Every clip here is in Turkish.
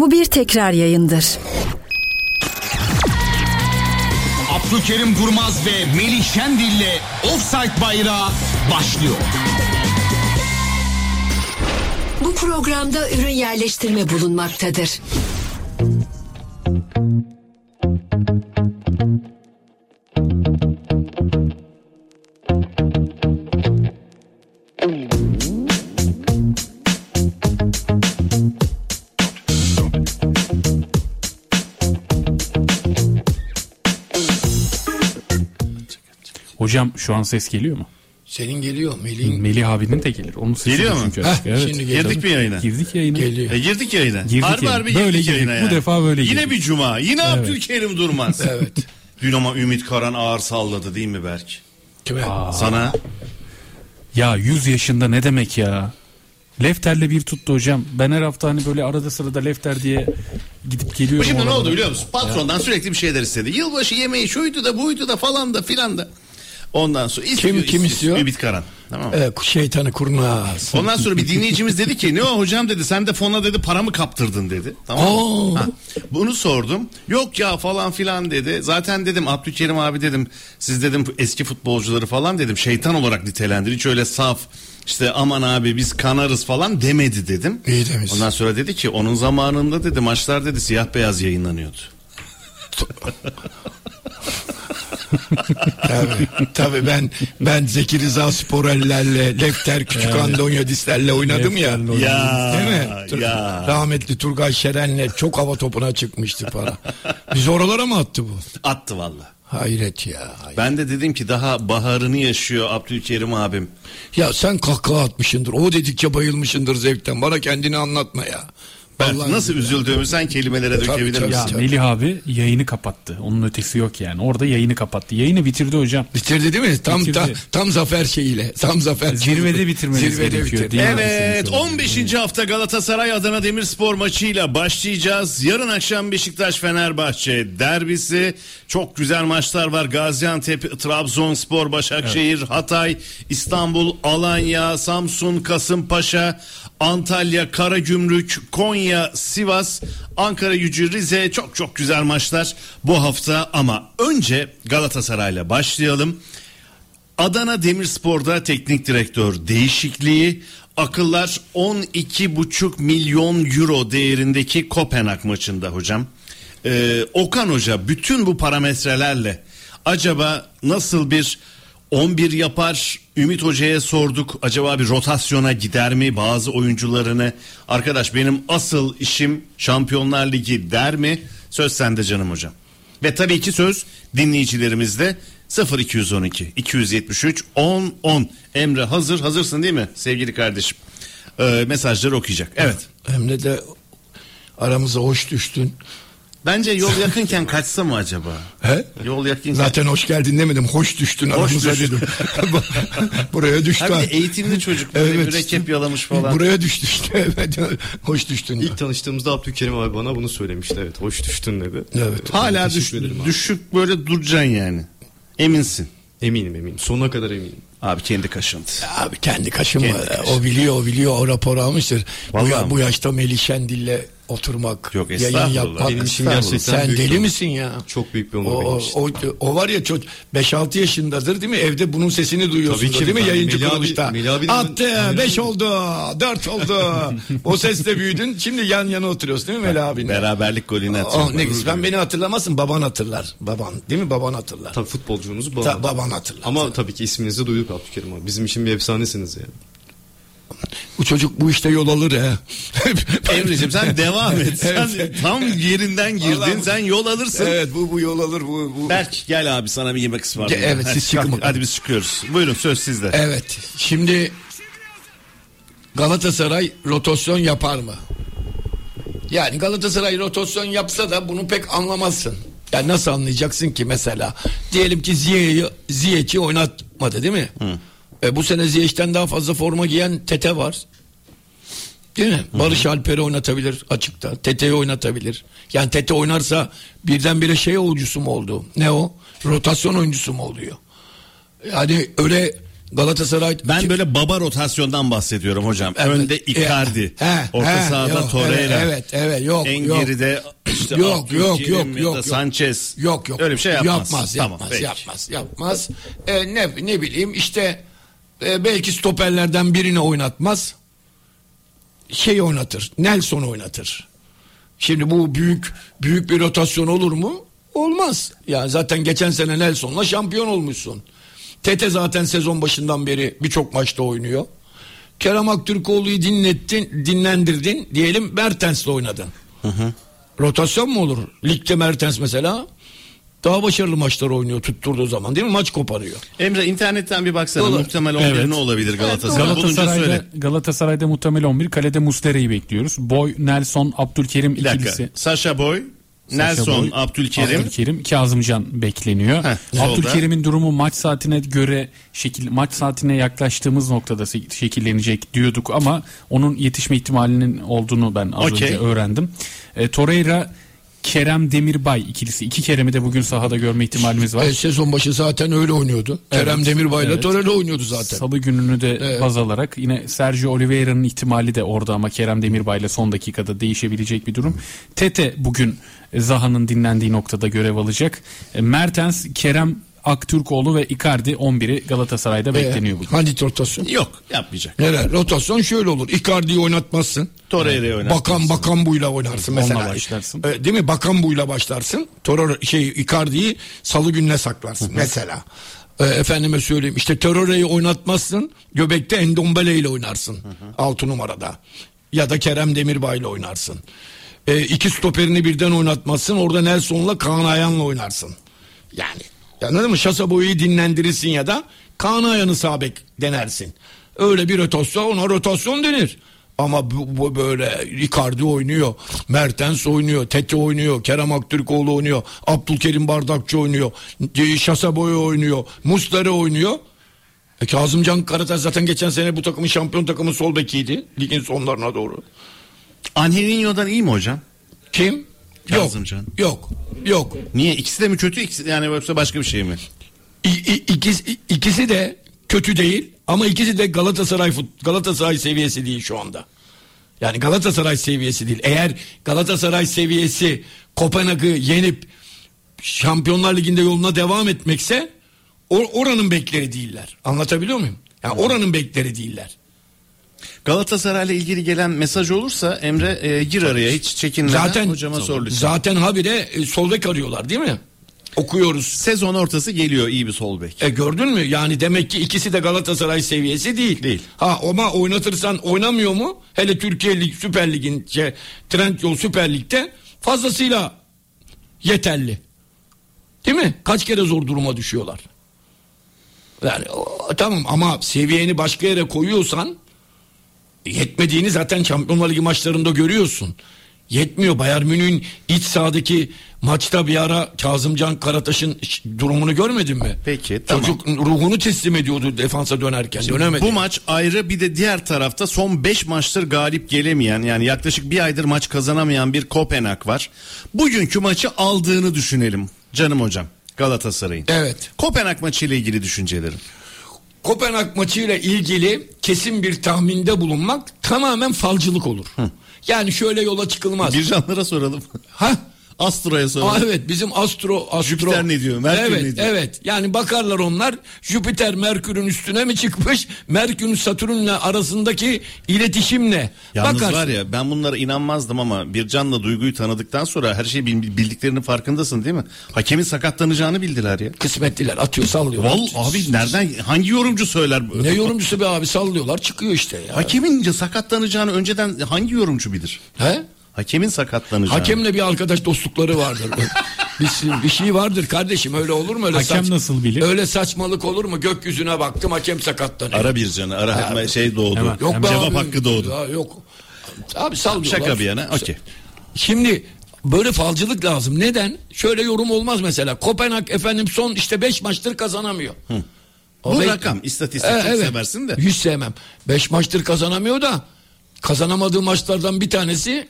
Bu bir tekrar yayındır. Abdülkerim Durmaz ve Melih Şendil'le Offside Bayrağı başlıyor. Bu programda ürün yerleştirme bulunmaktadır. Hocam şu an ses geliyor mu? Senin geliyor Melih'in. Melih abinin de gelir. Onun sesi Geliyor de mu? çünkü Heh. Evet. şimdi. Girdik mi yayına? Girdik yayına. Geliyor. E girdik yayına. Girdik harbi yayına. harbi Böyle girdik yayına Bu defa böyle Yine girdik. bir cuma. Yine Abdülkerim Durmaz. Evet. Dün ama Ümit Karan ağır salladı değil mi Berk? Kime? Sana Ya 100 yaşında ne demek ya? Lefter'le bir tuttu hocam. Ben her hafta hani böyle arada sırada Lefter diye gidip geliyorum. şimdi ne oldu biliyor musun? Patrondan sürekli bir şeyler istedi. Yılbaşı yemeği şuydu da buydu da falan da filan da. Ondan sonra istiyor, Kim- kim istiyor? Ümit Karan. Tamam mı? Ee, şeytanı kurnaz. Ondan sonra bir dinleyicimiz dedi ki ne o hocam dedi sen de fona dedi paramı kaptırdın dedi. Tamam mı? Ha, bunu sordum. Yok ya falan filan dedi. Zaten dedim Abdülkerim abi dedim siz dedim eski futbolcuları falan dedim şeytan olarak nitelendir. Hiç öyle saf işte aman abi biz kanarız falan demedi dedim. İyi demiş. Ondan sonra dedi ki onun zamanında dedi maçlar dedi siyah beyaz yayınlanıyordu. tabii, tabii ben ben Zeki Rıza Sporellerle, Lefter Küçük Andonyadislerle oynadım ya. Lefter'le oynadım. Ya, Değil mi? Tur- ya. Rahmetli Turgay Şeren'le çok hava topuna çıkmıştı para. Biz oralara mı attı bu? Attı valla. Hayret ya. hayret. Ben de dedim ki daha baharını yaşıyor Abdülkerim abim. Ya sen kahkaha atmışındır. O dedikçe bayılmışındır zevkten. Bana kendini anlatma ya. Ben Vallahi nasıl üzüldüğümü sen kelimelere dökebilir misin? Ya Tabii. Melih abi yayını kapattı. Onun ötesi yok yani. Orada yayını kapattı. Yayını bitirdi hocam. Bitirdi değil mi? Tam Bitirdi. tam, tam zafer şeyiyle. Tam zafer. Zirvede bitirmeniz Zirvede gerekiyor bitirdi. değil mi? Evet 15. hafta Galatasaray Adana Demirspor maçıyla başlayacağız. Yarın akşam Beşiktaş Fenerbahçe derbisi. Çok güzel maçlar var. Gaziantep, Trabzonspor, Başakşehir, Hatay, İstanbul, Alanya, Samsun, Kasımpaşa, Antalya, Karagümrük, Konya, Sivas, Ankara Gücü, Rize çok çok güzel maçlar bu hafta ama önce Galatasaray'la başlayalım. Adana Demirspor'da teknik direktör değişikliği akıllar 12,5 milyon euro değerindeki Kopenhag maçında hocam. Ee, Okan Hoca bütün bu parametrelerle acaba nasıl bir 11 yapar. Ümit Hoca'ya sorduk. Acaba bir rotasyona gider mi bazı oyuncularını? Arkadaş benim asıl işim Şampiyonlar Ligi der mi? Söz sende canım hocam. Ve tabii ki söz dinleyicilerimizde. 0212 273 10 10 Emre hazır hazırsın değil mi sevgili kardeşim? Ee, mesajları okuyacak. Evet. Emre de aramıza hoş düştün. Bence yol yakınken kaçsa mı acaba He? yol yakınken Zaten hoş geldin demedim. Hoş düştün aramıza düştün. dedim. Buraya düştü. Hem de eğitimli çocuk böyle Evet. mürekkep yalamış falan Buraya düştü işte. Evet. Hoş düştün. İlk tanıştığımızda Abdülkerim abi bana bunu söylemişti. Evet hoş düştün dedi. Evet. hala düş, düşük böyle duracaksın yani eminsin Eminim eminim. Sonuna kadar eminim. abi kendi kaşındı Abi kendi kaşıma. Kendi kaşı. O biliyor o biliyor. O rapor almıştır. Bu, ya, bu yaşta Melih Şendil'le oturmak. Yok, yayın yapmak. Benim için gerçekten Sen büyük deli onur. misin ya? Çok büyük bir onur O, benim o, için. o, o var ya çocuk 5-6 yaşındadır değil mi? Evde bunun sesini duyuyorsun Tabii ki. değil mi? Yayıncı Melih abi- kuruluşta. Abi Attı 5 oldu 4 oldu. o sesle büyüdün. Şimdi yan yana oturuyorsun değil mi Melih abinle? beraberlik golünü Oh, atıyor ne güzel. Ben beni hatırlamazsın baban hatırlar. Baban değil mi? Baban hatırlar. Tabii futbolcumuz bu. Ta- baban hatırlar. Ama tabii ki isminizi duyduk Abdülkerim abi. Bizim için bir efsanesiniz yani. Bu çocuk bu işte yol alır he. Emre'cim sen devam et. Sen Evet. tam yerinden girdin. Vallahi sen yol alırsın. evet bu bu yol alır bu. bu. Berk gel abi sana bir yemek ısmarlayayım. Evet, Hadi siz çıkın bakalım. Hadi biz çıkıyoruz. Buyurun söz sizde. Evet. Şimdi Galatasaray rotasyon yapar mı? Yani Galatasaray rotasyon yapsa da bunu pek anlamazsın. Yani nasıl anlayacaksın ki mesela? Diyelim ki Ziyech'i Ziyech'i oynatmadı değil mi? E, bu sene Ziyech'ten daha fazla forma giyen Tete var. Değil mi? Barış Alper'i oynatabilir açıkta. Tete'yi oynatabilir. Yani Tete oynarsa birdenbire şey oyuncusu mu oldu? Ne o? Rotasyon oyuncusu mu oluyor? Yani öyle Galatasaray Ben böyle baba rotasyondan bahsediyorum hocam. Evet. Önde Icardi. He, he, orta he, sahada yok, Torreira. Evet, evet, evet, yok, En yok. geride işte Yok, Abdülkerim yok, yok, ya da yok, yok. Sanchez. Yok yok. Öyle bir şey yapmaz. Yapmaz, Tamam, yapmaz, peki. yapmaz, yapmaz. Ee, ne ne bileyim işte e, belki stoperlerden birini oynatmaz. Şey oynatır. Nelson oynatır. Şimdi bu büyük büyük bir rotasyon olur mu? Olmaz. Ya zaten geçen sene Nelson'la şampiyon olmuşsun. Tete zaten sezon başından beri birçok maçta oynuyor. Kerem Aktürkoğlu'yu dinlettin, dinlendirdin. Diyelim Mertens'le oynadın. Rotasyon mu olur? Ligde Mertens mesela daha başarılı maçlar oynuyor tutturduğu zaman değil mi? Maç koparıyor. Emre internetten bir baksana. Olur. Muhtemel 11 Evet. ne olabilir Galatasaray? Galatasaray'da, söyle. Galatasaray'da muhtemel 11 kalede Muslera'yı bekliyoruz. Boy, Nelson, Abdülkerim Bir dakika. ikilisi. Sasha Boy, Nelson, Boy, Abdülkerim. Abdülkerim, Kazımcan bekleniyor. Heh. Abdülkerim'in durumu maç saatine göre şekil maç saatine yaklaştığımız noktada şekillenecek diyorduk ama onun yetişme ihtimalinin olduğunu ben az Okey. önce öğrendim. E, Torreira Kerem Demirbay ikilisi. iki Kerem'i de bugün sahada görme ihtimalimiz var. E, sezon başı zaten öyle oynuyordu. Kerem Demirbay'la evet. Torreira oynuyordu zaten. Salı gününü de Evet. baz alarak yine Sergio Oliveira'nın ihtimali de orada ama Kerem Demirbay'la son dakikada değişebilecek bir durum. Tete bugün Zaha'nın dinlendiği noktada görev alacak. E, Mertens, Kerem Aktürkoğlu ve Icardi 11'i Galatasaray'da bekleniyor E, bugün. Hangi rotasyon? Yok yapmayacak. Nere? Rotasyon şöyle olur. Icardi'yi oynatmazsın. Torreira'yı oynarsın. Bakan bakan buyla oynarsın Onunla mesela. başlarsın. E, değil mi? Bakan buyla başlarsın. Toror şey Icardi'yi salı gününe saklarsın mesela. E, efendime söyleyeyim işte Torreira'yı oynatmazsın. Göbekte Endombele ile oynarsın. 6 numarada. Ya da Kerem Demirbay ile oynarsın. E, iki stoperini birden oynatmazsın. Orada Nelson'la Kaan Ayhan'la oynarsın. Yani anladın mı? Şasa boyu dinlendirirsin ya da Kaan Ayhan'ı sağ bek denersin. Öyle bir rotasyon ona rotasyon denir. Ama bu, bu böyle Icardi oynuyor, Mertens oynuyor, Tete oynuyor, Kerem Aktürkoğlu oynuyor, Abdülkerim Bardakçı oynuyor, Şasa boyu oynuyor, Mustara oynuyor. E, Kazımcan Karataş zaten geçen sene bu takımın şampiyon takımın sol bekiydi. Ligin sonlarına doğru. Angelinho'dan iyi mi hocam? Kim? Kazımcan. Yok. Yok. Niye? İkisi de mi kötü? İkisi, yani yoksa başka bir şey mi? İ- i- ikisi, ikisi de kötü değil ama ikisi de Galatasaray Galatasaray seviyesi değil şu anda. Yani Galatasaray seviyesi değil. Eğer Galatasaray seviyesi Kopenhag'ı yenip Şampiyonlar Ligi'nde yoluna devam etmekse or- oranın bekleri değiller. Anlatabiliyor muyum? Yani oranın bekleri değiller. Galatasaray'la ilgili gelen mesaj olursa Emre e, gir araya hiç çekinmeden Zaten hocama sor lütfen. zaten habire e, sol bek arıyorlar değil mi? Okuyoruz. Sezon ortası geliyor iyi bir sol bek. E gördün mü? Yani demek ki ikisi de Galatasaray seviyesi değil. Değil. Ha ama oynatırsan oynamıyor mu? Hele Türkiye Lig Süper Lig'in şey, Trendyol Süper Lig'de fazlasıyla yeterli. Değil mi? Kaç kere zor duruma düşüyorlar. Yani o- tamam ama seviyeni başka yere koyuyorsan yetmediğini zaten Şampiyonlar Ligi maçlarında görüyorsun. Yetmiyor. Bayern Münih'in iç sahadaki maçta bir ara Kazımcan Karataş'ın durumunu görmedin mi? Peki, tamam. Çocuk ruhunu teslim ediyordu defansa dönerken. Dönemedi. Bu maç ayrı bir de diğer tarafta son 5 maçtır galip gelemeyen yani yaklaşık bir aydır maç kazanamayan bir Kopenhag var. Bugünkü maçı aldığını düşünelim canım hocam Galatasaray'ın. Evet. Kopenhag maçıyla ilgili düşüncelerim. Kopenhag maçıyla ilgili kesin bir tahminde bulunmak tamamen falcılık olur. Yani şöyle yola çıkılmaz. Bircanlara soralım. Ha? Astro'ya soralım. Aa, evet bizim astro astro Jüpiter ne diyor, Merkür evet, ne diyor? Evet yani bakarlar onlar Jüpiter Merkür'ün üstüne mi çıkmış Merkür Satürn'le arasındaki iletişim ne? Yalnız Bakarsın. var ya ben bunlara inanmazdım ama Bircan'la Duygu'yu tanıdıktan sonra her şeyi bil- bildiklerinin farkındasın değil mi? Hakemin sakatlanacağını bildiler ya. Kısmetliler atıyor sallıyorlar. Vallahi abi nereden hangi yorumcu söyler? Ne yorumcusu be abi sallıyorlar çıkıyor işte ya. Hakemin sakatlanacağını önceden hangi yorumcu bilir? He? Hakemin sakatlanacağını. Hakemle bir arkadaş dostlukları vardır. bir, bir şey vardır kardeşim öyle olur mu? Öyle Hakem nasıl bilir? Öyle saçmalık olur mu? Gökyüzüne baktım hakem sakatlanıyor. Ara bir canı ara Ha, şey doğdu. Hemen. Yok be Cevap abi. hakkı doğdu. Ya, yok. Abi sallıyorlar. Şaka bir yana okey. Şimdi böyle falcılık lazım. Neden? Şöyle yorum olmaz mesela. Kopenhag efendim son işte 5 maçtır kazanamıyor. O Bu be- rakam istatistik E, çok evet. seversin de. Hiç sevmem. 5 maçtır kazanamıyor da kazanamadığı maçlardan bir tanesi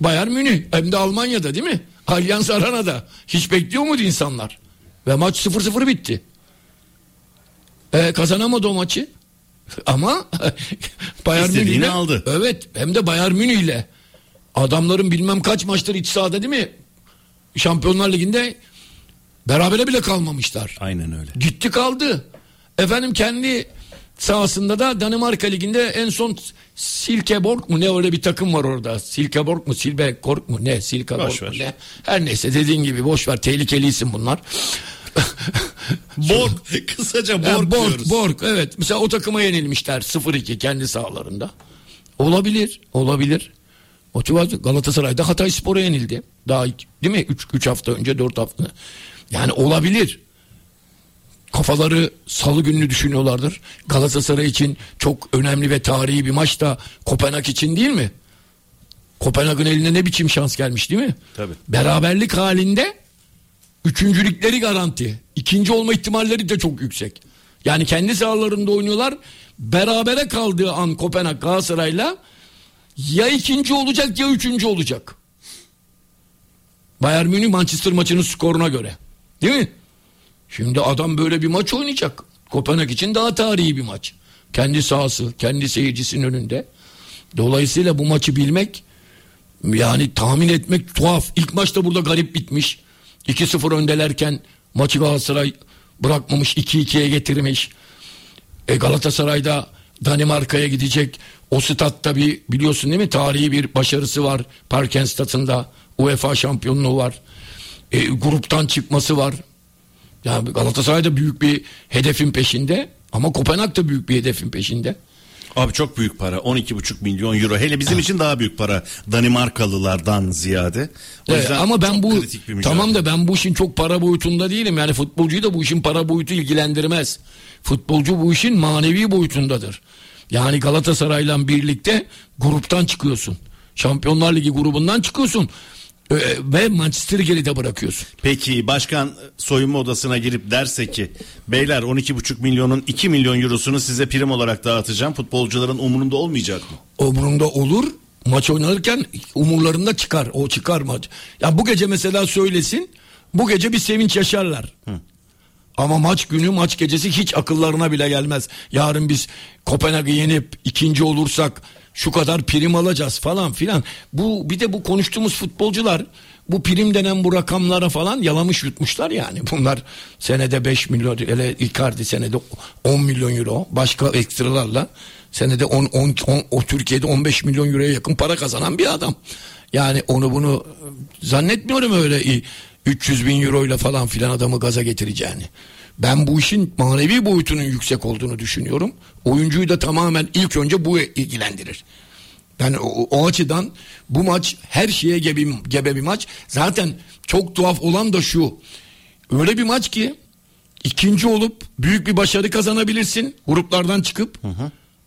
Bayern Münih. Hem de Almanya'da değil mi? Allianz Arena'da. Hiç bekliyor muydu insanlar? Ve maç 0-0 bitti. E, kazanamadı o maçı. Ama Bayern Münih'le aldı. Evet hem de Bayern Münih'le. Adamların bilmem kaç maçtır iç sahada değil mi? Şampiyonlar Ligi'nde berabere bile kalmamışlar. Aynen öyle. Gitti kaldı. Efendim kendi sahasında da Danimarka Ligi'nde en son Silkeborg mu ne öyle bir takım var orada. Silkeborg mu Silkeborg mu ne Silkeborg Boş mu ver. ne. Her neyse dediğin gibi boş ver tehlikeli isim bunlar. Borg. Kısaca Borg, Ha, Borg, diyoruz. Borg evet. Mesela o takıma yenilmişler 0-2 kendi sahalarında. Olabilir, olabilir. Motivasyon Galatasaray'da Hatay Spor'a yenildi. Daha değil mi? 3 3 hafta önce 4 hafta. Yani olabilir. Kafaları salı gününü düşünüyorlardır. Galatasaray için çok önemli ve tarihi bir maç da Kopenhag için değil mi? Kopenhag'ın eline ne biçim şans gelmiş değil mi? Tabii. Beraberlik halinde üçüncülükleri garanti. İkinci olma ihtimalleri de çok yüksek. Yani kendi sahalarında oynuyorlar. Berabere kaldığı an Kopenhag Galatasaray'la ya ikinci olacak ya üçüncü olacak. Bayern Münih Manchester maçının skoruna göre. Değil mi? Şimdi adam böyle bir maç oynayacak. Kopenhag için daha tarihi bir maç. Kendi sahası, kendi seyircisinin önünde. Dolayısıyla bu maçı bilmek yani tahmin etmek tuhaf. İlk maçta burada garip bitmiş. 2-0 öndelerken maçı Galatasaray bırakmamış 2-2'ye getirmiş. E Galatasaray'da Danimarka'ya gidecek. O statta bir biliyorsun değil mi tarihi bir başarısı var. Parken statında UEFA şampiyonluğu var. E, gruptan çıkması var. Yani Galatasaray da büyük bir hedefin peşinde ama Kopenhag da büyük bir hedefin peşinde. Abi çok büyük para. 12,5 milyon euro. Hele bizim için daha büyük para. Danimarkalılardan ziyade. O Evet, ama ben bu tamam da ben bu işin çok para boyutunda değilim. Yani futbolcuyu da bu işin para boyutu ilgilendirmez. Futbolcu bu işin manevi boyutundadır. Yani Galatasaray'la birlikte gruptan çıkıyorsun. Şampiyonlar Ligi grubundan çıkıyorsun. Ee, ve Manchester'ı geride bırakıyorsun. Peki başkan soyunma odasına girip derse ki beyler 12,5 milyonun 2 milyon eurosunu size prim olarak dağıtacağım. Futbolcuların umurunda olmayacak mı? umurunda olur. Maç oynarken umurlarında çıkar. O çıkar maç. Ya bu gece mesela söylesin. Bu gece bir sevinç yaşarlar. Ama maç günü maç gecesi hiç akıllarına bile gelmez. Yarın biz Kopenhag'ı yenip ikinci olursak şu kadar prim alacağız falan filan. Bu bir de bu konuştuğumuz futbolcular bu prim denen bu rakamlara falan yalamış yutmuşlar yani. Bunlar senede 5 milyon hele Icardi senede 10 milyon euro başka ekstralarla senede 10, 10, 10 o Türkiye'de 15 milyon euroya yakın para kazanan bir adam. Yani onu bunu zannetmiyorum öyle i- 300 bin euroyla falan filan adamı gaza getireceğini. Ben bu işin manevi boyutunun yüksek olduğunu düşünüyorum. Oyuncuyu da tamamen ilk önce bu ilgilendirir. Yani o, o açıdan bu maç her şeye gebe, gebe bir maç. Zaten çok tuhaf olan da şu. Öyle bir maç ki ikinci olup büyük bir başarı kazanabilirsin gruplardan çıkıp.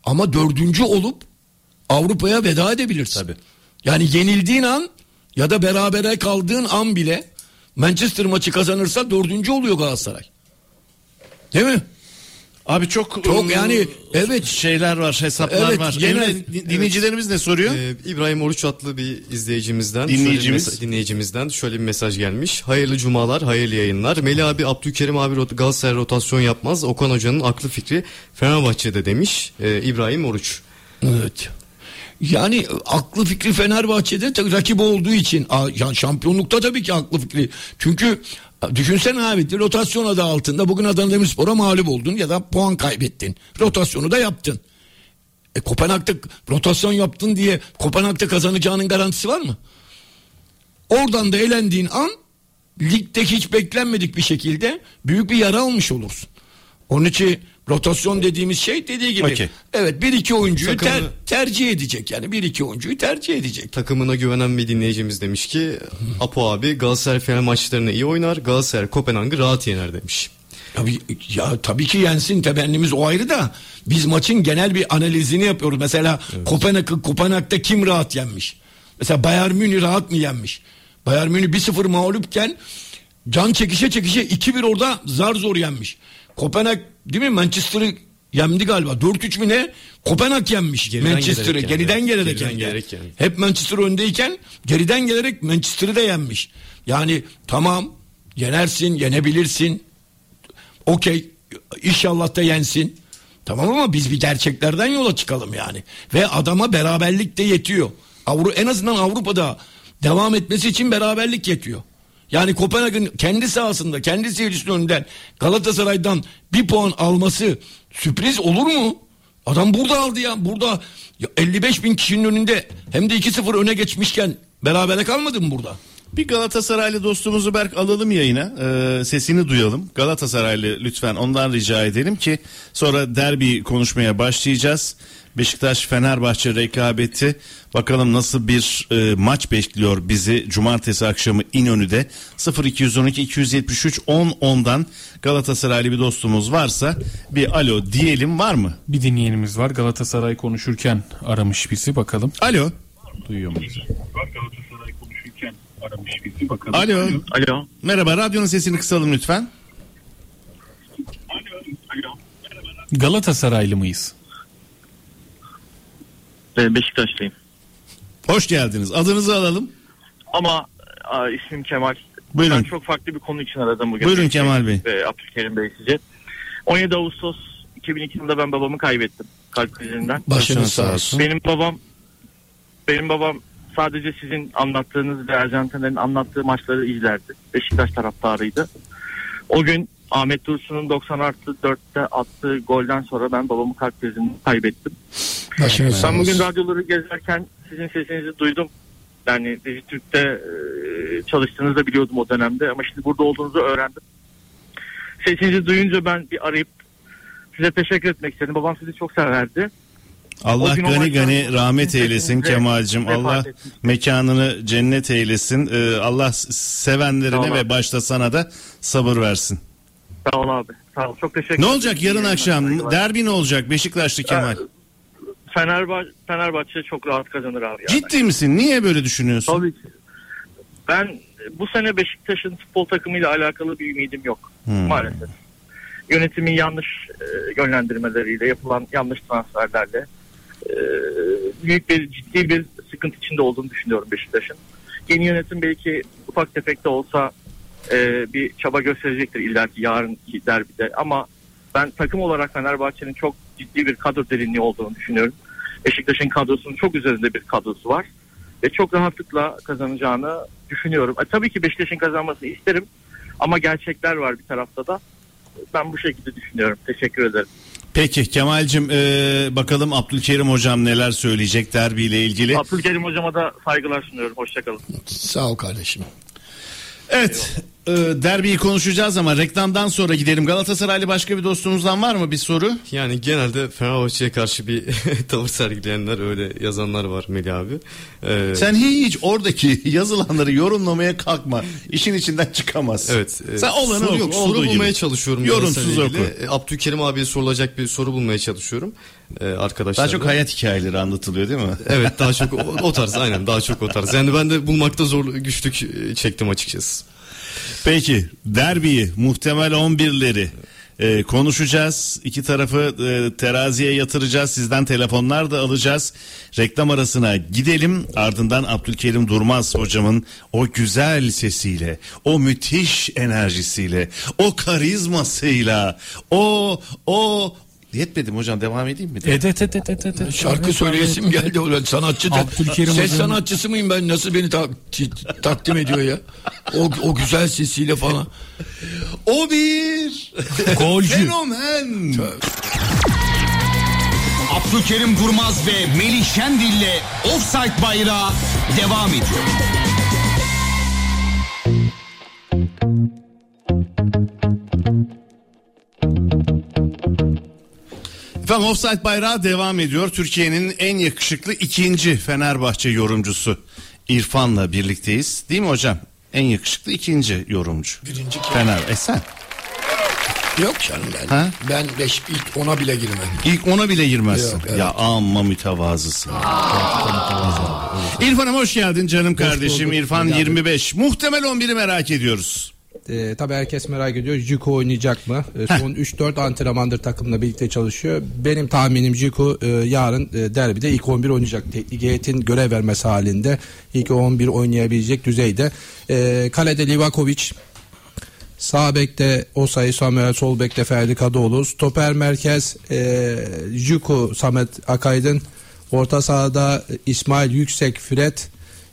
Ama dördüncü olup Avrupa'ya veda edebilirsin. Tabii. Yani yenildiğin an ya da berabere kaldığın an bile Manchester maçı kazanırsa dördüncü oluyor Galatasaray. Değil mi? Abi çok Çok ıı, yani, evet. şeyler var, hesaplar Evet, var. genel- Emre, din- dinleyicilerimiz ne soruyor? Ee, İbrahim Oruç adlı bir izleyicimizden Dinleyicimiz. şöyle dinleyicimizden şöyle bir mesaj gelmiş. Hayırlı cumalar, hayırlı yayınlar. Melih abi Abdülkerim abi Galatasaray rotasyon yapmaz. Okan Hoca'nın aklı fikri Fenerbahçe'de demiş Ee, İbrahim Oruç. Evet. Yani aklı fikri Fenerbahçe'de tabii rakip olduğu için a- yani şampiyonlukta tabii ki aklı fikri. Çünkü düşünsene abi rotasyon adı altında bugün Adana Demirspor'a mağlup oldun ya da puan kaybettin. Rotasyonu da yaptın. E Kopenhag'da rotasyon yaptın diye Kopenhag'da kazanacağının garantisi var mı? Oradan da elendiğin an ligde hiç beklenmedik bir şekilde büyük bir yara almış olursun. Onun için rotasyon dediğimiz şey dediği gibi. Okey. Evet bir iki oyuncuyu ter- tercih edecek yani bir iki oyuncuyu tercih edecek. Takımına güvenen bir dinleyicimiz demiş ki Apo abi Galatasaray Fener maçlarını iyi oynar. Galatasaray Kopenhag'ı rahat yener demiş. Tabii, ya tabii ki yensin temennimiz o ayrı da biz maçın genel bir analizini yapıyoruz. Mesela Kopenhag'ı Kopenhag'da kim rahat yenmiş? Mesela Bayern Münih rahat mı yenmiş? Bayern Münih 1-0 mağlupken can çekişe çekişe 2-1 orada zar zor yenmiş. Kopenhag değil mi Manchester'ı yendi galiba. 4-3 mü ne? Kopenhag yenmiş Geriden Manchester'ı. Geriden gelerek Geriden yendi. gelerek yendi. Hep Manchester öndeyken geriden gelerek Manchester'ı da yenmiş. Yani tamam yenersin, yenebilirsin. Okey İnşallah da yensin. Tamam ama biz bir gerçeklerden yola çıkalım yani. Ve adama beraberlik de yetiyor. Avru en azından Avrupa'da devam etmesi için beraberlik yetiyor. Yani Kopenhag'ın kendi sahasında, kendi seyircisinin önünden Galatasaray'dan bir puan alması sürpriz olur mu? Adam burada aldı ya. Burada ya 55 bin kişinin önünde hem de 2-0 öne geçmişken berabere kalmadı mı burada? Bir Galatasaraylı dostumuzu Berk alalım yayına. Ee, sesini duyalım. Galatasaraylı lütfen ondan rica edelim ki sonra derbi konuşmaya başlayacağız. Beşiktaş Fenerbahçe rekabeti bakalım nasıl bir e, maç bekliyor bizi cumartesi akşamı İnönü'de 0212 273 10 10'dan Galatasaraylı bir dostumuz varsa bir alo diyelim var mı? Bir dinleyenimiz var Galatasaray konuşurken aramış bizi bakalım. Alo. Duyuyor mu bizi? Alo. Alo. Merhaba radyonun sesini kısalım lütfen. Galatasaraylı mıyız? Beşiktaşlıyım. Hoş geldiniz. Adınızı alalım. Ama a, ismim Kemal. Buyurun. Ben çok farklı bir konu için aradım bugün. Buyurun Kemal Bey. Ve Abdülkerim Bey size. 17 Ağustos 2002 yılında ben babamı kaybettim. Kalp krizinden. Başınız sağ olsun. Benim babam benim babam sadece sizin anlattığınız ve Arjantinlerin anlattığı maçları izlerdi. Beşiktaş taraftarıydı. O gün Ahmet Dursun'un 90 artı 4'te attığı golden sonra ben babamı kalp krizinden kaybettim. Başınız Ben bugün radyoları gezerken sizin sesinizi duydum. Yani Dijitürk'te e, çalıştığınızı da biliyordum o dönemde ama şimdi burada olduğunuzu öğrendim. Sesinizi duyunca ben bir arayıp size teşekkür etmek istedim. Babam sizi çok severdi. Allah gani gani rahmet eylesin Kemal'cim. Allah mekanını cennet eylesin. Ee, Allah sevenlerine ve başta sana da sabır versin. Sağ ol abi. Sağ ol. Çok teşekkür Ne ederim. olacak yarın akşam? Derbi ne olacak Beşiktaşlı Kemal? Fenerbahçe, Fenerbahçe çok rahat kazanır abi. ya. Ciddi misin? Niye böyle düşünüyorsun? Tabii ki. Ben bu sene Beşiktaş'ın futbol takımıyla alakalı bir ümidim yok. Hmm. Maalesef. Yönetimin yanlış e, yönlendirmeleriyle, yapılan yanlış transferlerle e, büyük bir ciddi bir sıkıntı içinde olduğunu düşünüyorum Beşiktaş'ın. Yeni yönetim belki ufak tefek de olsa e, bir çaba gösterecektir illaki yarınki derbide ama ben takım olarak Fenerbahçe'nin çok ciddi bir kadro derinliği olduğunu düşünüyorum. Beşiktaş'ın kadrosunun çok üzerinde bir kadrosu var ve çok rahatlıkla kazanacağını düşünüyorum. E, tabii ki Beşiktaş'ın kazanmasını isterim ama gerçekler var bir tarafta da. Ben bu şekilde düşünüyorum. Teşekkür ederim. Peki Kemal'cim ee, bakalım Abdülkerim hocam neler söyleyecek derbiyle ilgili. Abdülkerim hocama da saygılar sunuyorum. Hoşçakalın. Sağ ol kardeşim. Evet ee, derbiyi konuşacağız ama reklamdan sonra gidelim. Galatasaraylı başka bir dostumuzdan var mı bir soru? Yani genelde Fenerbahçe'ye karşı bir tavır sergileyenler öyle yazanlar var Melih abi. Ee, Sen hiç oradaki yazılanları yorumlamaya kalkma. İşin içinden çıkamazsın. Evet. e, Sen olanı soru oku, yok. Soru bulmaya gibi. çalışıyorum. Yorumsuz oku. E, Abdülkerim abiye sorulacak bir soru bulmaya çalışıyorum. E, arkadaşlar. Daha çok hayat hikayeleri anlatılıyor değil mi? Evet daha çok o, o tarz aynen daha çok o tarz. Yani ben de bulmakta zor güçlük çektim açıkçası. Peki derbiyi muhtemel 11'leri e, konuşacağız. İki tarafı e, teraziye yatıracağız. Sizden telefonlar da alacağız. Reklam arasına gidelim. Ardından Abdülkerim Durmaz hocamın o güzel sesiyle, o müthiş enerjisiyle, o karizmasıyla, o o Yetmedim hocam devam edeyim mi? Evet evet evet evet. evet. Şarkı söyleyesim geldi ulan sanatçı da. Abdülkerim Ses Hoca'nın- sanatçısı mıyım ben nasıl beni ta- takdim ediyor ya. O, o güzel sesiyle falan. O bir Golcü. fenomen. Abdülkerim Durmaz ve Melih Şendil'le Offside Bayrağı devam ediyor. Efendim Offside Bayrağı devam ediyor. Türkiye'nin en yakışıklı ikinci Fenerbahçe yorumcusu İrfan'la birlikteyiz. Değil mi hocam? En yakışıklı ikinci yorumcu. Birinci kim? Fener. E sen? Yok canım ben. Ha? Ben beş, ilk ona bile girmem. İlk ona bile girmezsin. Yok, evet. Ya amma mütevazısın. İrfan'ım hoş geldin canım kardeşim. bulduk. İrfan Hoş geldin. 25. Muhtemel 11'i merak ediyoruz. Ee, tabii herkes merak ediyor. Jiko oynayacak mı? Ee, son 3-4 antrenmandır takımla birlikte çalışıyor. Benim tahminim Jiko e, yarın e, derbide ilk 11 oynayacak. Teknik heyetin görev vermesi halinde ilk 11 oynayabilecek düzeyde. Ee, kalede Livakovic Sağ bekte Osayi Samuel, sol bekte Ferdi Kadıoğlu. Stoper merkez e, Juku Samet Akaydın. Orta sahada İsmail Yüksek Fred.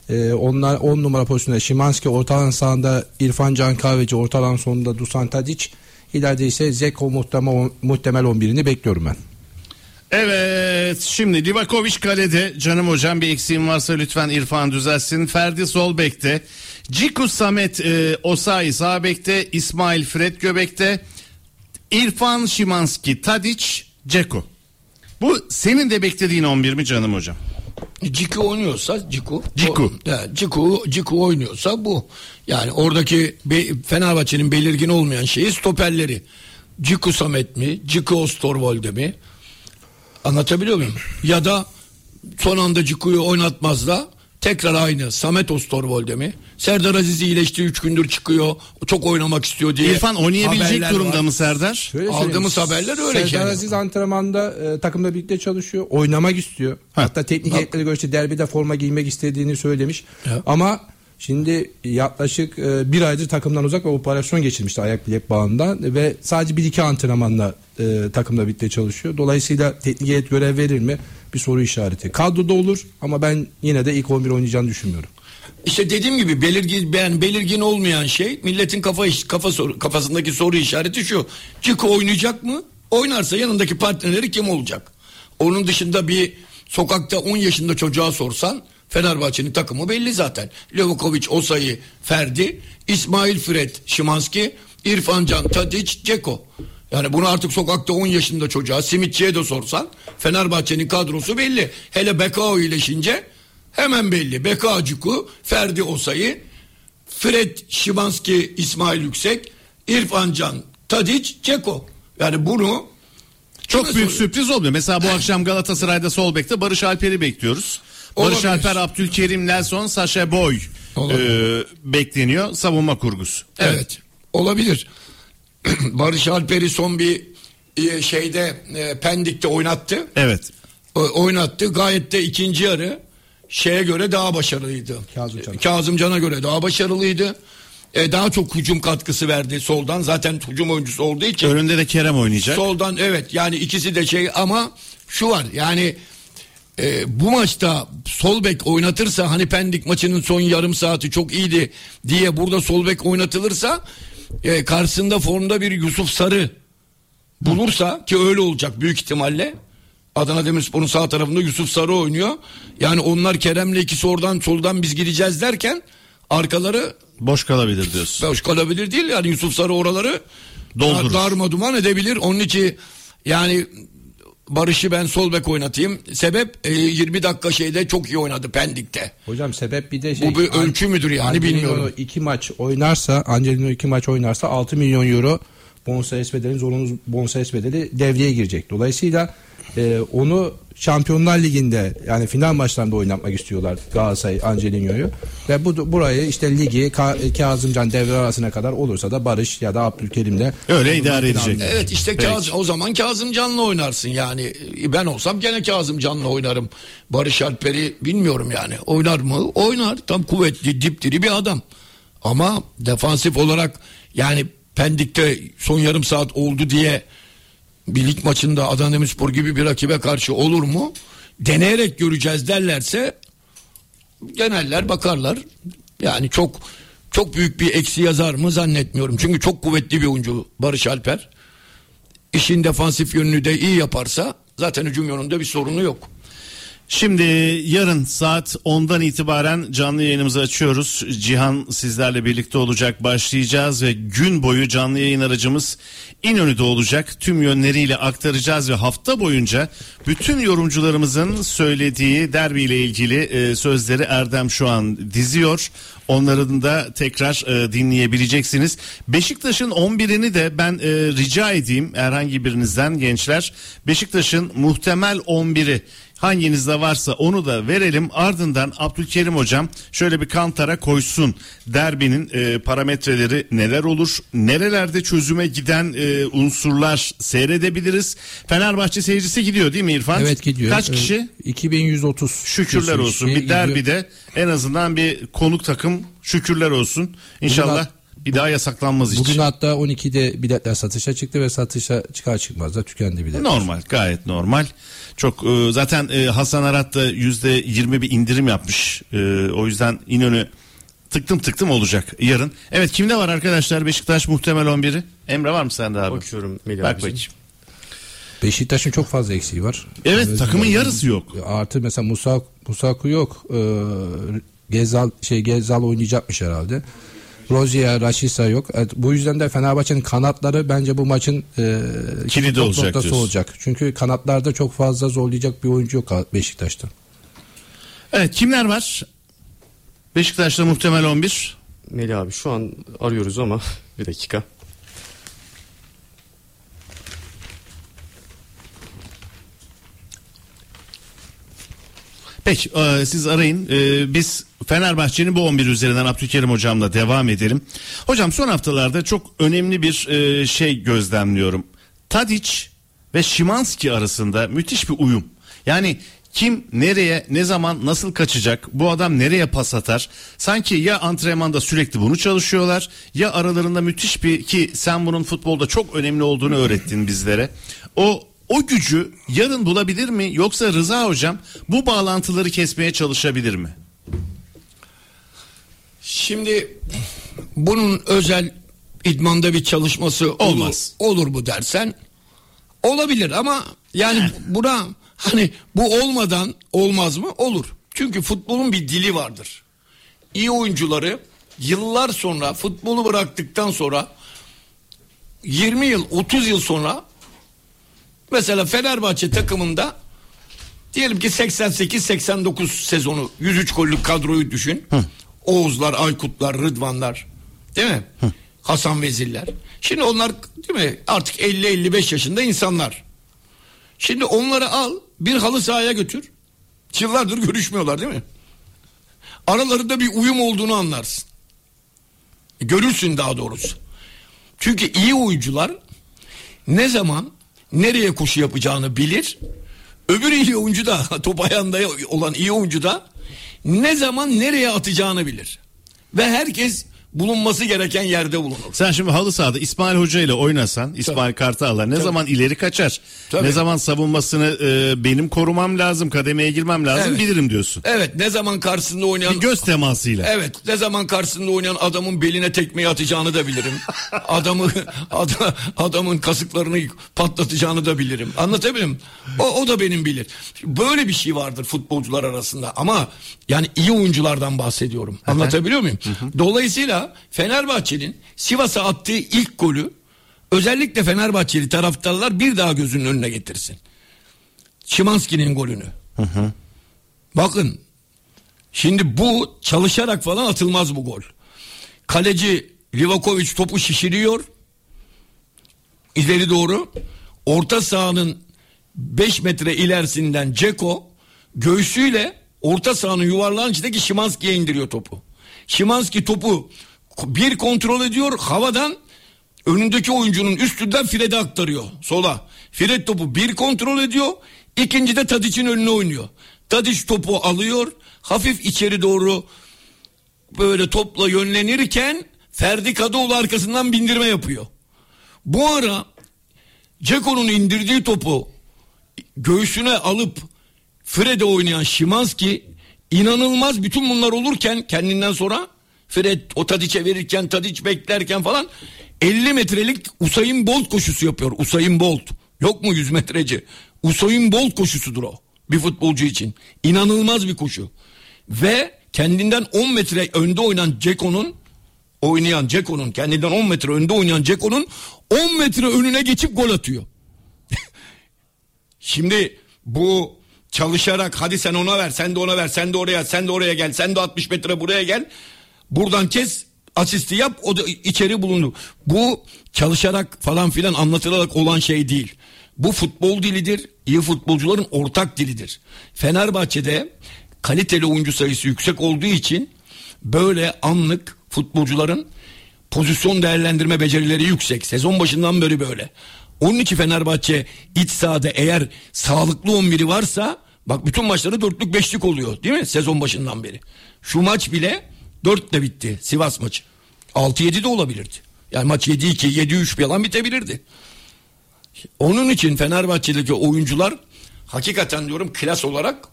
E, onlar 10 numara pozisyonunda Şimanski. Orta alan sahanda İrfan Can Kahveci. Orta alan sonunda Dusan Tadic. İleride ise Zeko muhtemel, muhtemel 11'ini bekliyorum ben. Evet şimdi Livakovic kalede canım hocam bir eksiğim varsa lütfen İrfan düzelsin. Ferdi sol bekte. Ciku Samet e, Osayi sağ bekte. İsmail Fred göbekte. İrfan Şimanski Tadic Ceko. Bu senin de beklediğin 11 mi canım hocam? Ciku oynuyorsa Ciku. Ciku. O, yani Ciku, Ciku oynuyorsa bu. Yani oradaki be, Fenerbahçe'nin belirgin olmayan şeyi stoperleri. Ciku Samet mi? Ciku Ostorvolde mi? Anlatabiliyor muyum? Ya da son anda Ciku'yu oynatmaz da tekrar aynı Samet Ostorvolde mi? Serdar Aziz iyileşti 3 gündür çıkıyor. Çok oynamak istiyor diye. İrfan oynayabilecek haberler durumda var. mı Serdar? Şöyle Aldığımız haberler öyle Serdar yani. Aziz antrenmanda e, takımla birlikte çalışıyor. Oynamak istiyor. Hatta teknik heyetlere göre işte derbide forma giymek istediğini söylemiş. Ya. Ama şimdi yaklaşık e, bir aydır takımdan uzak ve operasyon geçirmişti ayak bilek bağından ve sadece bir iki antrenmanla e, takımla birlikte çalışıyor. Dolayısıyla teknik heyet görev verir mi? Bir soru işareti. Kadroda olur ama ben yine de ilk 11 oynayacağını düşünmüyorum. İşte dediğim gibi belirgin ben belirgin olmayan şey milletin kafa kafa soru, kafasındaki soru işareti şu. Ciko oynayacak mı? Oynarsa yanındaki partnerleri kim olacak? Onun dışında bir sokakta 10 yaşında çocuğa sorsan Fenerbahçe'nin takımı belli zaten. Levakovic, Osayi, Ferdi, İsmail Fred, Şimanski, İrfan Can, Tadic, Ceko. Yani bunu artık sokakta 10 yaşında çocuğa, simitçiye de sorsan Fenerbahçe'nin kadrosu belli. Hele Bekao iyileşince hemen belli. Bekao Ciku, Ferdi Osayi, Fred Şimanski, İsmail Yüksek, İrfan Can, Tadic, Ceko. Yani bunu Çok büyük sor- sürpriz olmuyor. Mesela bu akşam Galatasaray'da sol bekte Barış Alper'i bekliyoruz. Barış Olabilir. Alper, Abdülkerim, Nelson, Saşa Boy Olabilir. e, bekleniyor. Savunma kurgusu. Evet. Olabilir. Barış Alper'i son bir e, şeyde e, Pendik'te oynattı. Evet. O- oynattı. Gayet de ikinci yarı şeye göre daha başarılıydı. E, Kazımcan'a göre daha başarılıydı. E, daha çok hücum katkısı verdi soldan. Zaten hücum oyuncusu olduğu için. Önünde de Kerem oynayacak. Soldan evet yani ikisi de şey ama şu var yani e, bu maçta sol bek oynatırsa hani Pendik maçının son yarım saati çok iyiydi diye burada sol bek oynatılırsa e, karşısında formda bir Yusuf Sarı bulursa ki öyle olacak büyük ihtimalle Adana Demirspor'un sağ tarafında Yusuf Sarı oynuyor. Yani onlar Kerem'le ikisi oradan soldan biz gideceğiz derken arkaları Boş kalabilir diyorsun. boş kalabilir değil yani Yusuf Sarı oraları Doldurur. darma duman edebilir. Onun için yani Barış'ı ben sol bek oynatayım. Sebep e, 20 dakika şeyde çok iyi oynadı Pendik'te. Hocam sebep bir de şey. Bu bir ölçü müdür yani Angelino bilmiyorum. iki maç oynarsa, Angelino iki maç oynarsa 6 milyon euro bonservis bedeli, zorunlu bonservis bedeli devreye girecek. Dolayısıyla e, onu Şampiyonlar Ligi'nde yani final maçlarında oynatmak istiyorlar Galatasaray Angelino'yu. Ve bu burayı işte ligi Ka- Kazımcan devre arasına kadar olursa da Barış ya da Abdülkerim'le Öyle idare edecek. Evet işte Peki. Kazım, o zaman Kazım Can'la oynarsın yani. Ben olsam gene Kazım Can'la oynarım. Barış Alper'i bilmiyorum yani. Oynar mı? Oynar. Tam kuvvetli, dipdiri bir adam. Ama defansif olarak yani Pendik'te son yarım saat oldu diye bir lig maçında Adana Demirspor gibi bir rakibe karşı olur mu? Deneyerek göreceğiz derlerse geneller bakarlar. Yani çok çok büyük bir eksi yazar mı zannetmiyorum. Çünkü çok kuvvetli bir oyuncu Barış Alper. İşin defansif yönünü de iyi yaparsa zaten hücum yönünde bir sorunu yok. Şimdi yarın saat 10'dan itibaren canlı yayınımızı açıyoruz. Cihan sizlerle birlikte olacak. Başlayacağız ve gün boyu canlı yayın aracımız İnönü'de olacak. Tüm yönleriyle aktaracağız ve hafta boyunca bütün yorumcularımızın söylediği derbiyle ilgili e, sözleri Erdem şu an diziyor. Onların da tekrar e, dinleyebileceksiniz. Beşiktaş'ın 11'ini de ben e, rica edeyim herhangi birinizden gençler. Beşiktaş'ın muhtemel 11'i hanginizde varsa onu da verelim. Ardından Abdülkerim hocam şöyle bir kantara koysun. Derbinin e, parametreleri neler olur? Nerelerde çözüme giden e, unsurlar seyredebiliriz? Fenerbahçe seyircisi gidiyor değil mi İrfan? Evet gidiyor. Kaç kişi? Ee, 2130. Şükürler olsun. Bir gidiyor. derbide en azından bir konuk takım şükürler olsun. İnşallah bir daha yasaklanmaz hiç. Bugün hatta 12'de biletler satışa çıktı ve satışa çıkar çıkmaz da tükendi biletler. Normal gayet normal. Çok e, zaten e, Hasan Arat da yüzde yirmi bir indirim yapmış. E, o yüzden İnönü tıktım tıktım olacak yarın. Evet kimde var arkadaşlar Beşiktaş muhtemel 11'i? Emre var mı sende abi? Bakıyorum Melih Bak bakayım. Beşiktaş'ın çok fazla eksiği var. Evet Özür takımın yarısı yok. Artı mesela Musa Musaku yok. Ee, Gezal şey Gezal oynayacakmış herhalde. Rozier, Raşisa yok. Evet, bu yüzden de Fenerbahçe'nin kanatları bence bu maçın e, Kilidi olacak noktası diyorsun. olacak. Çünkü kanatlarda çok fazla zorlayacak bir oyuncu yok Beşiktaş'ta. Evet kimler var? Beşiktaş'ta muhtemel 11. Melih abi şu an arıyoruz ama bir dakika. Peki e, siz arayın. E, biz Fenerbahçe'nin bu 11 üzerinden Abdülkerim hocamla devam edelim. Hocam son haftalarda çok önemli bir e, şey gözlemliyorum. Tadic ve Şimanski arasında müthiş bir uyum. Yani kim nereye ne zaman nasıl kaçacak bu adam nereye pas atar sanki ya antrenmanda sürekli bunu çalışıyorlar ya aralarında müthiş bir ki sen bunun futbolda çok önemli olduğunu öğrettin bizlere o o gücü yarın bulabilir mi yoksa Rıza hocam bu bağlantıları kesmeye çalışabilir mi? Şimdi bunun özel idmanda bir çalışması olur, Olmaz. olur mu dersen olabilir ama yani buna hani bu olmadan olmaz mı? Olur. Çünkü futbolun bir dili vardır. İyi oyuncuları yıllar sonra futbolu bıraktıktan sonra 20 yıl 30 yıl sonra mesela Fenerbahçe takımında diyelim ki 88-89 sezonu 103 gollük kadroyu düşün. Oğuzlar, Aykutlar, Rıdvanlar değil mi? Hasan Vezirler. Şimdi onlar değil mi artık 50-55 yaşında insanlar. Şimdi onları al bir halı sahaya götür. Yıllardır görüşmüyorlar değil mi? Aralarında bir uyum olduğunu anlarsın. Görürsün daha doğrusu. Çünkü iyi oyuncular ne zaman nereye koşu yapacağını bilir. Öbür iyi oyuncu da top ayağında olan iyi oyuncu da ne zaman nereye atacağını bilir. Ve herkes bulunması gereken yerde bulunur. Sen şimdi halı sahada İsmail Hoca ile oynasan İsmail Kartal'la ne zaman ileri kaçar Tabii. ne zaman savunmasını e, benim korumam lazım kademeye girmem lazım Evet. bilirim diyorsun. Evet ne zaman karşısında oynayan Bir göz temasıyla. Evet ne zaman karşısında oynayan adamın beline tekmeyi atacağını da bilirim. Adamı ada- adamın kasıklarını patlatacağını da bilirim. Anlatabiliyor muyum? O, o da benim bilir. Böyle bir şey vardır futbolcular arasında ama yani iyi oyunculardan bahsediyorum. Anlatabiliyor muyum? Dolayısıyla Fenerbahçe'nin Sivas'a attığı ilk golü özellikle Fenerbahçeli taraftarlar bir daha gözünün önüne getirsin. Şimanski'nin golünü. Bakın Şimdi bu çalışarak falan atılmaz bu gol. Kaleci Livakovic topu şişiriyor. İleri doğru. Orta sahanın 5 metre ilerisinden Ceko göğsüyle orta sahanın yuvarlağın içindeki Şimanski'ye indiriyor topu. Şimanski topu bir kontrol ediyor havadan önündeki oyuncunun üstünden Fred'e aktarıyor sola. Fred topu bir kontrol ediyor ikinci de Tadic'in önüne oynuyor. Tadic topu alıyor hafif içeri doğru böyle topla yönlenirken Ferdi Kadıoğlu arkasından bindirme yapıyor. Bu ara Ceko'nun indirdiği topu göğsüne alıp Fred'e oynayan Şimanski inanılmaz bütün bunlar olurken kendinden sonra Fred o Tadic'e verirken Tadic beklerken falan 50 metrelik Usain Bolt koşusu yapıyor. Usain Bolt. Yok mu 100 metreci? Usain Bolt koşusudur o bir futbolcu için. İnanılmaz bir koşu. Ve kendinden 10 metre önde oynayan Ceko'nun oynayan Ceko'nun kendinden 10 metre önde oynayan Ceko'nun 10 metre önüne geçip gol atıyor. Şimdi bu çalışarak hadi sen ona ver sen de ona ver sen de oraya sen de oraya gel sen de 60 metre buraya gel buradan kes asisti yap o da içeri bulundu. Bu çalışarak falan filan anlatılarak olan şey değil. Bu futbol dilidir. iyi futbolcuların ortak dilidir. Fenerbahçe'de kaliteli oyuncu sayısı yüksek olduğu için böyle anlık futbolcuların pozisyon değerlendirme becerileri yüksek. Sezon başından beri böyle. Onun için Fenerbahçe iç sahada eğer sağlıklı 11'i varsa bak bütün maçları dörtlük beşlik oluyor değil mi sezon başından beri. Şu maç bile dörtle bitti Sivas maçı. 6-7 de olabilirdi. Yani maç 7-2, 7-3 falan bitebilirdi. Onun için Fenerbahçe'deki oyuncular hakikaten diyorum klas olarak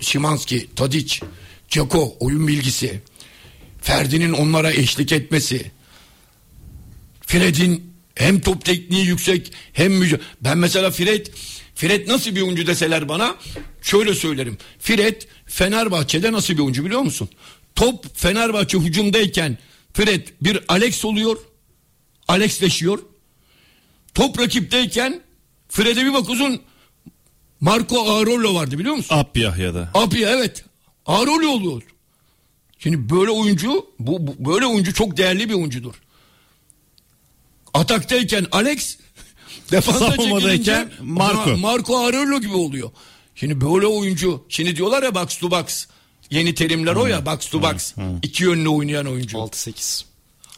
Şimanski, Tadic, Ceko oyun bilgisi, Ferdi'nin onlara eşlik etmesi, Fred'in hem top tekniği yüksek hem müce- ben mesela Fred Fred nasıl bir oyuncu deseler bana şöyle söylerim. Fred Fenerbahçe'de nasıl bir oyuncu biliyor musun? Top Fenerbahçe hücumdayken Fred bir Alex oluyor. Alexleşiyor. Top rakipteyken Fred'e bir bakıyorsun Marco Aurelio vardı biliyor musun? Apyah ya da. Abi evet. Aurelio oluyor. Şimdi böyle oyuncu bu, bu- böyle oyuncu çok değerli bir oyuncudur. Ataktayken Alex defansa çekilince Marco. Ma- Marco Aurelio gibi oluyor. Şimdi böyle oyuncu şimdi diyorlar ya box to box. Yeni terimler o ya box to box. İki yönlü oynayan oyuncu. 6-8.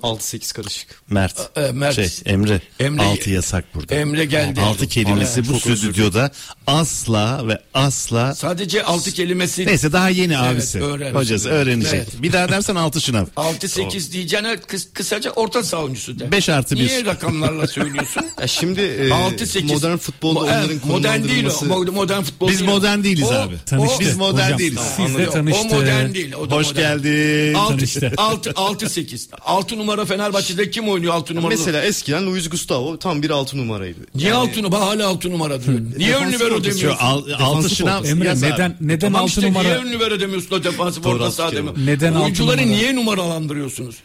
6-8 karışık. Mert. E, Mert. Şey Emre. Emre- altı yasak burada. Emre geldi. Altı kelimesi Evet, bu stüdyoda asla ve asla Sadece altı kelimesi. Neyse daha yeni Evet, abisi. öğrensin. Hocası öğrenecek. Evet. Bir daha dersen altı şınav. 6-8 diyeceğine kıs- kısaca orta saha oyuncusu de. 5 artı 1. Niye rakamlarla söylüyorsun? Ya şimdi e, 6-8. modern futbolda Mo- onların modern değil o. Modern futbol Biz değil o. modern değiliz O- abi. Tanıştı. Biz modern Hocam, değiliz. Sizle O tanıştı. modern değil. O da Hoş modern. geldin. Tanıştı. 6 6 8. 6 numara Fenerbahçe'de kim oynuyor 6 numara? Mesela eskiden Luis Gustavo tam bir 6 numaraydı. Niye 6 numara? Hala 6 numara diyor. Niye ön libero demiyorsun? al, altı şınav. Emre neden neden Tamam 6 işte numara niye ön libero demiyorsun o defansif Doğru, orta saha demiyorsun? Neden altı Oyuncuları numara? niye numaralandırıyorsunuz?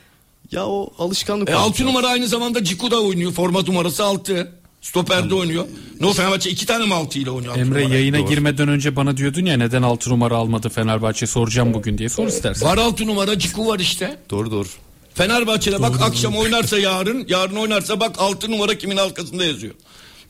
Ya o alışkanlık. E, olmuş 6 ya. numara aynı zamanda Ciku da oynuyor. Format numarası 6. Stoperde oynuyor. No Fenerbahçe 2 tane mi 6 ile oynuyor? altı Emre numara? yayına girmeden önce bana diyordun ya neden 6 numara almadı Fenerbahçe soracağım bugün diye sor istersen. Var 6 numara Ciku var işte. Doğru doğru. Fenerbahçe'de bak akşam oynarsa yarın, yarın oynarsa bak 6 numara kimin arkasında yazıyor.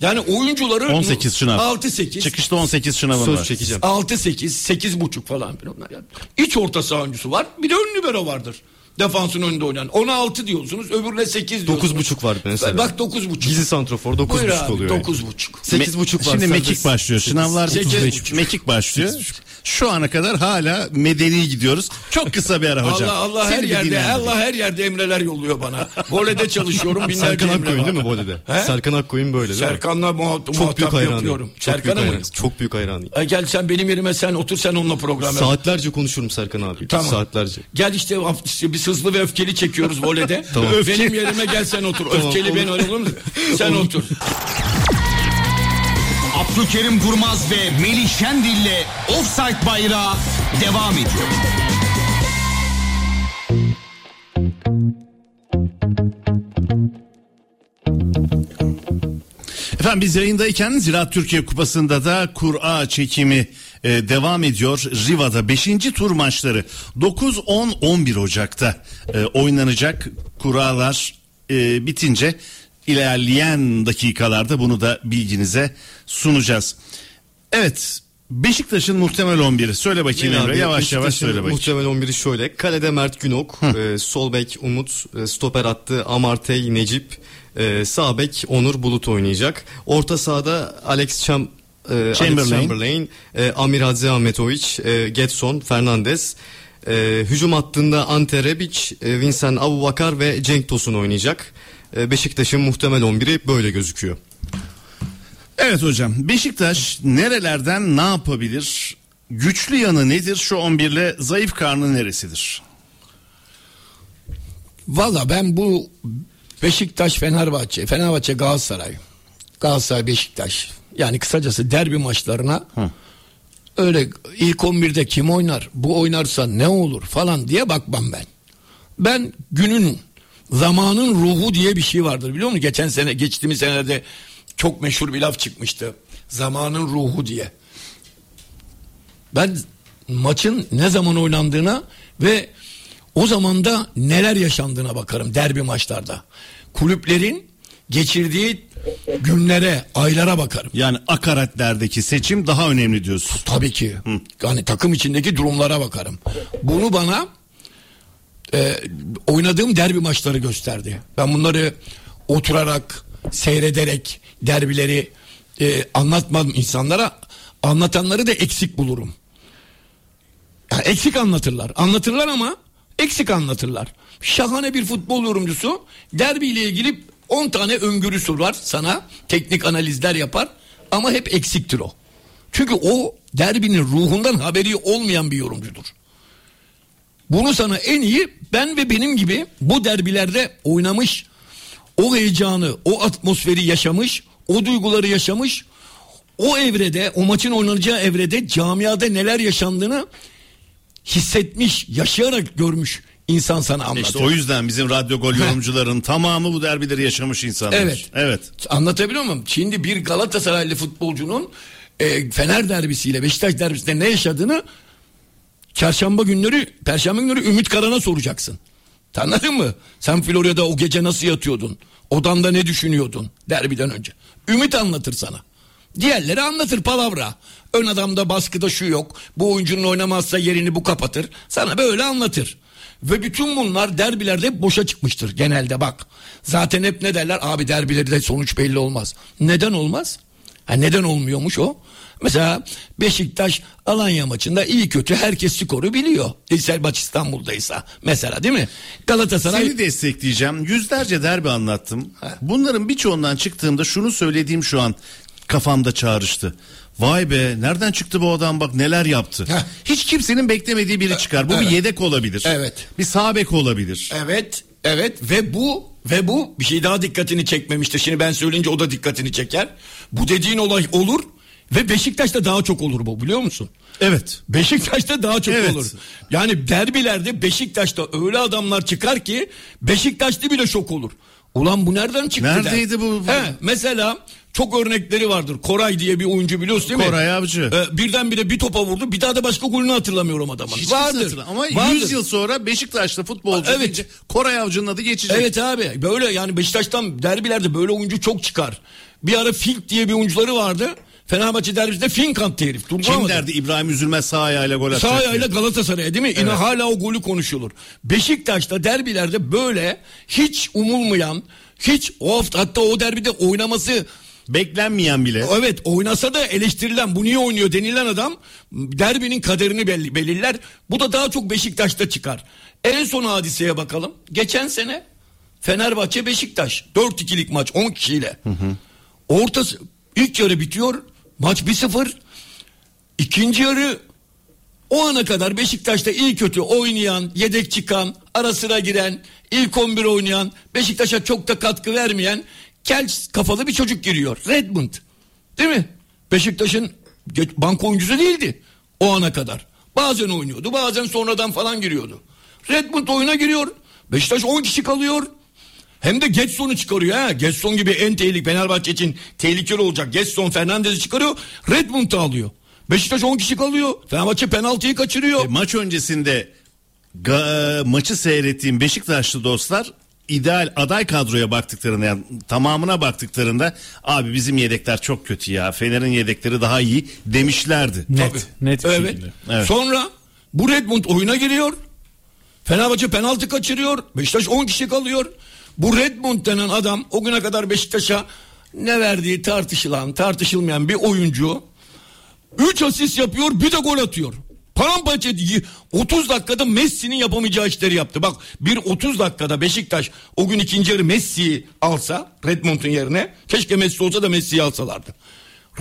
Yani oyuncuları 18 şınav. 6 8 Çıkışta 18 şınavın Söz var. çekeceğim. 6 8 8 buçuk falan filan onlar yani. İç orta saha oyuncusu var. Bir de ön libero vardır. Defansın önünde oynayan. Ona 6 diyorsunuz, öbürüne 8 diyorsunuz. 9.5 var mesela. Bak 9 buçuk. Gizli santrofor Buyur 9.5 abi, oluyor. yani. 9 buçuk. 8.5 var. Şimdi serbest. mekik başlıyor. Sınavlar Sekiz 35. buçuk. Mekik başlıyor. Şu ana kadar hala medeni gidiyoruz. Çok kısa bir ara hocam. Allah Allah her Seni bir yerde. Allah her yerde emreler yolluyor bana. Voley'de çalışıyorum binlerce Serkan Akkoyun değil mi voleyde? He? Serkan Akkoyun böyle değil mi? Serkan'la muhat Çok muhatap büyük hayranıyım. yapıyorum. Çok büyük Serkan'ı mı? Çok büyük hayranıyım. E gel sen benim yerime sen otur sen onunla program yap. Saatlerce konuşurum Serkan abi. Tamam. Saatlerce. Gel işte, biz hızlı ve öfkeli çekiyoruz voleyde. Tamam. Benim yerime gel sen otur. öfkeli ben öyle olur mu? Sen otur. Abdülkerim Durmaz ve Melih Şendil'le Offside Bayrağı devam ediyor. Efendim biz yayındayken Ziraat Türkiye Kupası'nda da kura çekimi e, devam ediyor. Riva'da 5. tur maçları 9, 10, 11 Ocak'ta e, oynanacak kuralar e, bitince ilerleyen dakikalarda bunu da bilginize sunacağız. Evet Beşiktaş'ın muhtemel 11'i söyle bakayım Emre yavaş yavaş söyle bakayım. Muhtemel 11'i şöyle. Kalede Mert Günok, e, sol bek Umut, e, stoper attı Amartey Necip, e, sağ bek Onur Bulut oynayacak. Orta sahada Alex Cham e, Chamberlain. Chamberlain, e, Amir Hadzi Ahmetoviç, e, Getson, Fernandez. E, hücum hattında Ante Rebic, e, Vincent Abubakar ve Cenk Tosun oynayacak. E, Beşiktaş'ın muhtemel 11'i böyle gözüküyor. Evet hocam Beşiktaş nerelerden ne yapabilir? Güçlü yanı nedir şu 11 ile zayıf karnı neresidir? Valla ben bu Beşiktaş Fenerbahçe, Fenerbahçe Galatasaray, Galatasaray Beşiktaş yani kısacası derbi maçlarına öyle ilk 11'de kim oynar, bu oynarsa ne olur falan diye bakmam ben. Ben günün zamanın ruhu diye bir şey vardır biliyor musun? Geçen sene geçtiğimiz senelerde çok meşhur bir laf çıkmıştı. Zamanın ruhu diye. Ben maçın ne zaman oynandığına ve o zamanda neler yaşandığına bakarım derbi maçlarda. Kulüplerin geçirdiği günlere, aylara bakarım. Yani akaratlerdeki seçim daha önemli diyorsun. Tabii ki. Yani takım içindeki durumlara bakarım. Bunu bana e, oynadığım derbi maçları gösterdi. Ben bunları oturarak, seyrederek derbileri e, anlatmam insanlara. Anlatanları da eksik bulurum. Yani eksik anlatırlar. Anlatırlar ama eksik anlatırlar. Şahane bir futbol yorumcusu derbiyle ilgili 10 tane öngörüsü var sana. Teknik analizler yapar ama hep eksiktir o. Çünkü o derbinin ruhundan haberi olmayan bir yorumcudur. Bunu sana en iyi ben ve benim gibi bu derbilerde oynamış, o heyecanı, o atmosferi yaşamış, o duyguları yaşamış, o evrede, o maçın oynanacağı evrede camiada neler yaşandığını hissetmiş, yaşayarak görmüş insan sana anlatır. İşte o yüzden bizim radyo gol yorumcuların tamamı bu derbileri yaşamış insanlar. Evet. Evet. Anlatabiliyor muyum? Şimdi bir Galatasaraylı futbolcunun e, Fener derbisiyle Beşiktaş derbisinde ne yaşadığını çarşamba günleri, perşembe günleri Ümit Karan'a soracaksın. Anladın mı? Sen Florya'da o gece nasıl yatıyordun? Odanda ne düşünüyordun derbiden önce? Ümit anlatır sana. Diğerleri anlatır palavra. Ön adamda baskıda şu yok. Bu oyuncunun oynamazsa yerini bu kapatır. Sana böyle anlatır. Ve bütün bunlar derbilerde hep boşa çıkmıştır genelde bak. Zaten hep ne derler? Abi derbilerde sonuç belli olmaz. Neden olmaz? Ha, neden olmuyormuş o? Mesela Beşiktaş Alanya maçında iyi kötü herkes skoru biliyor. İsel maç İstanbul'daysa mesela değil mi? Galatasaray Seni destekleyeceğim. Yüzlerce derbi anlattım. Bunların birçoğundan çıktığımda şunu söylediğim şu an kafamda çağrıştı. Vay be nereden çıktı bu adam bak neler yaptı. Heh. Hiç kimsenin beklemediği biri çıkar. Bu bir Evet. yedek olabilir. Evet. Bir sağ bek olabilir. Evet, evet ve bu ve bu bir şey daha dikkatini çekmemiştir. Şimdi ben söyleyince o da dikkatini çeker. Bu dediğin olay olur ve Beşiktaş'ta daha çok olur bu biliyor musun? Evet. Beşiktaş'ta daha çok Evet. olur. Yani derbilerde Beşiktaş'ta öyle adamlar çıkar ki Beşiktaşlı bile şok olur. Ulan bu nereden çıktı der. Neredeydi bu- He, mesela çok örnekleri vardır. Koray diye bir oyuncu biliyorsun değil mi? Koray Avcı. Ee, birdenbire bir topa vurdu. Bir daha da başka golünü hatırlamıyorum adamın. Hiç vardır. Ama vardır. 100 yıl sonra Beşiktaş'ta futbolcu Evet. deyince Koray Avcı'nın adı geçecek. Evet abi böyle yani Beşiktaş'tan derbilerde böyle oyuncu çok çıkar. Bir ara Fink diye bir oyuncuları vardı. Fenerbahçe derbisinde Fink attı herif. Kim derdi İbrahim Üzülmez sağ ayağıyla gol atacak Sağ ayağıyla Galatasaray'a değil mi? Yine hala o golü konuşulur. Beşiktaş'ta derbilerde böyle hiç umulmayan, hiç o hafta hatta o derbide oynaması Beklenmeyen bile. Evet oynasa da eleştirilen bu niye oynuyor denilen adam derbinin kaderini belli, belirler. Bu da daha çok Beşiktaş'ta çıkar. En son hadiseye bakalım. Geçen sene Fenerbahçe Beşiktaş 4-2'lik maç 10 kişiyle. Ortası ilk yarı bitiyor. Maç 1-0. İkinci yarı o ana kadar Beşiktaş'ta iyi kötü oynayan, yedek çıkan, ara sıra giren, ilk 11 oynayan, Beşiktaş'a çok da katkı vermeyen kel kafalı bir çocuk giriyor. Redmond. Değil mi? Beşiktaş'ın banko oyuncusu değildi o ana kadar. Bazen oynuyordu, bazen sonradan falan giriyordu. Redmond oyuna giriyor. Beşiktaş 10 kişi kalıyor. Hem de Getson'u çıkarıyor ha. Getson gibi en tehlikeli Fenerbahçe için tehlikeli olacak. Getson Fernandez'i çıkarıyor. Redmond'u alıyor. Beşiktaş 10 kişi kalıyor. Fenerbahçe penaltıyı kaçırıyor. E, maç öncesinde ga- maçı seyrettiğim Beşiktaşlı dostlar ideal aday kadroya baktıklarında yani tamamına baktıklarında abi bizim yedekler çok kötü ya Fener'in yedekleri daha iyi demişlerdi. Net, Tabii. net bir evet. şekilde. Evet. Sonra bu Redmond oyuna giriyor. Fenerbahçe penaltı kaçırıyor. Beşiktaş 10 kişi kalıyor. Bu Redmond denen adam o güne kadar Beşiktaş'a ne verdiği tartışılan, tartışılmayan bir oyuncu 3 asist yapıyor, bir de gol atıyor. Paramparça edici 30 dakikada Messi'nin yapamayacağı işleri yaptı. Bak bir 30 dakikada Beşiktaş o gün ikinci yarı Messi'yi alsa Redmond'un yerine keşke Messi olsa da Messi'yi alsalardı.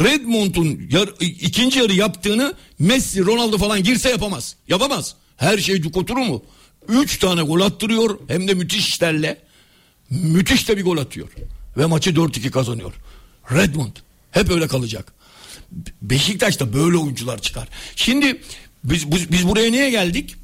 Redmond'un yar, ikinci yarı yaptığını Messi, Ronaldo falan girse yapamaz. Yapamaz. Her şey cuk oturur mu? Üç tane gol attırıyor hem de müthiş işlerle. Müthiş de bir gol atıyor. Ve maçı 4-2 kazanıyor. Redmond hep öyle kalacak. Beşiktaş'ta böyle oyuncular çıkar. Şimdi biz, biz, biz buraya niye geldik?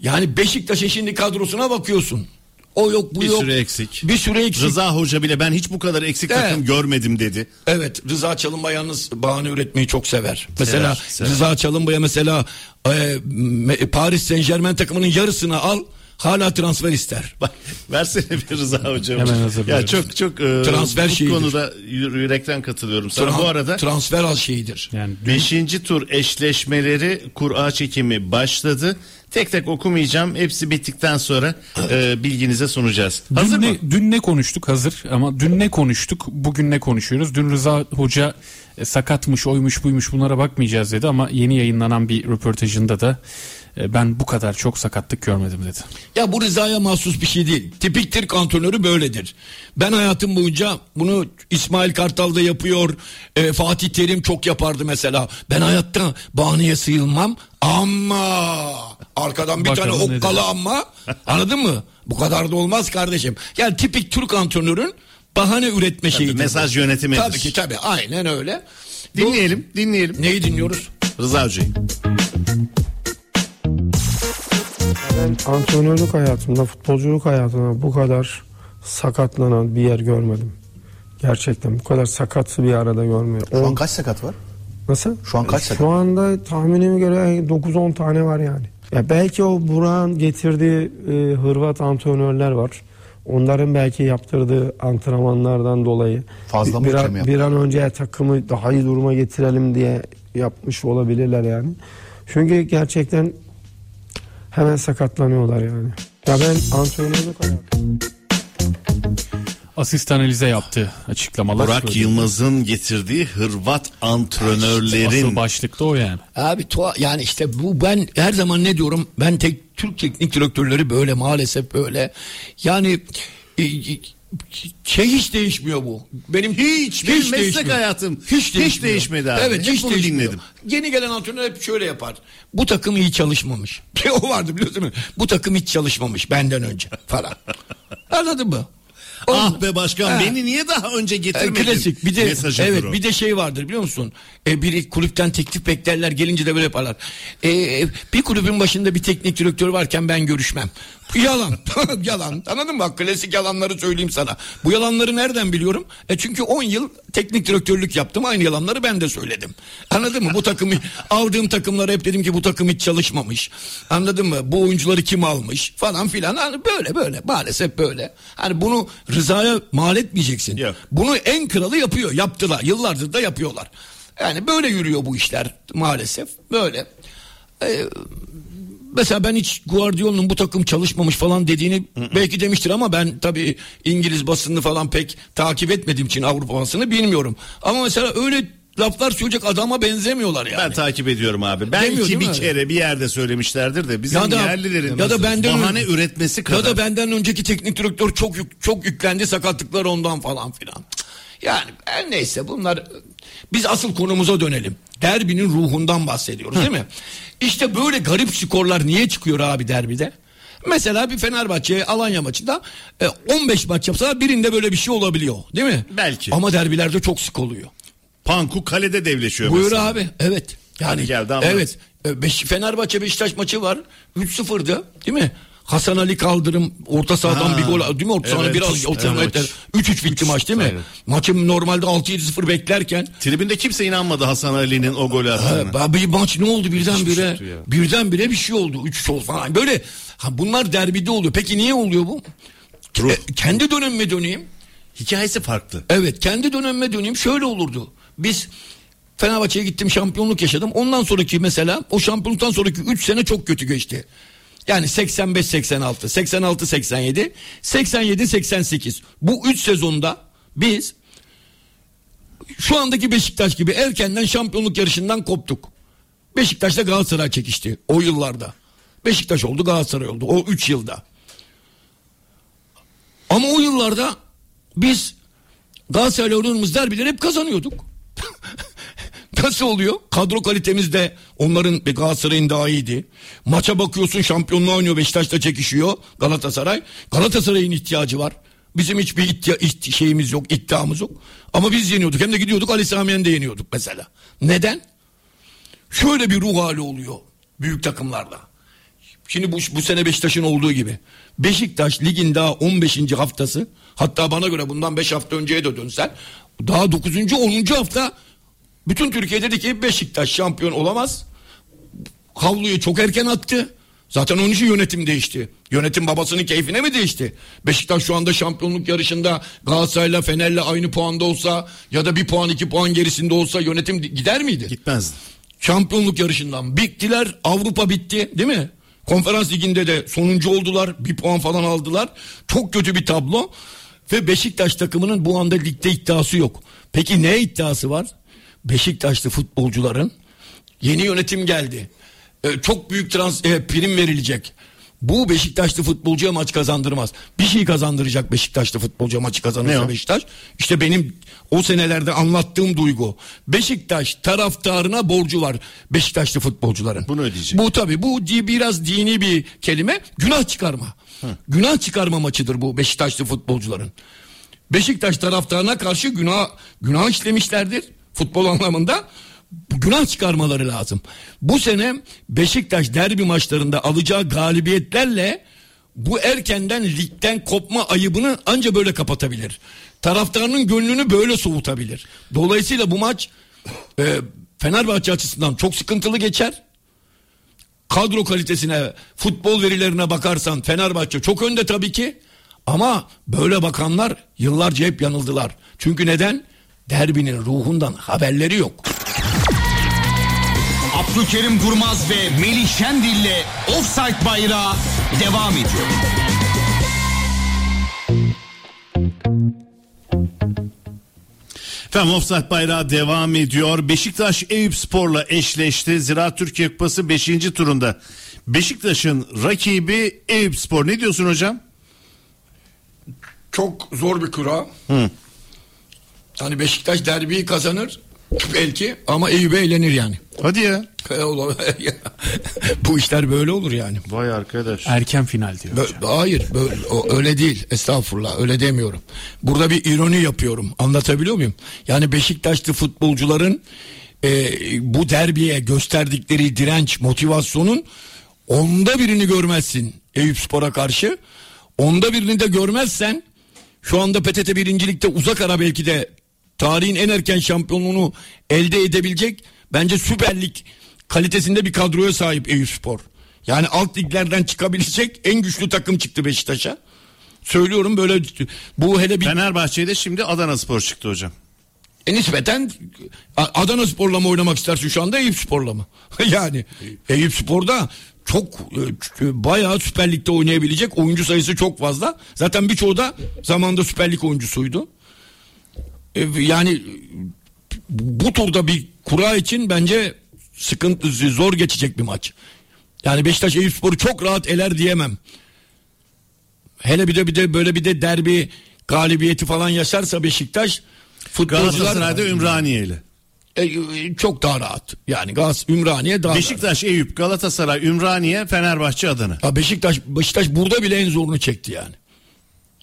Yani Beşiktaş'ın şimdi kadrosuna bakıyorsun. O yok bu Bir yok. sürü eksik. Bir sürü eksik. Rıza Hoca bile ben hiç bu kadar eksik Evet. takım görmedim dedi. Evet Rıza Çalınbay yalnız bahane üretmeyi çok sever. Mesela sever. Rıza Çalınbay'a mesela e, Paris Saint Germain takımının yarısını al hala transfer ister. Bak versene bir Rıza hocam. Hemen hazırlıyorum. Ya çok çok e, Transfer bu şeyidir. konuda yü- yürekten katılıyorum sana. Tran- bu arada transfer al şeyidir. Yani dün- Beşinci tur eşleşmeleri kura çekimi başladı. Tek tek okumayacağım. Hepsi bittikten sonra e, bilginize sunacağız. Hazır dün, mı? ne, dün ne konuştuk hazır ama dün ne konuştuk bugün ne konuşuyoruz? Dün Rıza Hoca e, sakatmış oymuş buymuş bunlara bakmayacağız dedi ama yeni yayınlanan bir röportajında da ben bu kadar çok sakatlık görmedim dedi. Ya bu Rıza'ya mahsus bir şey değil. Tipik Türk antrenörü böyledir. Ben hayatım boyunca bunu İsmail Kartal da yapıyor. e, Fatih Terim çok yapardı mesela. Ben hayatta bahaneye sığılmam ama arkadan bir Bakalım tane ne okkalı ama anladın mı? Bu kadar da olmaz kardeşim. Yani tipik Türk antrenörün bahane üretme bu. mesaj yönetimidir. Tabii ki tabii aynen öyle. Dinleyelim, dinleyelim. Neyi dinliyoruz? Rıza Hoca'yı. Ben antrenörlük hayatımda, futbolculuk hayatımda bu kadar sakatlanan bir yer görmedim. Gerçekten bu kadar sakatsı bir arada görmedim. Şu an kaç sakat var? Nasıl? Şu an kaç sakat? Şu anda tahminime göre 9-10 tane var yani. Ya belki o Burak'ın getirdiği e, Hırvat antrenörler var. Onların belki yaptırdığı antrenmanlardan dolayı Fazla mı bir, an, yaptı? bir an önce takımı daha iyi duruma getirelim diye yapmış olabilirler yani. Çünkü gerçekten hemen sakatlanıyorlar yani. Ya ben antrenörlük hayatım. Asist analize yaptı açıklamalar. Burak. Yılmaz'ın getirdiği Hırvat antrenörlerin Asıl başlıkta o yani. Abi tuha- yani işte bu ben her zaman ne diyorum ben tek Türk teknik direktörleri böyle maalesef böyle yani e, e, şey hiç değişmiyor bu. Benim Hiç, benim meslek değişmiyor. hayatım hiç, hiç değişmiyor. değişmedi abi. Evet Hep hiç bunu değişmiyor. dinledim. Yeni gelen antrenör hep şöyle yapar. Bu takım iyi çalışmamış. o vardı biliyorsun? Bu takım hiç çalışmamış benden önce falan. Anladın mı? Ah be başkan Ha. beni niye daha önce E, getirmedin? Klasik. Bir de Mesajıdır evet o. bir de şey vardır biliyor musun? E, biri kulüpten teklif beklerler gelince de böyle yaparlar. E, e, bir kulübün başında bir teknik direktör varken ben görüşmem. Yalan. yalan. Anladın mı? Klasik yalanları söyleyeyim sana. Bu yalanları nereden biliyorum? E çünkü 10 yıl teknik direktörlük yaptım. Aynı yalanları ben de söyledim. Anladın mı? Bu takımı aldığım takımlara hep dedim ki bu takım hiç çalışmamış. Anladın mı? Bu oyuncuları kim almış falan filan. Hani böyle böyle maalesef böyle. Hani bunu Rıza'ya mal etmeyeceksin. Yok. Bunu en kralı yapıyor. Yaptılar. Yıllardır da yapıyorlar. Yani böyle yürüyor bu işler maalesef. Böyle. Ee, mesela ben hiç Guardiola'nın bu takım çalışmamış falan dediğini belki demiştir ama ben tabii İngiliz basını falan pek takip etmediğim için Avrupa basını bilmiyorum. Ama mesela öyle laflar söyleyecek adama benzemiyorlar yani. Ben takip ediyorum abi. Demiyor, Belki bir kere bir yerde söylemişlerdir de bizim Ya da- yerlilerin ya da benden bahane ön- üretmesi kadar. Ya da benden önceki teknik direktör çok yük, çok yüklendi sakatlıklar ondan falan filan. Yani her neyse bunlar biz asıl konumuza dönelim. Derbinin ruhundan bahsediyoruz değil mi? İşte böyle garip skorlar niye çıkıyor abi derbide? Mesela bir Fenerbahçe Alanya maçında e, 15 maç yapsa birinde böyle bir şey olabiliyor değil mi? Belki. Ama derbilerde çok sık oluyor. Panku kalede devleşiyor Buyur mesela. abi. Evet. Yani Hadi geldi anlat. evet. E, Beş, Fenerbahçe Beşiktaş maçı var. 3-0'dı değil mi? Hasan Ali Kaldırım orta sahadan Ha, bir gol değil mi? Orta sahadan evet, biraz evet. orta sahadan 3-3 bitti maç değil mi? aynen. Maçın normalde 6-7-0 beklerken Tribünde kimse inanmadı Hasan Ali'nin o golü attığına. Ha, bir maç ne oldu birdenbire? Birdenbire bir şey oldu. 3 oldu falan. Böyle ha, bunlar derbide oluyor. Peki niye oluyor bu? Ruh. E, kendi dönemime döneyim. Hikayesi farklı. Evet kendi dönemime döneyim şöyle olurdu. Biz Fenerbahçe'ye gittim şampiyonluk yaşadım. Ondan sonraki mesela o şampiyonluktan sonraki 3 sene çok kötü geçti. Yani 85-86, 86-87, 87-88. Bu 3 sezonda biz şu andaki Beşiktaş gibi erkenden şampiyonluk yarışından koptuk. Beşiktaş'ta Galatasaray çekişti o yıllarda. Beşiktaş oldu Galatasaray oldu o 3 yılda. Ama o yıllarda biz Galatasaray'la oynadığımız derbileri hep kazanıyorduk. Nasıl oluyor? Kadro kalitemiz de onların Galatasaray'ın daha iyiydi. Maça bakıyorsun şampiyonluğa oynuyor Beşiktaş'ta çekişiyor Galatasaray. Galatasaray'ın ihtiyacı var. Bizim hiçbir ihtiya- iht- şeyimiz yok, iddiamız yok. Ama biz yeniyorduk. Hem de gidiyorduk Ali Sami Yen'de yeniyorduk mesela. Neden? Şöyle bir ruh hali oluyor büyük takımlarda. Şimdi bu, bu sene Beşiktaş'ın olduğu gibi. Beşiktaş ligin daha 15. haftası hatta bana göre bundan 5 hafta önceye de dönsen daha 9. 10. hafta bütün Türkiye dedi ki Beşiktaş şampiyon olamaz. Havluyu çok erken attı. Zaten onun için yönetim değişti. Yönetim babasının keyfine mi değişti? Beşiktaş şu anda şampiyonluk yarışında Galatasaray'la Fener'le aynı puanda olsa ya da bir puan iki puan gerisinde olsa yönetim gider miydi? Gitmezdi. Şampiyonluk yarışından bittiler. Avrupa bitti değil mi? Konferans liginde de sonuncu oldular. Bir puan falan aldılar. Çok kötü bir tablo. Ve Beşiktaş takımının bu anda ligde iddiası yok. Peki ne iddiası var? Beşiktaşlı futbolcuların yeni yönetim geldi. e, çok büyük trans e, prim verilecek. Bu Beşiktaşlı futbolcuya maç kazandırmaz. Bir şey kazandıracak Beşiktaşlı futbolcuya maçı kazanırsa? Beşiktaş. İşte benim o senelerde anlattığım duygu. Beşiktaş taraftarına borcu var Beşiktaşlı futbolcuların. Bunu ödeyecek. Bu tabii bu di- biraz dini bir kelime. Günah çıkarma. Günah çıkarma maçıdır bu Beşiktaşlı futbolcuların. Beşiktaş taraftarına karşı günah günah işlemişlerdir futbol anlamında. Günah çıkarmaları lazım. Bu sene Beşiktaş derbi maçlarında alacağı galibiyetlerle bu erkenden ligden kopma ayıbını anca böyle kapatabilir. Taraftarının gönlünü böyle soğutabilir. Dolayısıyla bu maç e, Fenerbahçe açısından çok sıkıntılı geçer. Kadro kalitesine, futbol verilerine bakarsan Fenerbahçe çok önde tabii ki. Ama böyle bakanlar yıllarca hep yanıldılar. Çünkü neden? Derbinin ruhundan haberleri yok. Abdülkerim Durmaz ve Melih Şendil'le Offside Bayrağı devam ediyor. Efendim Offside bayrağı devam ediyor. Beşiktaş Eyüp Spor'la eşleşti. Ziraat Türkiye Kupası 5. turunda. Beşiktaş'ın rakibi Eyüp Spor. Ne diyorsun hocam? Çok zor bir kura. Hani Beşiktaş derbiyi kazanır belki ama Eyüp'e eğlenir yani. Hadi ya. Bu işler böyle olur yani. Vay arkadaş. Erken final diyor. Bö- Hayır böyle, o, öyle değil estağfurullah öyle demiyorum. Burada bir ironi yapıyorum anlatabiliyor muyum? Yani Beşiktaşlı futbolcuların e, bu derbiye gösterdikleri direnç motivasyonun onda birini görmezsin Eyüp Spor'a karşı. Onda birini de görmezsen şu anda PTT birincilikte uzak ara belki de tarihin en erken şampiyonluğunu elde edebilecek bence Süper Lig kalitesinde bir kadroya sahip Eyüp Spor. Yani alt liglerden çıkabilecek en güçlü takım çıktı Beşiktaş'a. Söylüyorum böyle bu hele bir Fenerbahçe'de şimdi Adana Spor çıktı hocam. e, nispeten Adana Spor'la mı oynamak istersin şu anda Eyüp Spor'la mı? yani Eyüp Spor'da çok e, bayağı Süper Lig'de oynayabilecek oyuncu sayısı çok fazla. Zaten birçoğu da zamanda Süper Lig oyuncusuydu. E, yani bu turda bir kura için bence sıkıntı zor geçecek bir maç. Yani Beşiktaş Eyüp Spor'u çok rahat eler diyemem. Hele bir de bir de böyle bir de derbi galibiyeti falan yaşarsa Beşiktaş futbolcular Galatasaray'da Ümraniye ile. e, e, çok daha rahat. Yani Gaz Ümraniye daha rahat. Beşiktaş, Eyüp, Galatasaray, Ümraniye, Fenerbahçe, Adana. Ha, Beşiktaş Beşiktaş burada bile en zorunu çekti yani.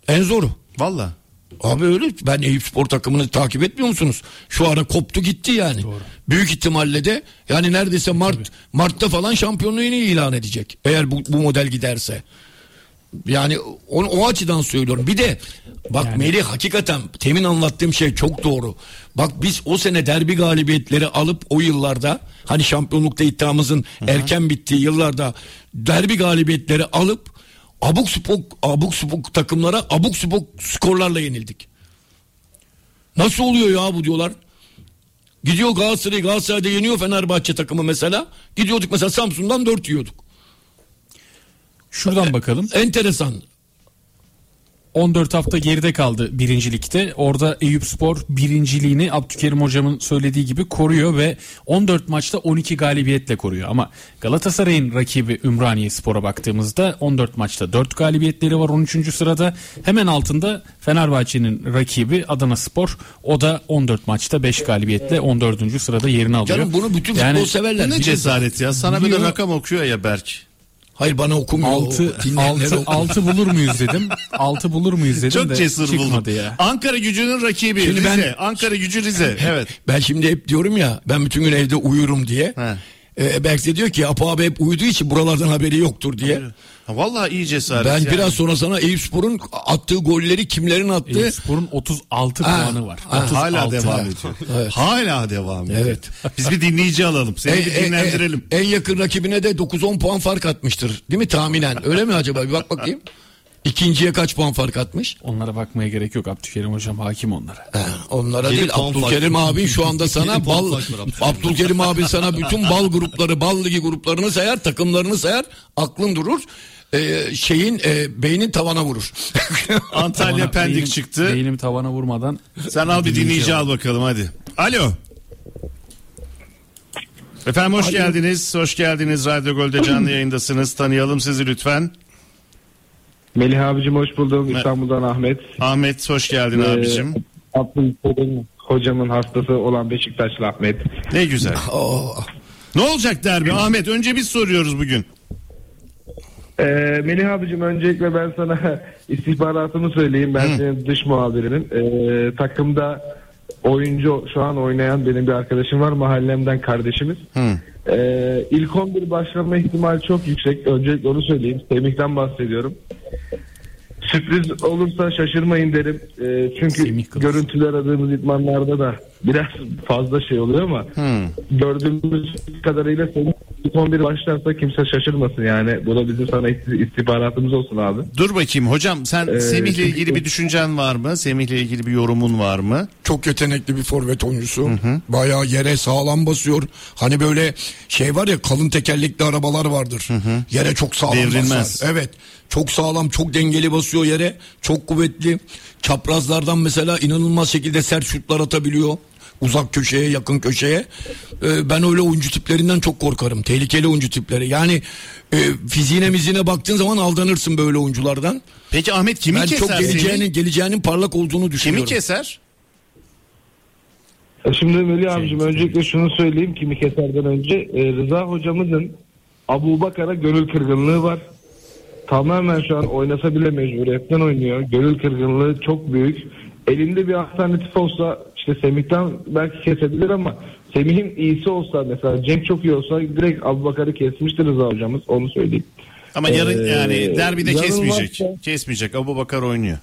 En zoru. Valla. Abi öyle ben Eyüp Spor takımını takip etmiyor musunuz? Şu ara koptu gitti yani. Büyük ihtimalle de yani neredeyse Mart Mart'ta falan şampiyonluğunu ilan edecek. Eğer bu, bu model giderse. Yani o, o açıdan söylüyorum. Bir de bak Melih hakikaten temin anlattığım şey çok doğru. Bak biz o sene derbi galibiyetleri alıp o yıllarda hani şampiyonlukta iddiamızın erken bittiği yıllarda derbi galibiyetleri alıp abuk subuk abuk subuk takımlara abuk subuk skorlarla yenildik. Nasıl oluyor ya bu diyorlar. Gidiyor Galatasaray Galatasaray'da yeniyor Fenerbahçe takımı mesela. Gidiyorduk mesela Samsun'dan 4 yiyorduk. Şuradan bakalım. Enteresan. 14 hafta geride kaldı birincilikte. Orada Eyüp Spor birinciliğini Abdülkerim hocamın söylediği gibi koruyor ve 14 maçta 12 galibiyetle koruyor. Ama Galatasaray'ın rakibi Ümraniye Spor'a baktığımızda 14 maçta 4 galibiyetleri var 13. sırada. Hemen altında Fenerbahçe'nin rakibi Adana Spor. O da 14 maçta 5 galibiyetle 14. sırada yerini alıyor. Canım bunu bütün Yani- futbol severler. Ne cesaret ya. Sana böyle Biliyor. rakam okuyor ya Berk. Hayır bana okumuyor. 6 O dinleyenlere 6 okumuyor. 6 bulur muyuz dedim. 6 bulur muyuz dedim Çok de cesur çıkmadı buldum. ya. Ankara gücünün rakibi Şimdi Rize. ben- Ankara gücü Rize. Evet. Ben şimdi hep diyorum ya ben bütün gün evde uyurum diye. He. Ee, Berk de diyor ki Apo abi hep uyuduğu için buralardan haberi yoktur diye. Vallahi iyi cesaret. Ben yani. biraz sonra sana Eyüp Spor'un attığı golleri kimlerin attığı Eyüp Spor'un 36 Ha, puanı var. ha, 36. Hala devam ediyor. Hala devam ediyor. Evet. Biz bir dinleyici alalım. Seni en, bir en- dinlendirelim. en- en yakın rakibine de 9-10 puan fark atmıştır. Değil mi tahminen? Öyle mi acaba? Bir bak bakayım. İkinciye kaç puan fark atmış? Onlara bakmaya gerek yok. Abdülkerim hocam hakim onlara. He, onlara Yedi değil Abdülkerim fark. abin şu anda sana bal. Abdülkerim abin sana bütün bal grupları bal ligi gruplarını sayar takımlarını sayar aklın durur Ee, şeyin e, beynin tavana vurur. Antalya Tavana- Pendik beynim- çıktı. Beynim tavana vurmadan. Sen al bir dinleyici al bakalım hadi. Alo. Efendim hoş geldiniz. Hoş geldiniz. Radyo Gol'de canlı yayındasınız. Tanıyalım sizi lütfen. Melih abicim hoş buldum. İstanbul'dan Ahmet. Ahmet hoş geldin Ee, abicim. Abdülkadir hocamın hastası olan Beşiktaşlı Ahmet. Ne güzel. Ne olacak derbi Ahmet? Önce biz soruyoruz bugün. Ee, Melih abicim öncelikle ben sana istihbaratımı söyleyeyim. Ben senin dış muhabirinim. Ee, takımda oyuncu şu an oynayan benim bir arkadaşım var. Mahallemden kardeşimiz. Ee, ilk 11 başlama ihtimali çok yüksek. Öncelikle onu söyleyeyim. Semih'ten bahsediyorum. Sürpriz olursa şaşırmayın derim. Ee, çünkü görüntüler aradığımız idmanlarda da biraz fazla şey oluyor ama gördüğümüz kadarıyla Semih ilk 11 başlarsa kimse şaşırmasın yani. Bu da bizim sana istihbaratımız olsun abi. Dur bakayım hocam sen Ee, Semih'le ilgili bir düşüncen var mı? Semih'le ilgili bir yorumun var mı? Çok yetenekli bir forvet oyuncusu. Bayağı yere sağlam basıyor. Hani böyle şey var ya kalın tekerlekli arabalar vardır. Yere çok sağlam Devrilmez. basar. Evet. Çok sağlam, çok dengeli basıyor yere. Çok kuvvetli. Çaprazlardan mesela inanılmaz şekilde sert şutlar atabiliyor. Uzak köşeye, yakın köşeye. Ee, ben öyle oyuncu tiplerinden çok korkarım. Tehlikeli oyuncu tipleri. Yani e, fiziğine mizine baktığın zaman aldanırsın böyle oyunculardan. Peki Ahmet kimi ben keser çok geleceğinin, Semih? geleceğinin parlak olduğunu düşünüyorum. Kimi keser? E Şimdi Melih abicim öncelikle şunu söyleyeyim kimi keserden önce e, Rıza hocamızın Abu Bakar'a gönül kırgınlığı var. Tamamen şu an oynasa bile mecburiyetten oynuyor. Gönül kırgınlığı çok büyük. Elinde bir alternatif olsa işte Semih'ten belki kesebilir ama Semih'in iyisi olsa mesela Cenk çok iyi olsa direkt Abu Bakar'ı kesmiştir Rıza hocamız onu söyleyeyim. Ama yarın Ee, yani derbide yarın kesmeyecek. varsa- Kesmeyecek. Abu Bakar oynuyor.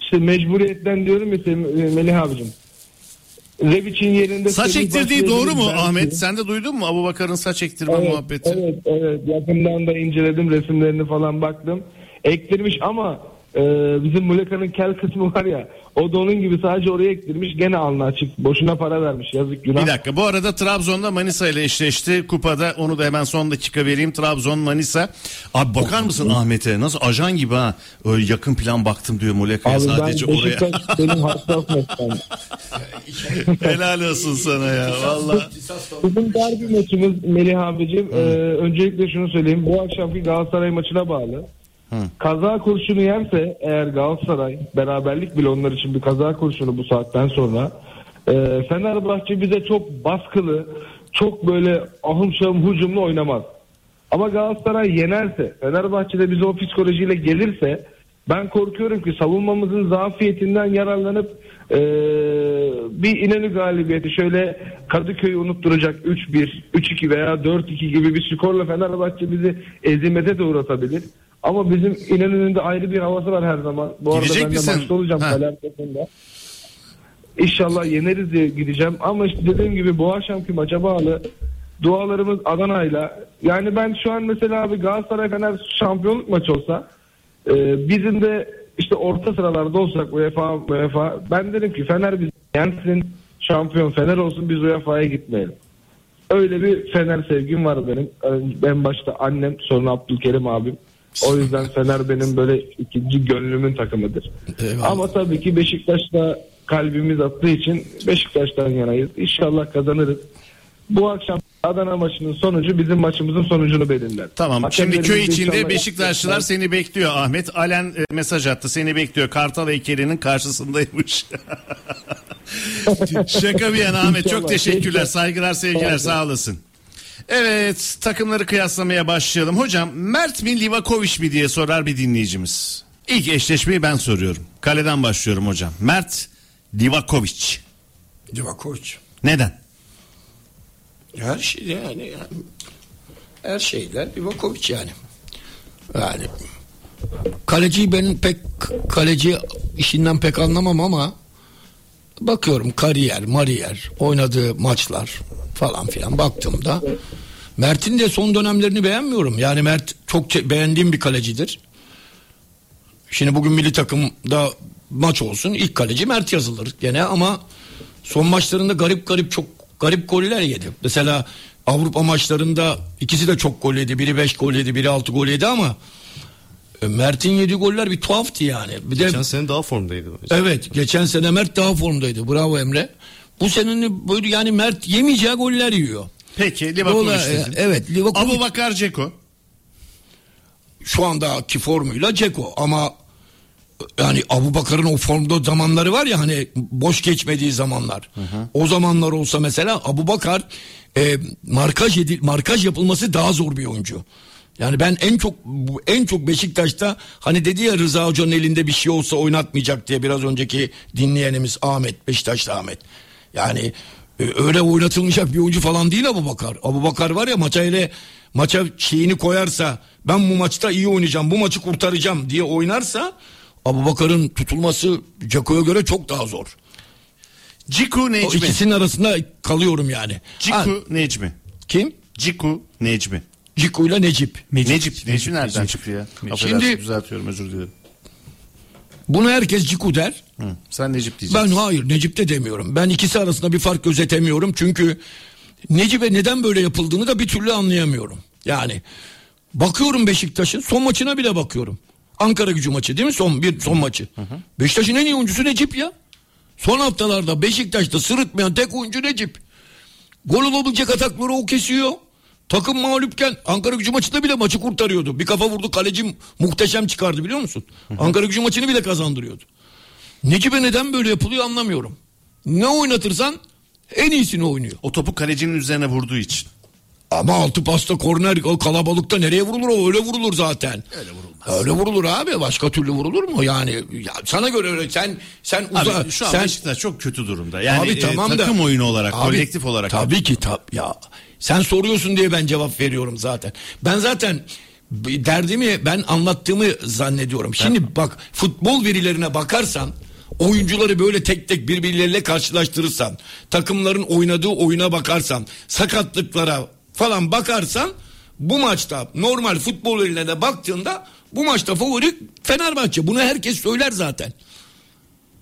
İşte mecburiyetten diyorum ya Sem- Melih abicim. Revic'in yerinde Saç ektirdiği doğru mu belki. Ahmet? Sen de duydun mu Abu Bakar'ın saç ektirme Evet, muhabbeti? evet, evet. Yakından da inceledim resimlerini falan baktım. Ektirmiş ama e, bizim Muleka'nın kel kısmı var ya o da onun gibi sadece oraya ektirmiş gene alnı açık. Boşuna para vermiş yazık günah. Bir dakika bu arada Trabzon'da Manisa ile eşleşti. Kupada onu da hemen son dakika vereyim. Trabzon Manisa. Abi bakar mısın Ahmet'e? Nasıl ajan gibi ha. Öyle yakın plan baktım diyor Muleka'ya sadece ben oraya. Benim hassas noktam. Helal olsun sana ya valla. Bizim derbi maçımız Melih abicim. e, öncelikle şunu söyleyeyim. Bu akşamki Galatasaray maçına bağlı. Kaza kurşunu yerse eğer Galatasaray beraberlik bile onlar için bir kaza kurşunu bu saatten sonra e, Fenerbahçe bize çok baskılı çok böyle ahım şahım hücumlu oynamaz. Ama Galatasaray yenerse Fenerbahçe de bize o psikolojiyle gelirse ben korkuyorum ki savunmamızın zafiyetinden yararlanıp e, bir İnönü galibiyeti şöyle Kadıköy'ü unutturacak 3-1, 3-2 veya 4-2 gibi bir skorla Fenerbahçe bizi ezimete de uğratabilir. Ama bizim İnönü'nün de ayrı bir havası var her zaman. Bu Gidecek arada ben misin? de maçta olacağım arkasında. İnşallah yeneriz diye gideceğim. Ama işte dediğim gibi bu akşamki maça bağlı dualarımız Adana'yla. Yani ben şu an mesela abi Galatasaray Fener şampiyonluk maçı olsa e, bizim de işte orta sıralarda olsak UEFA UEFA ben derim ki Fener bizi yensin şampiyon Fener olsun biz UEFA'ya gitmeyelim. Öyle bir Fener sevgim var benim. En başta annem sonra Abdülkerim abim. O yüzden Fener benim böyle ikinci gönlümün takımıdır. Ama tabii ki Beşiktaş'ta kalbimiz attığı için Beşiktaş'tan yanayız. İnşallah kazanırız. Bu akşam Adana maçının sonucu bizim maçımızın sonucunu belirler. Tamam şimdi Hakemlerimiz köy de içinde Beşiktaşlılar yapacaklar. seni bekliyor Ahmet. Alen e, mesaj attı seni bekliyor. Kartal heykeli'nin karşısındaymış. Şaka bir yana Ahmet çok teşekkürler. Saygılar sevgiler Sağ olasın. Evet takımları kıyaslamaya başlayalım. Hocam Mert mi Livakovic mi diye sorar bir dinleyicimiz. İlk eşleşmeyi ben soruyorum. Kaleden başlıyorum hocam. Mert Livakovic. Divakovic. Neden? Her şey yani, yani her şeyler Livakovic yani. Yani kaleciyi ben pek kaleci işinden pek anlamam ama bakıyorum kariyer, mariyer, oynadığı maçlar falan filan baktığımda Mert'in de son dönemlerini beğenmiyorum. Yani Mert çok beğendiğim bir kalecidir. Şimdi bugün milli takımda maç olsun ilk kaleci Mert yazılır gene ama son maçlarında garip garip çok garip goller yedi. Mesela Avrupa maçlarında ikisi de çok gol yedi. Biri 5 gol yedi, biri 6 gol yedi ama e, Mert'in yediği goller bir tuhaftı yani. Bir de Geçen sene daha formdaydı. hocam. Evet geçen sene Mert daha formdaydı. Bravo Emre. bu senenin böyle yani Mert yemeyeceği goller yiyor. Peki Liverpool Dola- işte. Evet Liverpool Abu Bakar Ceko. şu andaki formuyla Ceko ama yani Abu Bakar'ın o formda zamanları var ya hani boş geçmediği zamanlar. O zamanlar olsa mesela Abu Bakar e, markaj edil, markaj yapılması daha zor bir oyuncu. Yani ben en çok en çok Beşiktaş'ta hani dedi ya Rıza Hoca'nın elinde bir şey olsa oynatmayacak diye biraz önceki dinleyenimiz Ahmet Beşiktaş'ta Ahmet. Yani e, öyle oynatılmayacak bir oyuncu falan değil Abu Bakar. Abu Bakar var ya maça ile maça şeyini koyarsa ben bu maçta iyi oynayacağım bu maçı kurtaracağım diye oynarsa Abu Bakar'ın tutulması Ceko'ya göre çok daha zor. Ciku O Necmi. ikisinin arasında kalıyorum yani. Ha, Ciku Necmi. kim? Ciku Necmi. Ciku ile Necip. Necip. Necip, nereden çıktı ya? Şimdi- düzeltiyorum özür dilerim. Bunu herkes Ciku der. Hı, sen Necip diyeceksin. Ben hayır Necip de demiyorum. Ben ikisi arasında bir fark gözetemiyorum. Çünkü Necip'e neden böyle yapıldığını da bir türlü anlayamıyorum. Yani bakıyorum Beşiktaş'ın son maçına bile bakıyorum. Ankara gücü maçı değil mi? Son bir son maçı. Beşiktaş'ın en iyi oyuncusu Necip ya. Son haftalarda Beşiktaş'ta sırıtmayan tek oyuncu Necip. Gol olabilecek atakları o kesiyor. Takım mağlupken Ankara gücü maçında bile maçı kurtarıyordu. Bir kafa vurdu kaleci muhteşem çıkardı biliyor musun? Ankara gücü maçını bile kazandırıyordu. Necip'e neden böyle yapılıyor anlamıyorum. Ne oynatırsan en iyisini oynuyor. O topu kalecinin üzerine vurduğu için. Ama altı pasta korner o kalabalıkta nereye vurulur o öyle vurulur zaten. Öyle vurulmaz. Öyle vurulur abi başka türlü vurulur mu yani ya sana göre öyle sen sen uza, Abi şu an sen Beşiktaş çok kötü durumda. Yani Abi e, tamam da- takım oyunu olarak, Abi, kolektif olarak. Tabii ki tab ya. Sen soruyorsun diye ben cevap veriyorum zaten. Ben zaten derdimi ben anlattığımı zannediyorum. Şimdi bak futbol verilerine bakarsan oyuncuları böyle tek tek birbirleriyle karşılaştırırsan takımların oynadığı oyuna bakarsan sakatlıklara falan bakarsan bu maçta normal futbol verilerine baktığında bu maçta favori Fenerbahçe. Bunu herkes söyler zaten.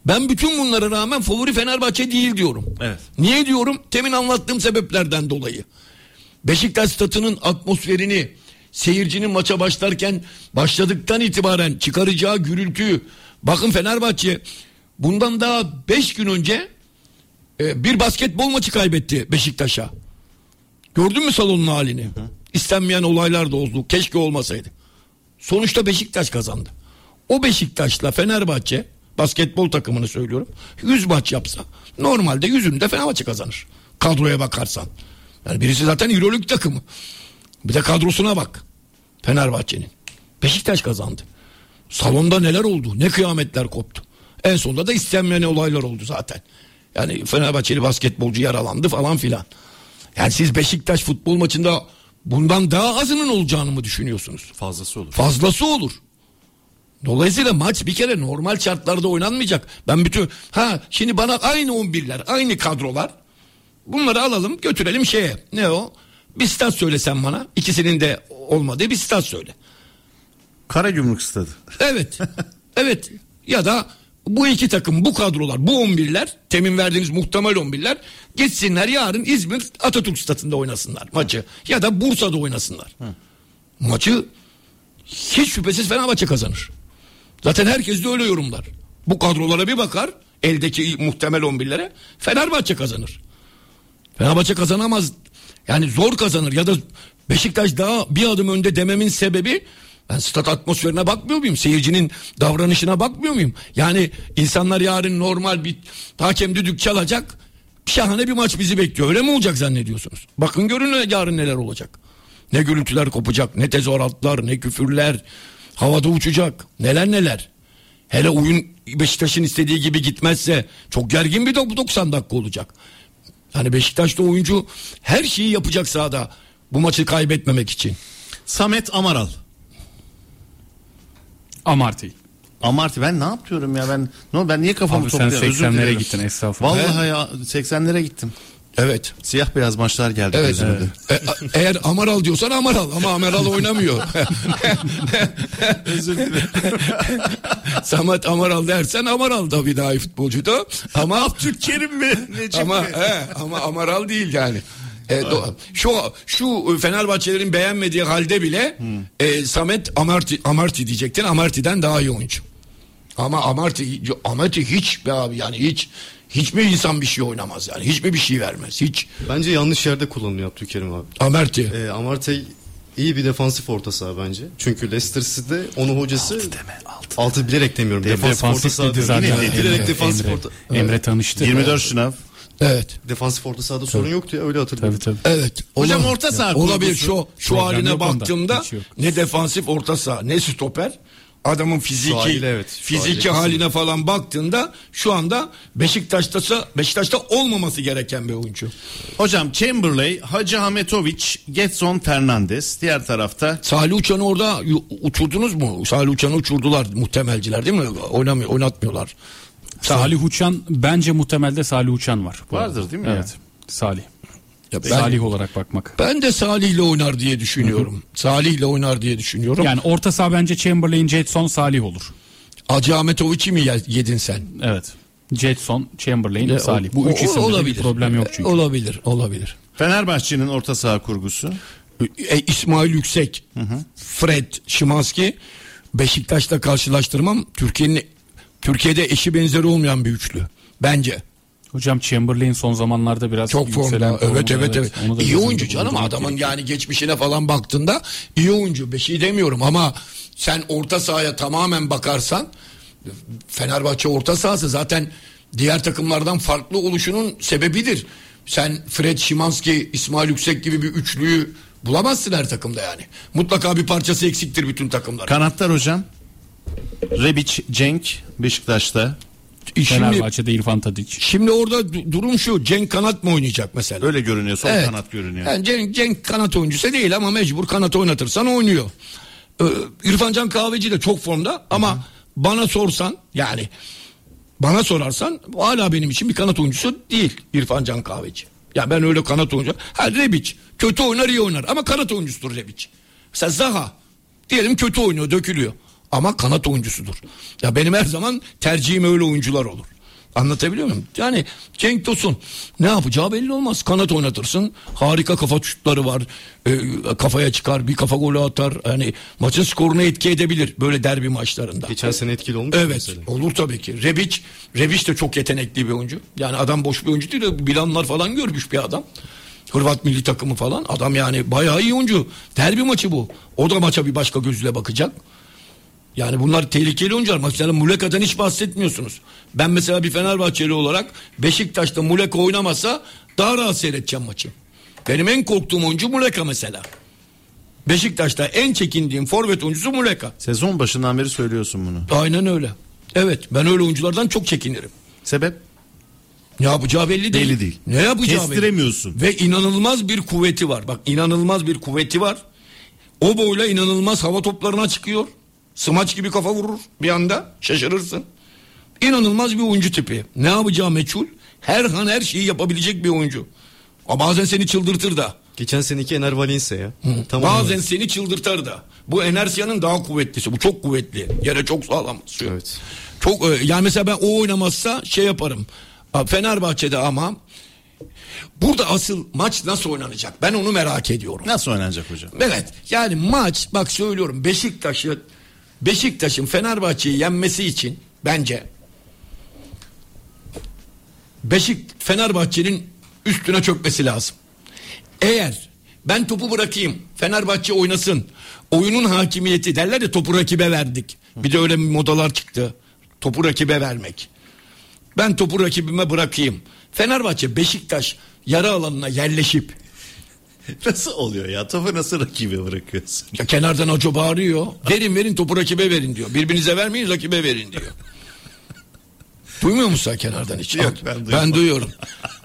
Ben bütün bunlara rağmen favori Fenerbahçe değil diyorum. Evet. Niye diyorum? Temin anlattığım sebeplerden dolayı. Beşiktaş statının atmosferini seyircinin maça başlarken başladıktan itibaren çıkaracağı gürültüyü bakın Fenerbahçe bundan daha 5 gün önce e, bir basketbol maçı kaybetti Beşiktaş'a. Gördün mü salonun halini? İstenmeyen olaylar da oldu. Keşke olmasaydı. Sonuçta Beşiktaş kazandı. O Beşiktaş'la Fenerbahçe basketbol takımını söylüyorum. 100 maç yapsa normalde yüzünde Fenerbahçe kazanır. Kadroya bakarsan. Yani birisi zaten Euroleague takımı. Bir de kadrosuna bak. Fenerbahçe'nin. Beşiktaş kazandı. Salonda neler oldu? Ne kıyametler koptu. En sonunda da istenmeyen olaylar oldu zaten. Yani Fenerbahçeli basketbolcu yaralandı falan filan. Yani siz Beşiktaş futbol maçında bundan daha azının olacağını mı düşünüyorsunuz? Fazlası olur. Fazlası olur. Dolayısıyla maç bir kere normal şartlarda oynanmayacak. Ben bütün ha şimdi bana aynı 11'ler, aynı kadrolar. Bunları alalım, götürelim şeye. Ne o? Bir stat söylesen bana. İkisinin de olmadığı bir stat söyle. Karagümrük stadı. Evet. evet. Ya da bu iki takım, bu kadrolar, bu 11'ler, temin verdiğiniz muhtemel 11'ler gitsinler yarın İzmir Atatürk Stadı'nda oynasınlar maçı. Ya da Bursa'da oynasınlar. Maçı hiç şüphesiz Fenerbahçe kazanır. Zaten herkes de öyle yorumlar. Bu kadrolara bir bakar, eldeki muhtemel 11'lere Fenerbahçe kazanır. Fenerbahçe kazanamaz. Yani zor kazanır ya da Beşiktaş daha bir adım önde dememin sebebi ben stat atmosferine bakmıyor muyum? Seyircinin davranışına bakmıyor muyum? Yani insanlar yarın normal bir hakem düdük çalacak. Şahane bir maç bizi bekliyor. Öyle mi olacak zannediyorsunuz? Bakın görün yarın neler olacak. Ne gürültüler kopacak, ne tezahüratlar, ne küfürler. Havada uçacak. Neler neler. Hele oyun Beşiktaş'ın istediği gibi gitmezse çok gergin bir 90 dakika olacak. Yani Beşiktaş'ta oyuncu her şeyi yapacak sahada bu maçı kaybetmemek için. Samet Amaral. Amarty. Amarty ben ne yapıyorum ya ben no ben niye kafamı Abi sen topluyorum özür 80'lere dilerim. gittin, estağfurullah. Vallahi ya 80'lere gittim. Evet. Siyah beyaz maçlar geldi Evet. gözüme de. E, a- eğer Amaral diyorsan Amaral ama Amaral oynamıyor. Özür dilerim. Samet Amaral dersen Amaral da bir daha iyi futbolcuydu. Ama Abdülkerim mi? Necip ama mi? he, ama Amaral değil yani. E, do- şu şu Fenerbahçelerin beğenmediği halde bile e, Samet Amarty Amarty diyecektin. Amarty'den daha iyi oyuncu. Ama Amarty Amarty hiç be abi yani hiç Hiçbir insan bir şey oynamaz yani. Hiçbir bir şey vermez. Hiç. Bence yanlış yerde kullanılıyor Abdülkerim abi. Amerti. Ee, Amartey iyi bir defansif orta saha bence. Çünkü Leicester City'de onun hocası altı, bilerek demiyorum. Defansif, Defansif orta saha dedi zaten. Yine bilerek defansif Emre, orta. Emre tanıştı. 24 şınav. Evet. Defansif orta sahada sorun yoktu ya öyle hatırlıyorum. Tabii tabii. Evet. Hocam orta saha Olabilir şu şu Problem haline yok onda. baktığımda Hiç yok. ne defansif orta saha ne stoper adamın fiziki haliyle evet, şu fiziki haliyle haline falan baktığında şu anda Beşiktaş'ta Beşiktaş'ta olmaması gereken bir oyuncu. Hocam Chamberlain, Hacı Hametovic, Getson Fernandes. Diğer tarafta Salih Uçan'ı orada uçurdunuz mu? Salih Uçan'ı uçurdular muhtemelciler değil mi? Oynamıyor, oynatmıyorlar. Salih Uçan bence muhtemelde Salih Uçan var. Vardır arada. değil mi Evet. Salih. Ya ben, Salih olarak bakmak. ben de Salih ile oynar diye düşünüyorum. Salih ile oynar diye düşünüyorum. Yani orta saha bence Chamberlain, Jetson, Salih olur. Hacı Ahmetovic'i mi ye- yedin sen? Evet. Jetson, Chamberlain, Ya, Salih. Bu o- üç isimde de bir problem yok çünkü. Olabilir, olabilir. Fenerbahçe'nin orta saha kurgusu. E, İsmail Yüksek, Fred, Şimanski Beşiktaş'ta karşılaştırmam Türkiye'nin Türkiye'de eşi benzeri olmayan bir üçlü. Bence. Hocam Chamberlain son zamanlarda biraz Çok formda. formda, Evet evet evet. Da İyi oyuncu canım adamın gerekiyor. yani geçmişine falan baktığında iyi oyuncu. Bir şey demiyorum ama sen orta sahaya tamamen bakarsan Fenerbahçe orta sahası zaten diğer takımlardan farklı oluşunun sebebidir. Sen Fred Şimanski, İsmail Yüksek gibi bir üçlüyü bulamazsın her takımda yani. Mutlaka bir parçası eksiktir bütün takımlar. Kanatlar hocam. Rebic, Cenk Beşiktaş'ta. Şimdi, Fenerbahçe'de İrfan Tadic. şimdi orada du- durum şu. Cenk kanat mı oynayacak mesela? Öyle görünüyor. Sol Evet. kanat görünüyor. Yani Cenk, Cenk kanat oyuncusu değil ama mecbur kanat oynatırsan oynuyor. Ee, İrfan Can Kahveci de çok formda ama bana sorsan yani bana sorarsan hala benim için bir kanat oyuncusu değil İrfan Can Kahveci. Ya ben öyle kanat oyuncu. Ha Rebic kötü oynar iyi oynar ama kanat oyuncusudur Rebic. Mesela Zaha diyelim kötü oynuyor dökülüyor ama kanat oyuncusudur. Ya benim her zaman tercihim öyle oyuncular olur. Anlatabiliyor muyum? Yani Cenk Tosun ne yapacağı belli olmaz. Kanat oynatırsın. Harika kafa şutları var. Ee, kafaya çıkar bir kafa golü atar. Hani maçın skoruna etki edebilir böyle derbi maçlarında. Geçen sene etkili olmuş Evet mesela. olur tabii ki. Rebic, Rebic de çok yetenekli bir oyuncu. Yani adam boş bir oyuncu değil de bilanlar falan görmüş bir adam. Hırvat milli takımı falan. Adam yani bayağı iyi oyuncu. Derbi maçı bu. O da maça bir başka gözle bakacak. Yani bunlar tehlikeli oyuncular. Mesela Muleka'dan hiç bahsetmiyorsunuz. Ben mesela bir Fenerbahçeli olarak Beşiktaş'ta Muleka oynamasa daha rahat seyredeceğim maçı. Benim en korktuğum oyuncu Muleka mesela. Beşiktaş'ta en çekindiğim forvet oyuncusu Muleka. Sezon başından beri söylüyorsun bunu. Aynen öyle. Evet ben öyle oyunculardan çok çekinirim. Sebep? Ne yapacağı belli değil. Belli değil. Ne yapacağı Kestiremiyorsun. belli. Ve inanılmaz bir kuvveti var. Bak inanılmaz bir kuvveti var. O boyla inanılmaz hava toplarına çıkıyor. Smaç gibi kafa vurur bir anda. Şaşırırsın. İnanılmaz bir oyuncu tipi. Ne yapacağı meçhul. Her an her şeyi yapabilecek bir oyuncu. Ama bazen seni çıldırtır da. Geçen seneki Ener Valencia ya. Tamam. Bazen seni çıldırtar da. Bu Enersiya'nın daha kuvvetlisi. Bu çok kuvvetli. Yere çok sağlam basıyor. Evet. Çok e, yani mesela ben o oynamazsa şey yaparım. Fenerbahçe'de ama burada asıl maç nasıl oynanacak? Ben onu merak ediyorum. Nasıl oynanacak hocam? Evet. Yani maç bak söylüyorum Beşiktaş'ı Beşiktaş'ın Fenerbahçe'yi yenmesi için bence Beşik Fenerbahçe'nin üstüne çökmesi lazım. Eğer ben topu bırakayım Fenerbahçe oynasın oyunun hakimiyeti derler ya topu rakibe verdik. Bir de öyle modalar çıktı. Topu rakibe vermek. Ben topu rakibime bırakayım. Fenerbahçe Beşiktaş yarı alanına yerleşip Nasıl oluyor ya? Topu nasıl rakibe bırakıyorsun? ya kenardan hoca bağırıyor. Verin verin topu rakibe verin diyor. Birbirinize vermeyin rakibe verin diyor. Duymuyor musun sen kenardan hiç? Yok, ben ben, duymadım. duyuyorum.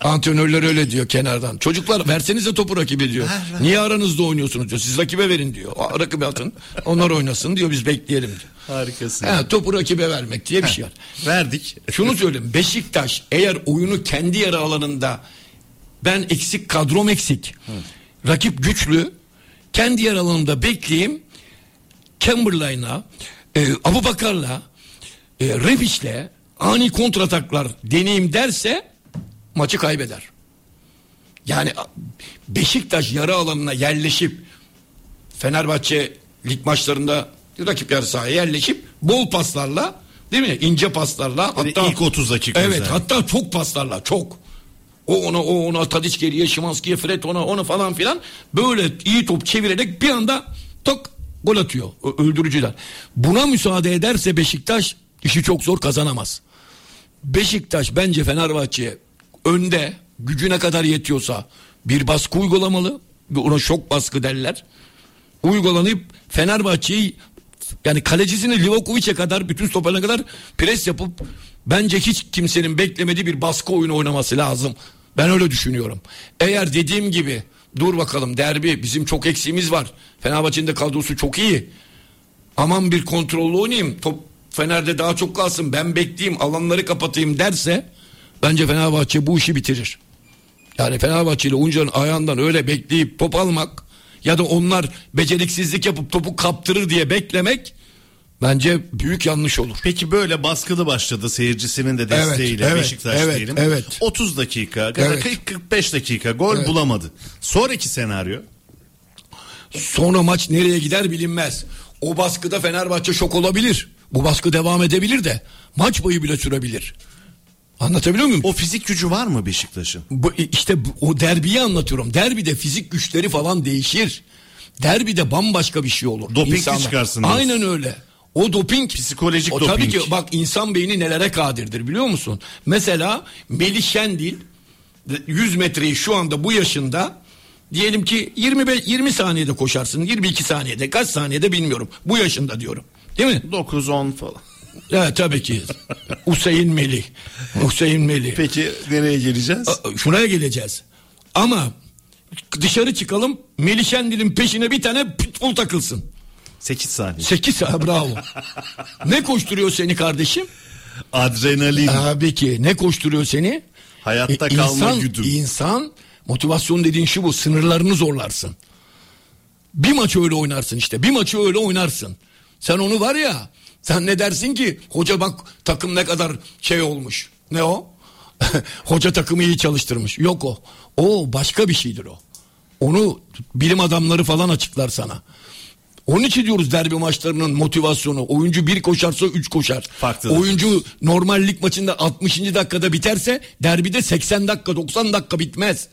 Antrenörler öyle diyor kenardan. Çocuklar versenize topu rakibe diyor. Niye aranızda oynuyorsunuz diyor. Siz rakibe verin diyor. Rakibe atın. Onlar oynasın diyor. Biz bekleyelim diyor. Harikasın. He, topu rakibe vermek diye bir şey var. Verdik. Şunu söyleyeyim. Beşiktaş eğer oyunu kendi yarı alanında ben eksik kadrom eksik. Rakip güçlü. Kendi yarı alanımda bekleyeyim. Chamberlain'a, e, Abu Bakar'la, e, Rebic'le ani kontrataklar deneyim derse maçı kaybeder. Yani Beşiktaş yarı alanına yerleşip Fenerbahçe lig maçlarında rakip yarı sahaya yerleşip bol paslarla Değil mi? İnce paslarla. Yani ilk 30 dakika Evet özellikle. hatta çok paslarla çok. O ona o ona Tadic geriye Şimanski'ye Fred ona ona falan filan. Böyle iyi top çevirerek bir anda tok gol atıyor. Öldürücüler. Buna müsaade ederse Beşiktaş işi çok zor kazanamaz. Beşiktaş bence Fenerbahçe'ye önde gücüne kadar yetiyorsa bir baskı uygulamalı. Ona şok baskı derler. Uygulanıp Fenerbahçe'yi yani kalecisini Livakovic'e kadar bütün stoperine kadar pres yapıp bence hiç kimsenin beklemediği bir baskı oyunu oynaması lazım. Ben öyle düşünüyorum. Eğer dediğim gibi dur bakalım derbi bizim çok eksiğimiz var. Fenerbahçe'nin de kadrosu çok iyi. Aman bir kontrollü oynayayım. Top Fener'de daha çok kalsın. Ben bekleyeyim, alanları kapatayım derse bence Fenerbahçe bu işi bitirir. Yani Fenerbahçe ile oyuncuların ayağından öyle bekleyip top almak ya da onlar beceriksizlik yapıp topu kaptırır diye beklemek bence büyük yanlış olur. Peki böyle baskılı başladı seyircisinin de desteğiyle Evet, evet, Beşiktaş evet, diyelim. evet. 30 dakika, ya da Evet. 40-45 dakika gol Evet. bulamadı. Sonraki senaryo Sonra maç nereye gider bilinmez. O baskıda Fenerbahçe şok olabilir. Bu baskı devam edebilir de maç boyu bile sürebilir. Anlatabiliyor muyum? o fizik gücü var mı Beşiktaş'ın? Bu, işte bu- o derbiyi anlatıyorum. Derbide fizik güçleri falan değişir. Derbide bambaşka bir şey olur. Dopingli İnsanlar- çıkarsın. Aynen öyle. O doping Psikolojik o Tabii doping. ki bak insan beyni nelere kadirdir biliyor musun? Mesela Melih Şendil 100 metreyi şu anda bu yaşında diyelim ki 25 20 saniyede koşarsın. 22 saniyede kaç saniyede bilmiyorum. Bu yaşında diyorum. Değil mi? 9-10 falan. Evet tabii ki. Hüseyin Melih. Hüseyin Melih. Peki nereye geleceğiz? A- Şuraya geleceğiz. Ama dışarı çıkalım Melih Şendil'in peşine bir tane pitbull takılsın. 8 saniye. 8 ha bravo. ne koşturuyor seni kardeşim? Adrenalin, Tabii ki ne koşturuyor seni? hayatta E, kalma insan, güdüm. İnsan motivasyon dediğin şu bu sınırlarını zorlarsın. Bir maçı öyle oynarsın işte bir maçı öyle oynarsın. Sen onu var ya sen ne dersin ki hoca bak takım ne kadar şey olmuş. Ne o? hoca takımı iyi çalıştırmış. Yok o. O başka bir şeydir o. Onu bilim adamları falan açıklar sana. Onun için diyoruz derbi maçlarının motivasyonu. Oyuncu bir koşarsa üç koşar. Farklıdır. Oyuncu normal lig maçında 60. dakikada biterse derbide 80 dakika 90 dakika bitmez.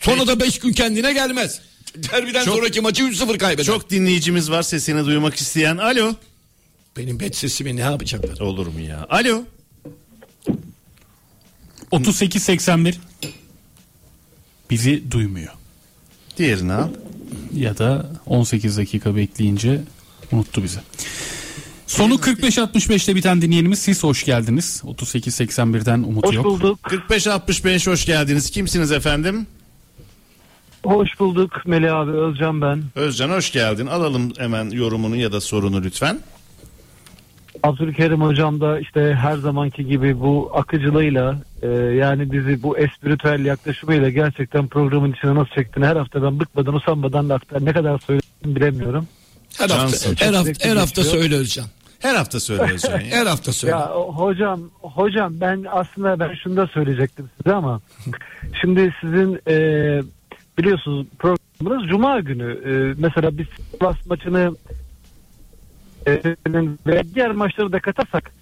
Sonra da 5 gün kendine gelmez. Derbiden Çok- sonraki maçı 3-0 kaybeder. Çok dinleyicimiz var sesini duymak isteyen. Alo. Benim bet sesimi ne yapacaklar? Olur mu ya? Alo. 38-81 bizi duymuyor. Diğerini al. Ya da 18 dakika bekleyince unuttu bizi. Sonu 45-65'te biten dinleyenimiz siz hoş geldiniz. 38-81'den Umut Hoş yok. bulduk. 45-65 hoş geldiniz. Kimsiniz efendim? Hoş bulduk Melih abi Özcan ben. Özcan hoş geldin. Alalım hemen yorumunu ya da sorunu lütfen. Abdülkerim hocam da işte her zamanki gibi bu akıcılığıyla e, yani bizi bu espritüel yaklaşımıyla gerçekten programın içine nasıl çektiğini her hafta ben bıkmadan usanmadan da aktar ne kadar söyledim bilemiyorum. Her hafta, Cansın. her hafta, her hafta söyle Özcan. Her hafta söyle Özcan. ya. Her hafta söyle. Ya hocam hocam ben aslında ben şunu da söyleyecektim size ama şimdi sizin e, biliyorsunuz programınız Cuma günü E, mesela biz Sivas maçını ve diğer maçları da katarsak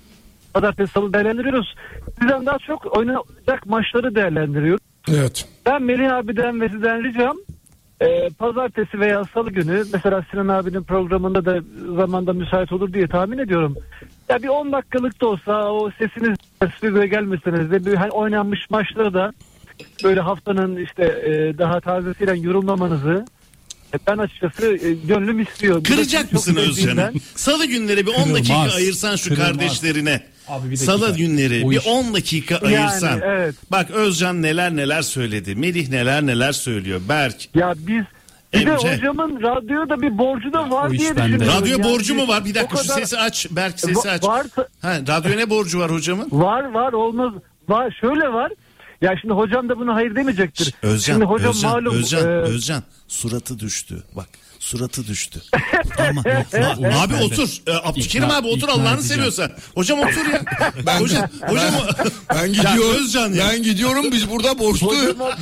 Pazartesi salı değerlendiriyoruz. Bizden daha çok oynanacak maçları değerlendiriyoruz. Evet. Ben Melih abiden ve sizden ricam e, pazartesi veya salı günü mesela Sinan abinin programında da zamanda müsait olur diye tahmin ediyorum. Ya bir 10 dakikalık da olsa o sesiniz stüdyoya gelmeseniz de bir hani oynanmış maçları da böyle haftanın işte e, daha tazesiyle yorumlamanızı ben açıkçası e, gönlüm istiyor. Kıracak mısın Özcan'ı? Salı günleri bir 10 dakika Kırılmaz. ayırsan şu Kırılmaz. kardeşlerine. Abi bir dakika. Salı günleri O bir iş- 10 dakika Yani, ayırsan. evet. Bak Özcan neler neler söyledi. Melih neler neler söylüyor. Berk. Ya biz bir de Emre. hocamın radyoda bir borcu da var O diye düşünüyorum. Radyo Yani borcu mu var? Bir dakika şu kadar- sesi aç. Berk sesi aç. Varsa, Ha, radyo ne borcu var hocamın? Var var olmaz. Var şöyle var. Ya şimdi hocam da buna hayır demeyecektir. Özcan, şimdi hocam Özcan, malum Özcan, e, Özcan suratı düştü. Bak Suratı düştü. Ama A- abi otur. Ee, Abdülkerim abi otur Allah'ını seviyorsan. Hocam otur ya. Ben, hocam, hocam ben gidiyorum. Ya Özcan ya. Ben gidiyorum. Biz burada borçlu.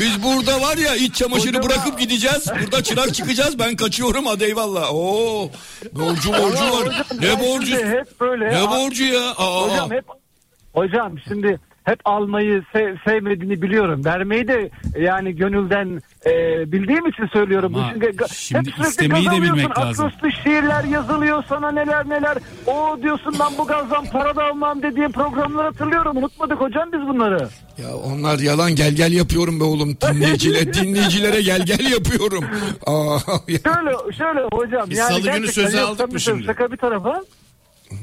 Biz burada var ya iç çamaşırı Hocam- bırakıp gideceğiz. Burada çırak çıkacağız. Ben kaçıyorum. Hadi eyvallah. Oo. Borcu borcu var. hocam Ne ben borcu? Hep böyle. Ne borcu ya? Aa. Hocam hep Hocam şimdi hep almayı sev- sevmediğini biliyorum. Vermeyi de yani gönülden e, bildiğim için söylüyorum. Ama Bu çünkü şimdi hep sürekli istemeyi de bilmek lazım. Şiirler yazılıyor sana neler neler. O diyorsun ben bu gazdan para da almam dediğim programları hatırlıyorum. Unutmadık hocam biz bunları. Ya onlar yalan gel gel yapıyorum be oğlum. Dinleyicilere, dinleyicilere gel gel yapıyorum. Aa, ya. Şöyle şöyle hocam. Biz yani salı günü yok, aldık mı şimdi? Şaka bir tarafa.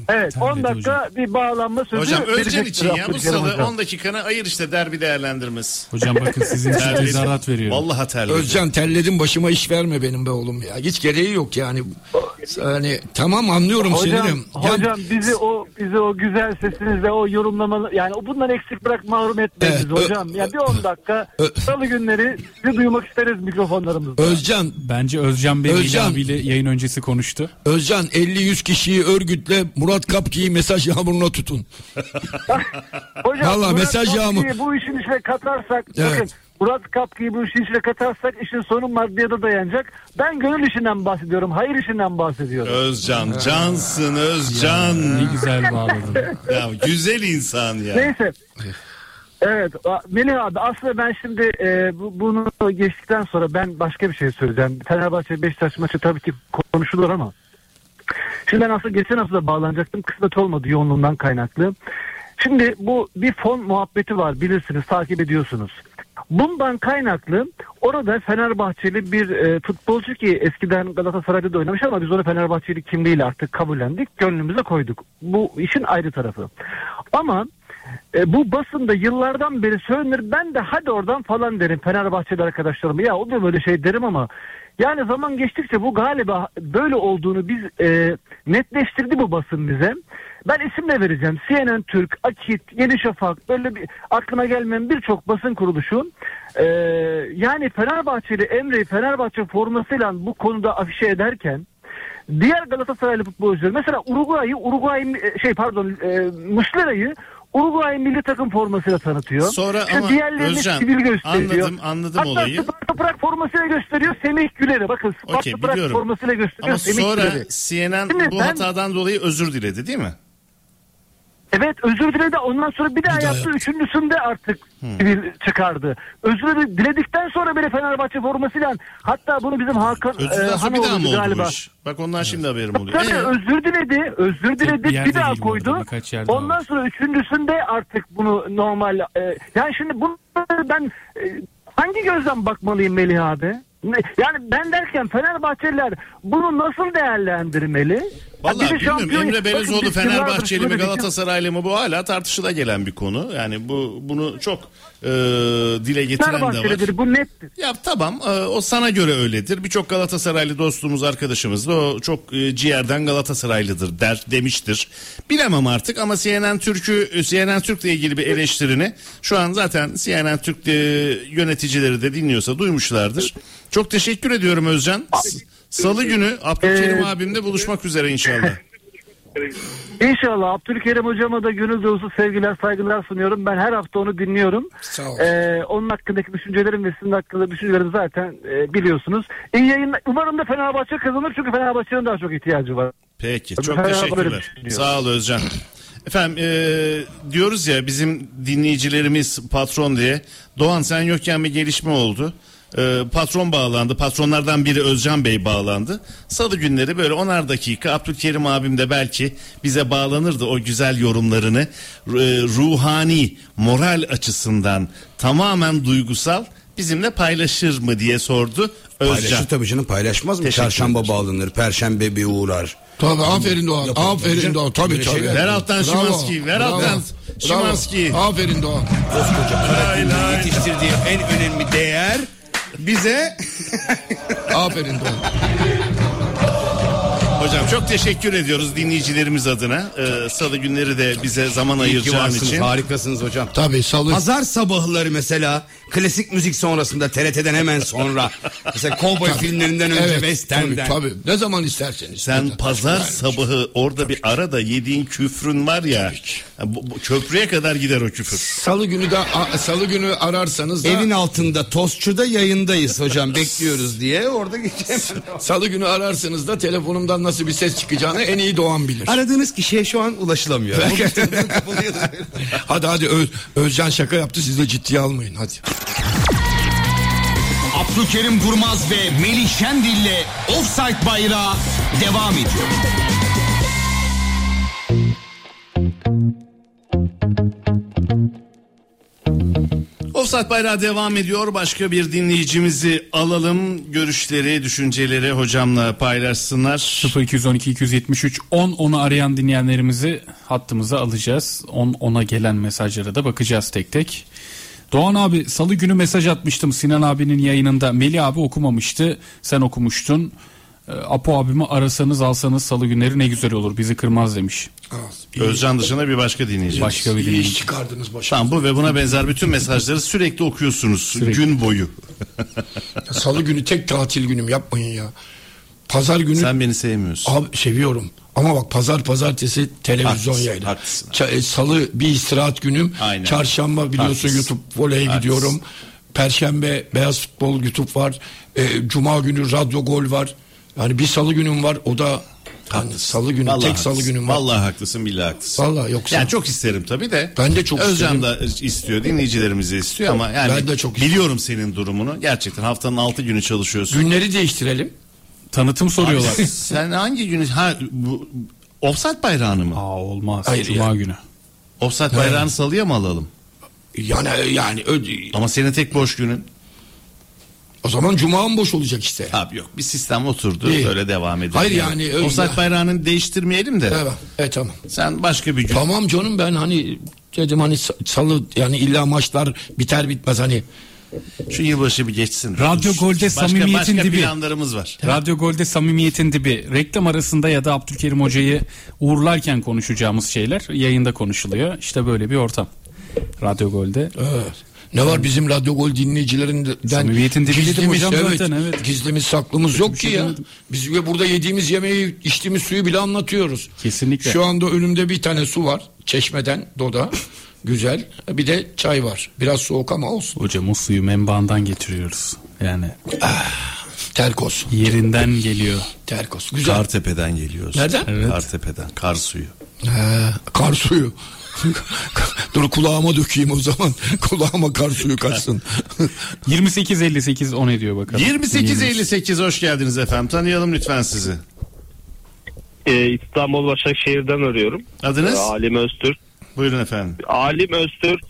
Evet 10 dakika bir bağlanma sözü Hocam Özcan için ya bu salı hocam. 10 dakikanı ayır işte derbi değerlendirmesi. Hocam bakın sizin için tezahürat veriyorum. Vallahi terledim. Özcan terledim başıma iş verme benim be oğlum ya. Hiç gereği yok yani. Yani tamam anlıyorum Hocam, sinirim. Ya- hocam bizi o bizi o güzel sesinizle o yorumlamalı yani o bundan eksik bırak mahrum etmeyin Evet, hocam. Ya bir 10 dakika salı günleri sizi duymak isteriz mikrofonlarımızda. Özcan Bence Özcan Bey Özcan- abiyle yayın öncesi konuştu. Özcan 50-100 kişiyi örgütle Murat Kapki'yi mesaj yağmuruna tutun. Hocam Vallahi Murat mesaj Kapki'yi yağmur. Bu işin içine katarsak Evet. bakın Murat Kapki'yi bu işin içine katarsak işin sonu maddiyata dayanacak. Ben gönül işinden bahsediyorum. Hayır işinden bahsediyorum. Özcan cansın Özcan. Ne güzel bağladın. ya güzel insan ya. Neyse. Evet Melih abi aslında ben şimdi e, bu- bunu geçtikten sonra ben başka bir şey söyleyeceğim. Fenerbahçe Beşiktaş maçı tabii ki konuşulur ama şimdi ben aslında geçen hafta bağlanacaktım kısmet olmadı yoğunluğundan kaynaklı. Şimdi bu bir fon muhabbeti var bilirsiniz takip ediyorsunuz. Bundan kaynaklı orada Fenerbahçeli bir e, futbolcu ki eskiden Galatasaray'da da oynamış ama biz onu Fenerbahçeli kimliğiyle artık kabullendik. Gönlümüze koyduk. Bu işin ayrı tarafı. Ama e, bu basında yıllardan beri söylenir. Ben de hadi oradan falan derim Fenerbahçeli arkadaşlarıma. Ya o da böyle şey derim ama yani zaman geçtikçe bu galiba böyle olduğunu biz e, netleştirdi bu basın bize. Ben isim de vereceğim. CNN Türk, Akit, Yeni Şafak böyle bir aklına gelmeyen birçok basın kuruluşu e, yani Fenerbahçeli Emre'yi Fenerbahçe formasıyla bu konuda afişe ederken diğer Galatasaraylı futbolcular mesela Uruguay'ı Uruguay şey pardon e, Muslera'yı Uruguay milli takım formasıyla tanıtıyor. Sonra İşte ama diğerlerini Özcan, sivil gösteriyor. anladım- anladım Hatta olayı. Sparta Prag formasıyla gösteriyor Semih Güler'i. Bakın Sparta Okey Prag formasıyla gösteriyor Ama Semih sonra Güler'i. CNN Şimdi bu ben- hatadan dolayı özür diledi değil mi? Evet özür diledi ondan sonra bir daha daha yaptı. yaptı. Üçüncüsünde artık sivil çıkardı. Özür dile- diledikten sonra bile Fenerbahçe formasıyla hatta bunu bizim Hakan Özürden e, bir daha oldu galiba. iş? Bak ondan şimdi haberim oluyor. Tabii Ee, özür diledi, özür diledi, bir bir, daha koydu. yerde Ondan var. sonra üçüncüsünde artık bunu normal... E, yani şimdi bunu ben e, hangi gözden bakmalıyım Melih abi? Yani ben derken Fenerbahçeliler bunu nasıl değerlendirmeli? Ya Vallahi biri bilmiyorum Emre Belezoğlu Fenerbahçeli mi. Galatasaraylı mı bu hala tartışıla gelen bir konu. Yani bu bunu çok e, dile getiren de var. Bu nettir. Ya tamam e, o sana göre öyledir. Birçok Galatasaraylı dostumuz arkadaşımız da o çok e, ciğerden Galatasaraylıdır der demiştir. Bilemem artık ama CNN Türk'ü CNN Türk'le ilgili bir eleştirini şu an zaten CNN Türk e, yöneticileri de dinliyorsa duymuşlardır. Çok teşekkür ediyorum Özcan. S- Salı günü Abdülkerim Ee, abimle buluşmak üzere inşallah. İnşallah Abdülkerim hocama da gönül dolusu sevgiler saygılar sunuyorum. Ben her hafta onu dinliyorum. Sağ ol. Ee, onun hakkındaki düşüncelerim ve sizin hakkında düşüncelerimi zaten e, biliyorsunuz. İyi yayınlar. Umarım da Fenerbahçe kazanır çünkü Fenerbahçe'nin daha çok ihtiyacı var. Peki çok Fenerbahçe teşekkürler. Sağ ol Özcan. Efendim e, diyoruz ya bizim dinleyicilerimiz patron diye. Doğan sen yokken bir gelişme oldu. E, patron bağlandı. Patronlardan biri Özcan Bey bağlandı. Salı günleri böyle onar dakika Abdülkerim abim de belki bize bağlanırdı o güzel yorumlarını e, ruhani moral açısından tamamen duygusal bizimle paylaşır mı diye sordu Özcan. Paylaşır tabii canım paylaşmaz mı? Teşekkür Çarşamba bağlanır, perşembe bir uğrar. Tabii aferin Doğan. Yapalım. Aferin Doğan. Tabii Böyle tabii. Ver alttan Şimanski, ver alttan. Şimanski. Aferin Doğan. Koskoca Karadeniz yetiştirdiği en önemli değer bize Aferin Doğan. Hocam çok teşekkür ediyoruz dinleyicilerimiz adına. Ee, Salı günleri de bize zaman ayıracağın için. harikasınız hocam. Tabii salı. Pazar sabahları mesela klasik müzik sonrasında TRT'den hemen sonra mesela kovboy filmlerinden önce Evet, western'den. tabii, tabii. Ne zaman isterseniz. Sen Ne- pazar Yani. sabahı orada bir arada yediğin küfrün var ya. Bu, bu köprüye kadar gider o küfür. Salı günü de a- salı günü ararsanız da Evin altında tostçuda yayındayız hocam bekliyoruz diye orada geçeceğim. salı günü ararsanız da telefonumdan nasıl bir ses çıkacağını en iyi Doğan bilir. Aradığınız kişiye şu an ulaşılamıyor. hadi hadi Öz, Özcan şaka yaptı siz de ciddiye almayın hadi. Abdülkerim Durmaz ve Melih Şendil'le Offside Bayrağı devam ediyor. Offside bayrağı devam ediyor. Başka bir dinleyicimizi alalım. Görüşleri, düşünceleri hocamla paylaşsınlar. 0212 273 10 onu arayan dinleyenlerimizi hattımıza alacağız. 10 ona gelen mesajlara da bakacağız tek tek. Doğan abi salı günü mesaj atmıştım Sinan abinin yayınında. Melih abi okumamıştı. Sen okumuştun. Ee, Apo abimi arasanız alsanız salı günleri ne güzel olur. Bizi kırmaz demiş. Özcan dışında bir başka dinleyici. Başka bir İyi dinleyici. iş çıkardınız başa. Tamam bu ve buna benzer bütün mesajları sürekli okuyorsunuz gün boyu. Ya Salı günü tek tatil günüm yapmayın ya. Pazar günü Sen beni sevmiyorsun. Abi seviyorum. Ama bak pazar pazartesi televizyon Haklısın, yayını. haklısın. E, Salı bir istirahat günüm. Aynen. Çarşamba biliyorsun Haklısın. YouTube voleye Haklısın. gidiyorum. Perşembe beyaz futbol YouTube var. E, Cuma günü radyo gol var. Yani bir salı günüm var. O da hani salı günü Vallahi tek salı haklısın. günüm var. Vallahi haklısın billahi haklısın. Vallahi yoksa Yani çok isterim tabii de. Ben de çok Özcan isterim. da istiyor, dinleyicilerimiz de istiyor ama yani Ben de çok biliyorum senin durumunu. Gerçekten haftanın 6 günü çalışıyorsun. günleri değiştirelim. Tanıtım soruyorlar. Abi, sen hangi günü ha bu Offside bayrağını mı? Aa olmaz. Hayır Cuma ya. günü. Offside bayrağını salıya mı alalım? Yani yani ö- Ama senin tek boş günün. O zaman cuma mı boş olacak işte. Abi yok bir sistem oturdu İyi. böyle devam edelim. Hayır yani öyle- Offside bayrağını değiştirmeyelim de. Evet, evet tamam. Sen başka bir gün. Tamam canım ben hani dedim hani sa- salı yani illa maçlar biter bitmez hani Şu yılbaşı bir geçsin. Radyo Gol'de başka, samimiyetin başka dibi. planlarımız var. Radyo Gol'de samimiyetin dibi. Reklam arasında ya da Abdülkerim Hoca'yı uğurlarken konuşacağımız şeyler yayında konuşuluyor. İşte böyle bir ortam. Radyo Gol'de. Evet. Ne var bizim Radyo Gol dinleyicilerinden gizlimiz, hocam evet, zaten, evet. Gizlimiz saklımız yok ki şey ya. Biz ve burada yediğimiz yemeği, içtiğimiz suyu bile anlatıyoruz. Kesinlikle. Şu anda önümde bir tane su var. Çeşmeden Doda. Güzel. Bir de çay var. Biraz soğuk ama olsun. Hocam o suyu menbaından getiriyoruz. Yani Terkos. yerinden geliyor. Terkos. Güzel. Kartepe'den geliyoruz. Nereden? Evet. Kartepe'den. Kar suyu. He, kar suyu. Dur kulağıma dökeyim o zaman. kulağıma kar suyu kaçsın. 28.58 on ediyor bakalım. 2858 hoş geldiniz efendim. Tanıyalım lütfen sizi. Ee, İstanbul Başakşehir'den arıyorum. Adınız? Ee, Alim Öztürk. Buyurun efendim. Alim Öztürk.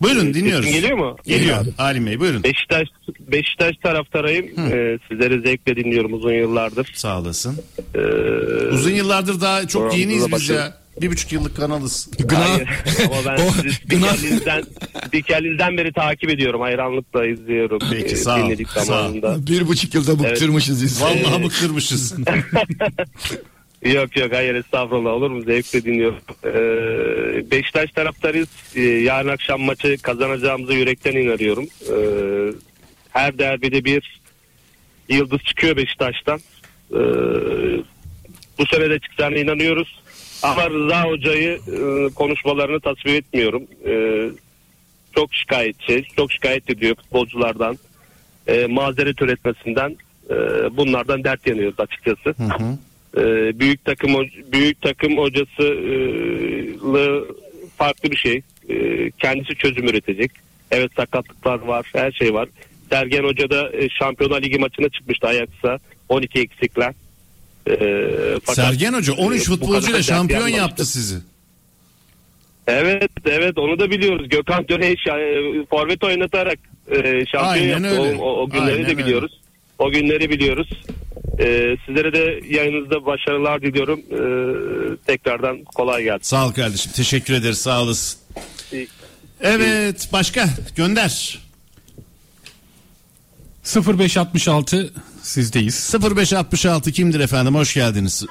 Buyurun dinliyoruz. Sesim geliyor mu? Geliyor. Halim Bey buyurun. Beşiktaş Beşiktaş taraftarıyım. Ee, sizleri zevkle dinliyorum uzun yıllardır. Sağ olasın. Ee, Uzun yıllardır daha çok yeniyiz biz ya. Bir buçuk yıllık kanalız. Hayır. Ama ben O- sizi gına- Dikeliz'den beri takip ediyorum. Hayranlıkla izliyorum. Peki, Ee, sağ ol, Dinledik sağ ol. bir buçuk yılda bıktırmışız insanı. Vallahi bıktırmışız. Yok yok hayır estağfurullah olur mu zevkle dinliyorum. Ee, Beşiktaş taraftarıyız. Ee, yarın akşam maçı kazanacağımıza yürekten inanıyorum. Ee, her derbide bir yıldız çıkıyor Beşiktaş'tan. Ee, bu sene de çıkacağına inanıyoruz. Ama Rıza Hoca'yı e, konuşmalarını tasvip etmiyorum. Ee, çok şikayetçi, çok şikayet ediyor futbolculardan. Ee, mazeret üretmesinden. Ee, bunlardan dert yanıyoruz açıkçası. Ee, büyük takım büyük takım hocası e, lı farklı bir şey. Ee, kendisi çözüm üretecek. Evet sakatlıklar var, her şey var. Sergen Hoca da e, Şampiyonlar Ligi maçına çıkmıştı Ajax'a 12 eksikler. Ee, fakat, Sergen Hoca 13 e, futbolcuyla şampiyon dert yanmamıştı. yaptı sizi. Evet, evet onu da biliyoruz. Gökhan Töre'yi e, forvet oynatarak e, şampiyon Aynen yaptı. öyle. O, o, günleri Aynen de biliyoruz. O günleri biliyoruz. E, sizlere de yayınınızda başarılar diliyorum. E, tekrardan kolay gelsin. Sağ ol kardeşim. Teşekkür ederiz. Sağ olasın. İyi. Evet başka gönder. 0566 Sizdeyiz. 0566 kimdir efendim? Hoş geldiniz.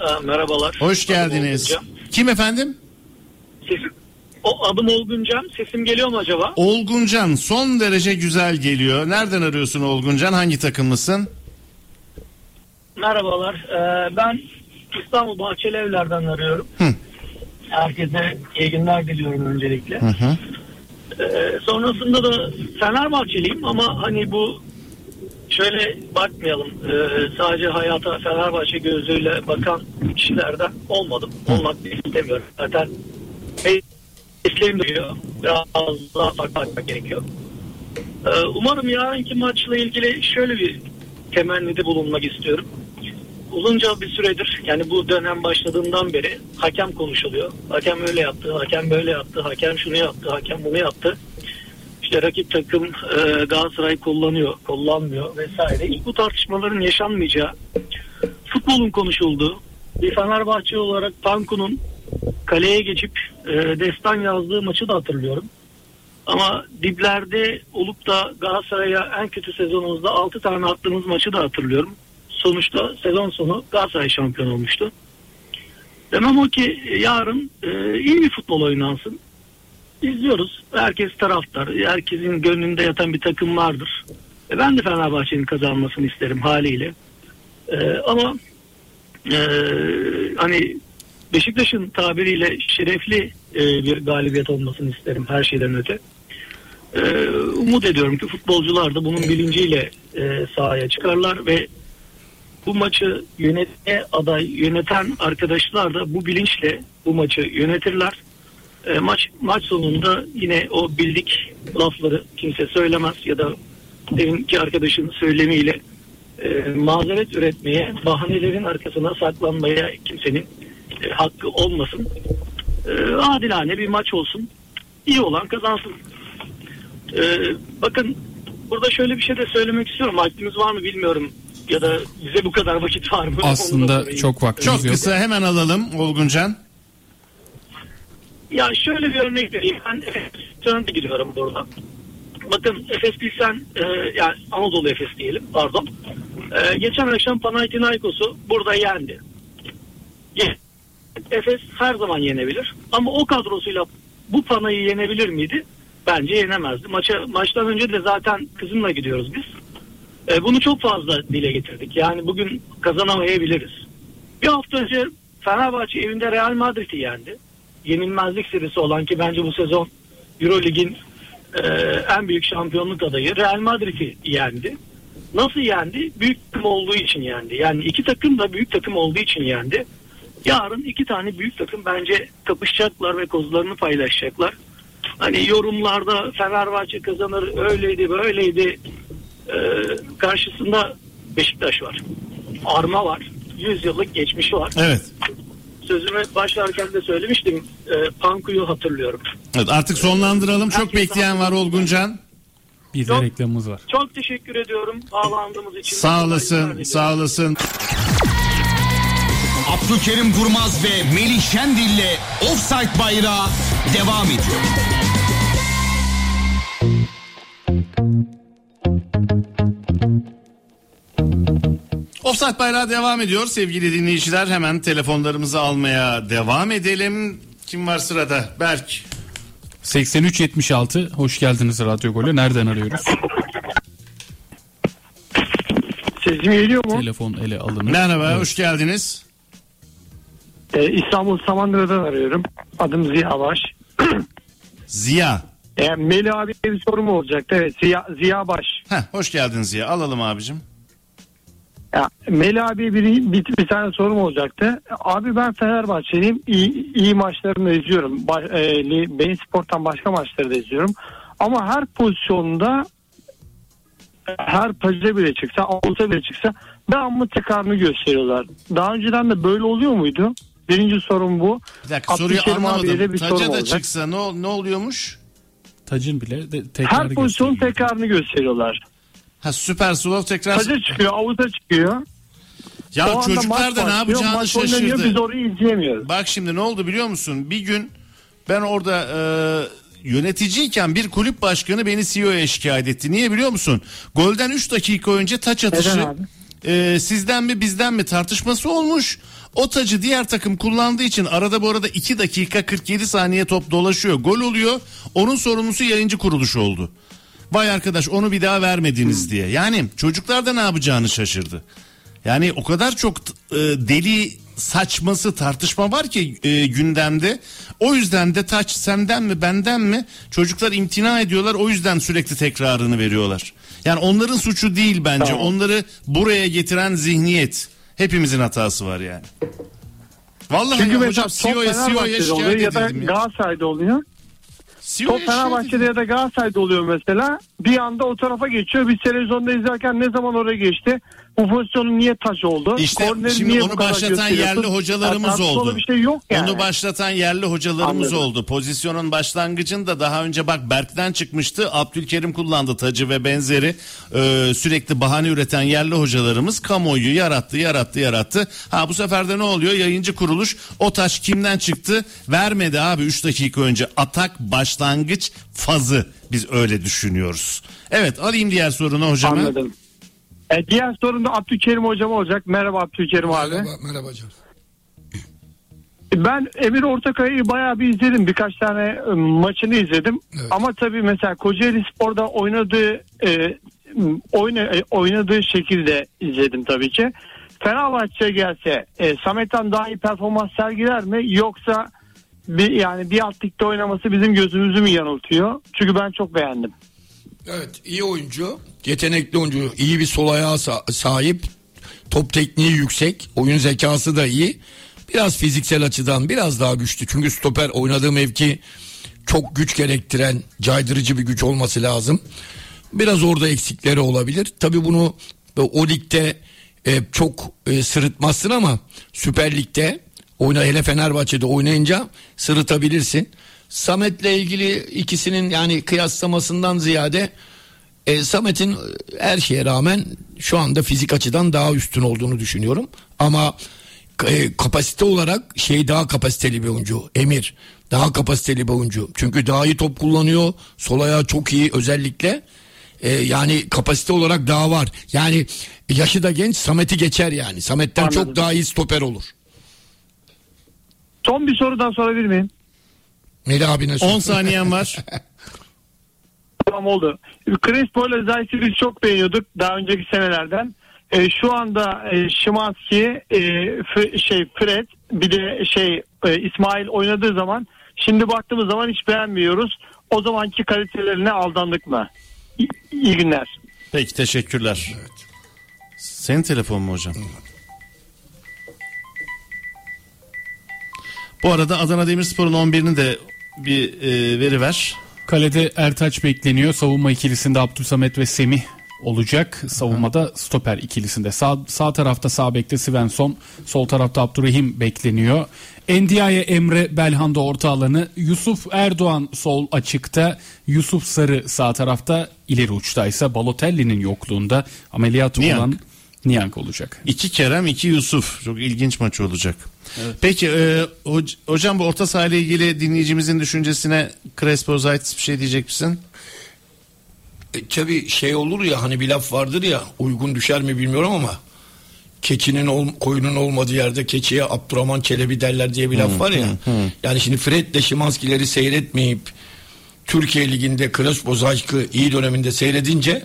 Aa, merhabalar. Hoş geldiniz. Kim efendim? Sesim, o adım Olguncan. Sesim geliyor mu acaba? Olguncan son derece güzel geliyor. Nereden arıyorsun Olguncan? Hangi takımlısın? Merhabalar. Ee, ben İstanbul Bahçeli Evler'den arıyorum. Herkese iyi günler diliyorum öncelikle. hı. Ee, sonrasında da Fenerbahçeliyim ama hani bu şöyle bakmayalım. Ee, sadece hayata Fenerbahçe gözüyle bakan kişilerden olmadım. Olmak istemiyorum. Zaten mesleğim diyor. Biraz daha farklı bakmak gerekiyor. Ee, umarım yarınki maçla ilgili şöyle bir temennide bulunmak istiyorum. Uzunca bir süredir yani bu dönem başladığından beri hakem konuşuluyor. Hakem öyle yaptı, hakem böyle yaptı, hakem şunu yaptı, hakem bunu yaptı. İşte rakip takım e, Galatasaray kullanıyor, kullanmıyor vesaire. İlk bu tartışmaların yaşanmayacağı, futbolun konuşulduğu, bir Fenerbahçe olarak Panku'nun kaleye geçip e, destan yazdığı maçı da hatırlıyorum. Ama diplerde olup da Galatasaray'a en kötü sezonumuzda 6 tane attığımız maçı da hatırlıyorum. Sonuçta sezon sonu Galatasaray şampiyon olmuştu. Demem o ki yarın e, iyi bir futbol oynansın. İzliyoruz. Herkes taraftar. Herkesin gönlünde yatan bir takım vardır. E, ben de Fenerbahçe'nin kazanmasını isterim haliyle. E, ama e, hani Beşiktaş'ın tabiriyle şerefli e, bir galibiyet olmasını isterim her şeyden öte. E, umut ediyorum ki futbolcular da bunun bilinciyle e, sahaya çıkarlar ve bu maçı yönetmeye aday yöneten arkadaşlar da bu bilinçle bu maçı yönetirler. E, maç maç sonunda yine o bildik lafları kimse söylemez ya da deminki arkadaşın söylemiyle e, mazeret üretmeye, bahanelerin arkasına saklanmaya kimsenin e, hakkı olmasın. E, adilane bir maç olsun. İyi olan kazansın. E, bakın burada şöyle bir şey de söylemek istiyorum. Vaktimiz var mı bilmiyorum. Ya da bize bu kadar vakit var mı? Aslında çok vaktimiz Çok yok. kısa hemen alalım Olguncan. Ya şöyle bir örnek vereyim. Ben Efes'e de gidiyorum burada. Bakın Efes Pilsen, e, yani Anadolu Efes diyelim pardon. E, geçen akşam Panathinaikos'u burada yendi. Ye- Efes her zaman yenebilir. Ama o kadrosuyla bu Panay'ı yenebilir miydi? Bence yenemezdi. Maça, maçtan önce de zaten kızımla gidiyoruz biz. E, bunu çok fazla dile getirdik. Yani bugün kazanamayabiliriz. Bir hafta önce Fenerbahçe evinde Real Madrid'i yendi. Yenilmezlik serisi olan ki bence bu sezon Eurolig'in e, en büyük şampiyonluk adayı Real Madrid'i yendi. Nasıl yendi? Büyük takım olduğu için yendi. Yani iki takım da büyük takım olduğu için yendi. Yarın iki tane büyük takım bence kapışacaklar ve kozlarını paylaşacaklar. Hani yorumlarda Fenerbahçe kazanır öyleydi böyleydi Ee, karşısında Beşiktaş var. Arma var. 100 yıllık geçmişi var. Evet. Sözüme başlarken de söylemiştim. E, Panku'yu hatırlıyorum. Evet artık sonlandıralım. Çok bekleyen var Olguncan. Bir de reklamımız var. Çok teşekkür ediyorum bağlandığımız için. Sağ olasın, sağ olasın. Abdülkerim Durmaz ve Melih Şendil'le Offside Bayrağı devam ediyor. Offside bayrağı devam ediyor sevgili dinleyiciler. Hemen telefonlarımızı almaya devam edelim. Kim var sırada? Berk. 8376 hoş geldiniz Radyo Gol'e. Nereden arıyoruz? Sesim geliyor mu? Telefon ele alınır. Merhaba, hoş geldiniz. Ee, İstanbul Samandıra'dan arıyorum. Adım Ziya Baş. Ziya. Ee, Melih abiye bir sorum olacaktı. Evet Ziya, Ziya Baş. Heh, hoş geldin Ziya. Alalım abicim. Ya, Melih abi bir, bir, bir tane sorum olacaktı. Abi ben Fenerbahçeliyim. İyi, iyi maçlarını da izliyorum. Baş, e, Beyin Sport'tan başka maçları da izliyorum. Ama her pozisyonda her paje bile çıksa, avuta bile çıksa devamlı tekrarını gösteriyorlar. Daha önceden de böyle oluyor muydu? Birinci sorum bu. Bir dakika soruyu Abdülkerim abiye de anlamadım. bir Taca sorum da olacak. çıksa ne, ne oluyormuş? Tacın bile de tekrar Her pozisyonun tekrarını gösteriyorlar. Ha süper slow tekrar. Taca çıkıyor, avuta çıkıyor. Ya O çocuklar da ne yapacağını maç şaşırdı. Biz orayı izleyemiyoruz. Bak şimdi ne oldu biliyor musun? Bir gün ben orada e, yöneticiyken bir kulüp başkanı beni CEO'ya şikayet etti. Niye biliyor musun? Golden 3 dakika önce taç atışı e, sizden mi bizden mi tartışması olmuş. O tacı diğer takım kullandığı için arada bu arada 2 dakika 47 saniye top dolaşıyor. Gol oluyor. Onun sorumlusu yayıncı kuruluş oldu. Vay arkadaş onu bir daha vermediniz diye. Yani çocuklar da ne yapacağını şaşırdı. Yani o kadar çok e, deli saçması tartışma var ki e, gündemde. O yüzden de taç senden mi benden mi çocuklar imtina ediyorlar. O yüzden sürekli tekrarını veriyorlar. Yani onların suçu değil bence. Tamam. Onları buraya getiren zihniyet. Hepimizin hatası var yani. Vallahi Çünkü ya mesela hocam CEO'ya CEO'ya şikayet ya da ya. Galatasaray'da oluyor. CEO'ya Top Fenerbahçe'de ya da Galatasaray'da oluyor mesela. Bir anda o tarafa geçiyor. Biz televizyonda izlerken ne zaman oraya geçti? Bu pozisyonun niye taç oldu? İşte Korneri şimdi onu başlatan yerli hocalarımız Ya tartışmalı oldu. bir şey yok yani. Onu başlatan yerli hocalarımız Anladım. oldu. Pozisyonun başlangıcında daha önce bak Berk'ten çıkmıştı. Abdülkerim kullandı tacı ve benzeri. Ee, sürekli bahane üreten yerli hocalarımız kamuoyu yarattı, yarattı, yarattı. Ha bu sefer de ne oluyor? Yayıncı kuruluş o taş kimden çıktı? Vermedi abi 3 dakika önce. Atak başlangıç fazı. Biz öyle düşünüyoruz. Evet alayım diğer sorunu hocam. Anladım. E, diğer sorun da Abdülkerim hocam olacak. Merhaba Abdülkerim abi. Merhaba, merhaba hocam. Ben Emir Ortakay'ı bayağı bir izledim. Birkaç tane e, maçını izledim. Ama tabii mesela Kocaeli Spor'da oynadığı e, oyna, e, oynadığı şekilde izledim tabii ki. Fenerbahçe gelse e, Samet'ten daha iyi performans sergiler mi yoksa bir yani bir alt ligde oynaması bizim gözümüzü mü yanıltıyor? Çünkü ben çok beğendim. Evet iyi oyuncu. Yetenekli oyuncu. iyi bir sol ayağa sa- sahip. Top tekniği yüksek. Oyun zekası da iyi. Biraz fiziksel açıdan biraz daha güçlü. Çünkü stoper oynadığı mevki çok güç gerektiren caydırıcı bir güç olması lazım. Biraz orada eksikleri olabilir. Tabii bunu o ligde e, çok e, sırıtmazsın ama Süper Lig'de oyna hele Fenerbahçe'de oynayınca sırıtabilirsin. Samet'le ilgili ikisinin yani kıyaslamasından ziyade e, Samet'in her şeye rağmen şu anda fizik açıdan daha üstün olduğunu düşünüyorum. Ama e, kapasite olarak şey daha kapasiteli bir oyuncu. Emir daha kapasiteli bir oyuncu. Çünkü daha iyi top kullanıyor. Sol ayağı çok iyi özellikle. E, yani kapasite olarak daha var. Yani yaşı da genç Samet'i geçer yani. Samet'ten çok daha iyi stoper olur. Son bir soru daha sorabilir miyim? Melih abine sor. 10 saniyen var. Tamam oldu. Crespo ile Zayt'i biz çok beğeniyorduk daha önceki senelerden. E, şu anda e, Şimanski, e, F- şey Fred bir de şey e, İsmail oynadığı zaman şimdi baktığımız zaman hiç beğenmiyoruz. O zamanki kalitelerine aldandık mı? İyi, iyi günler. Peki teşekkürler. Senin telefon mu hocam? Bu arada Adana Demirspor'un 11'ini de bir e, veri ver. Kalede Ertaç bekleniyor. Savunma ikilisinde Abdülsamet ve Semih olacak. Savunmada stoper ikilisinde. Sağ, sağ tarafta sağ bekte Svensson. Sol tarafta Abdurrahim bekleniyor. Endiaye Emre Belhanda orta alanı. Yusuf Erdoğan sol açıkta. Yusuf Sarı sağ tarafta. ileri uçta ise Balotelli'nin yokluğunda ameliyat Niyank. olan Niyank olacak. İki Kerem, iki Yusuf. Çok ilginç maç olacak. Peki e, hoc- hocam bu orta saha ile ilgili dinleyicimizin düşüncesine Crespo Zaytis bir şey diyecek misin? E, tabii şey olur ya hani bir laf vardır ya uygun düşer mi bilmiyorum ama keçinin ol, koyunun olmadığı yerde keçiye Abdurrahman Çelebi derler diye bir laf var ya. Yani şimdi Fred de Şimanskileri seyretmeyip Türkiye Ligi'nde Crespo Zayt'ı iyi döneminde seyredince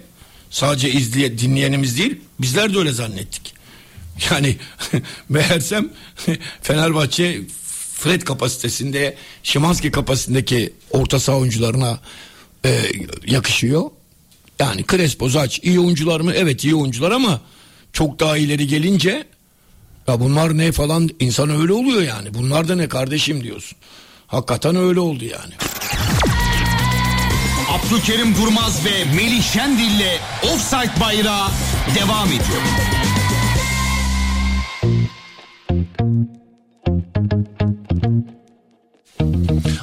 sadece izleye, dinleyenimiz değil bizler de öyle zannettik. Yani meğersem Fenerbahçe Fred kapasitesinde Şimanski kapasitesindeki orta saha oyuncularına e, yakışıyor. Yani Crespo, Zaç iyi oyuncular mı? Evet iyi oyuncular ama çok daha ileri gelince ya bunlar ne falan insan öyle oluyor yani. Bunlar da ne kardeşim diyorsun. Hakikaten öyle oldu yani. Abdülkerim Durmaz ve Melih Şendil'le Offside Bayrağı devam ediyor.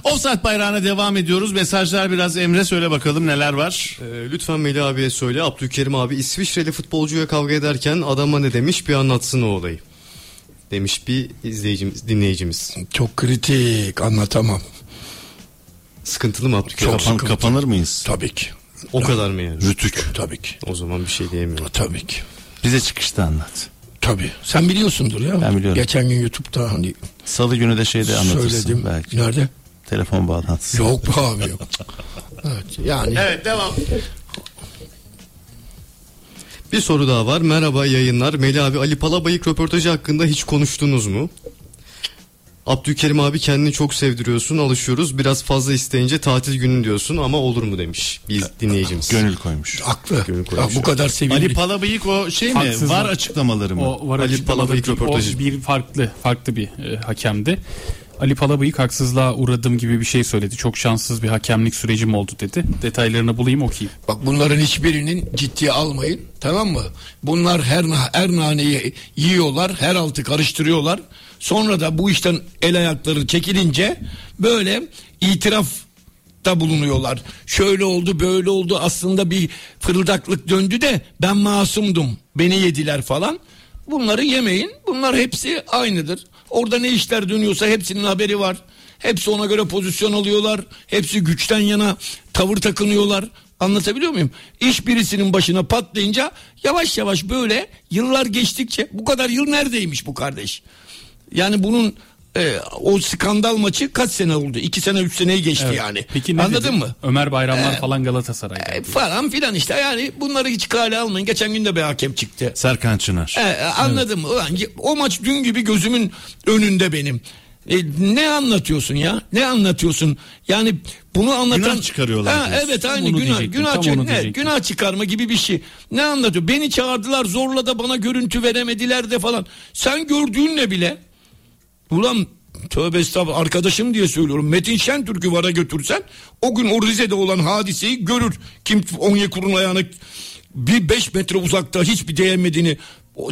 Offside bayrağına devam ediyoruz. Mesajlar biraz Emre söyle bakalım neler var. Ee, lütfen Melih abiye söyle. Abdülkerim abi İsviçreli futbolcuya kavga ederken adama ne demiş bir anlatsın o olayı. Demiş bir izleyicimiz, dinleyicimiz. Çok kritik anlatamam. Sıkıntılı mı Abdülkerim? Kapan- kapanır mıyız? Tabii ki. O kadar mı yani? Rütük. Tabii ki. O zaman bir şey diyemiyorum. Tabii ki. Bize çıkışta anlat. Tabii. Sen biliyorsundur ya. Ben biliyorum. Geçen gün YouTube'da hani Salı günü de şeyde anlatırsın Söyledim. belki. Nerede? Telefon bağlantısı. Yok be abi yok. evet yani. Evet devam. Bir soru daha var. Merhaba yayınlar. Melih abi Ali Palabayık röportajı hakkında hiç konuştunuz mu? Abdülkerim abi kendini çok sevdiriyorsun alışıyoruz biraz fazla isteyince tatil günü diyorsun ama olur mu demiş bir dinleyicimiz. Gönül koymuş. Haklı. Gönül koymuş. Ya bu kadar sevimli. Ali Palabıyık o şey mi? Haksızlık. Var açıklamaları mı? O var Ali Palabıyık röportajı. O bir farklı farklı bir e, hakemdi. Ali Palabıyık haksızlığa uğradım gibi bir şey söyledi. Çok şanssız bir hakemlik sürecim oldu dedi. Detaylarını bulayım okuyayım. Bak bunların hiçbirinin ciddiye almayın. Tamam mı? Bunlar her her naneyi yiyorlar, her altı karıştırıyorlar. Sonra da bu işten el ayakları çekilince böyle itiraf da bulunuyorlar. Şöyle oldu, böyle oldu. Aslında bir fırıldaklık döndü de ben masumdum. Beni yediler falan. Bunları yemeyin. Bunlar hepsi aynıdır. Orada ne işler dönüyorsa hepsinin haberi var. Hepsi ona göre pozisyon alıyorlar. Hepsi güçten yana tavır takınıyorlar. Anlatabiliyor muyum? İş birisinin başına patlayınca yavaş yavaş böyle yıllar geçtikçe bu kadar yıl neredeymiş bu kardeş? Yani bunun e, o skandal maçı kaç sene oldu? İki sene üç seneyi geçti Evet. yani. Peki ne Anladın dedi? mı? Ömer Bayramlar Ee, falan Galatasaray'da. E, falan filan işte yani bunları hiç kale almayın. Geçen gün de bir hakem çıktı. Serkan Çınar. E, e, anladım mı? Ulan, o maç dün gibi gözümün önünde benim. E, ne anlatıyorsun ya? Ne anlatıyorsun? Yani bunu anlatan Günah çıkarıyorlar Ha, diyorsun. evet aynı Bunu günah günah tam ne, günah çıkarma gibi bir şey. Ne anlatıyor? Beni çağırdılar zorla da bana görüntü veremediler de falan. Sen gördüğünle bile ulan tövbe estağfurullah arkadaşım diye söylüyorum. Metin Şentürk'ü vara götürsen o gün o Rize'de olan hadiseyi görür. Kim Onyekuru'nun ayağına bir 5 metre uzakta hiçbir değmediğini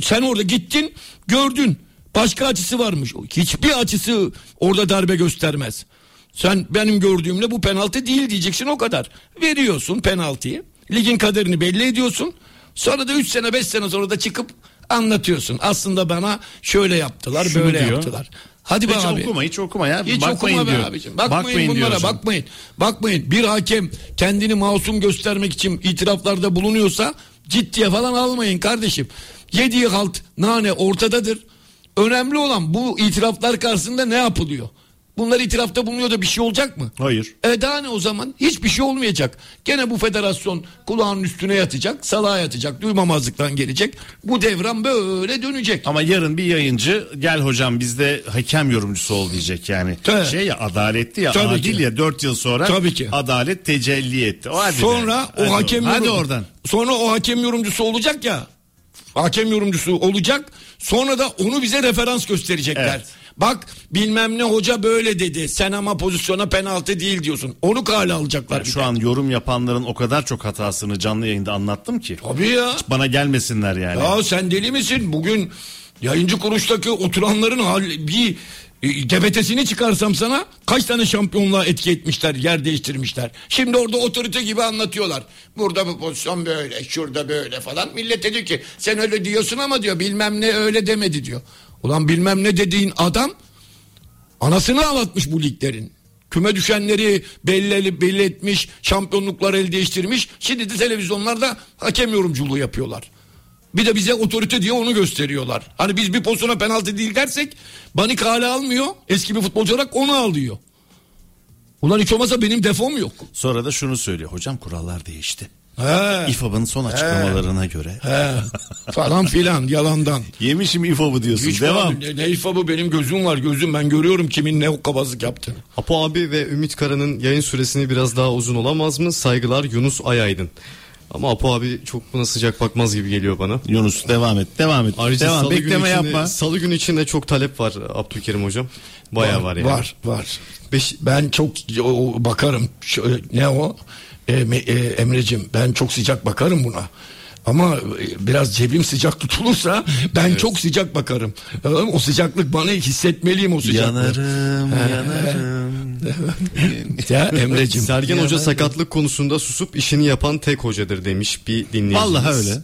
sen orada gittin gördün. Başka açısı varmış. Hiçbir açısı orada darbe göstermez. Sen benim gördüğümle bu penaltı değil diyeceksin o kadar. Veriyorsun penaltıyı. Ligin kaderini belli ediyorsun. Sonra da 3 sene 5 sene sonra da çıkıp anlatıyorsun. Aslında bana şöyle yaptılar Şunu böyle diyor. yaptılar. Hadi be hiç abi. okuma hiç okuma ya. Hiç Bakmayın okuma be diyor. abicim. Bakmayın, Bakmayın bunlara hocam. bakmayın. Bakmayın. Bir hakem kendini masum göstermek için itiraflarda bulunuyorsa ciddiye falan almayın kardeşim. Yediği halt nane ortadadır. Önemli olan bu itiraflar karşısında ne yapılıyor? Bunlar itirafta bulunuyor da bir şey olacak mı? Hayır. E daha ne o zaman? Hiçbir şey olmayacak. Gene bu federasyon kulağının üstüne yatacak, salağa yatacak, duymamazlıktan gelecek. Bu devran böyle dönecek. Ama yarın bir yayıncı gel hocam bizde hakem yorumcusu ol diyecek yani. Tabii. Şey ya adaletli ya Tabii adil ki. ya 4 yıl sonra Tabii ki. adalet tecelli etti. O hadi Sonra be. o Hadi hakem Hadi yorum- oradan. Sonra o hakem yorumcusu olacak ya. Hakem yorumcusu olacak. Sonra da onu bize referans gösterecekler. Evet. Bak bilmem ne hoca böyle dedi. Sen ama pozisyona penaltı değil diyorsun. Onu kale alacaklar. Ya şu an yorum yapanların o kadar çok hatasını canlı yayında anlattım ki. Tabii ya. Hiç bana gelmesinler yani. Ya sen deli misin? Bugün yayıncı kuruluştaki oturanların hal, bir debetesini çıkarsam sana kaç tane şampiyonluğa etki etmişler, yer değiştirmişler. Şimdi orada otorite gibi anlatıyorlar. Burada bu pozisyon böyle, şurada böyle falan. Millet diyor ki sen öyle diyorsun ama diyor bilmem ne öyle demedi diyor. Ulan bilmem ne dediğin adam anasını ağlatmış bu liglerin. Küme düşenleri belli, belli etmiş, şampiyonluklar el değiştirmiş. Şimdi de televizyonlarda hakem yorumculuğu yapıyorlar. Bir de bize otorite diye onu gösteriyorlar. Hani biz bir pozisyona penaltı değil dersek Banik hala almıyor. Eski bir futbolcu olarak onu alıyor. Ulan hiç olmazsa benim defom yok. Sonra da şunu söylüyor. Hocam kurallar değişti. He. İFAB'ın son açıklamalarına göre. He. Falan filan yalandan. Yemişim İFAB'ı diyorsun. Hiç Devam. var, Ne, ne ifabı benim gözüm var gözüm ben görüyorum kimin ne hokkabazlık yaptığını. Apo abi ve Ümit Kara'nın yayın süresini biraz daha uzun olamaz mı? Saygılar Yunus Ayaydın. Ama Apo abi çok buna sıcak bakmaz gibi geliyor bana. Yunus devam et. Devam et. Ayrıca devam. salı Bekleme içinde, yapma. Salı günü içinde çok talep var Abdülkerim hocam. Bayağı var, yani. Var var. Beş, Ben çok bakarım. Şöyle, ne o? E, e, Emre'cim ben çok sıcak bakarım buna. Ama e, biraz cebim sıcak tutulursa ben çok sıcak bakarım. O sıcaklık bana hissetmeliyim o sıcaklığı. Yanarım, He. yanarım. ya Emre'cim. Sergen Hoca yanarım. sakatlık konusunda susup işini yapan tek hocadır demiş bir dinleyicimiz. Vallahi öyle.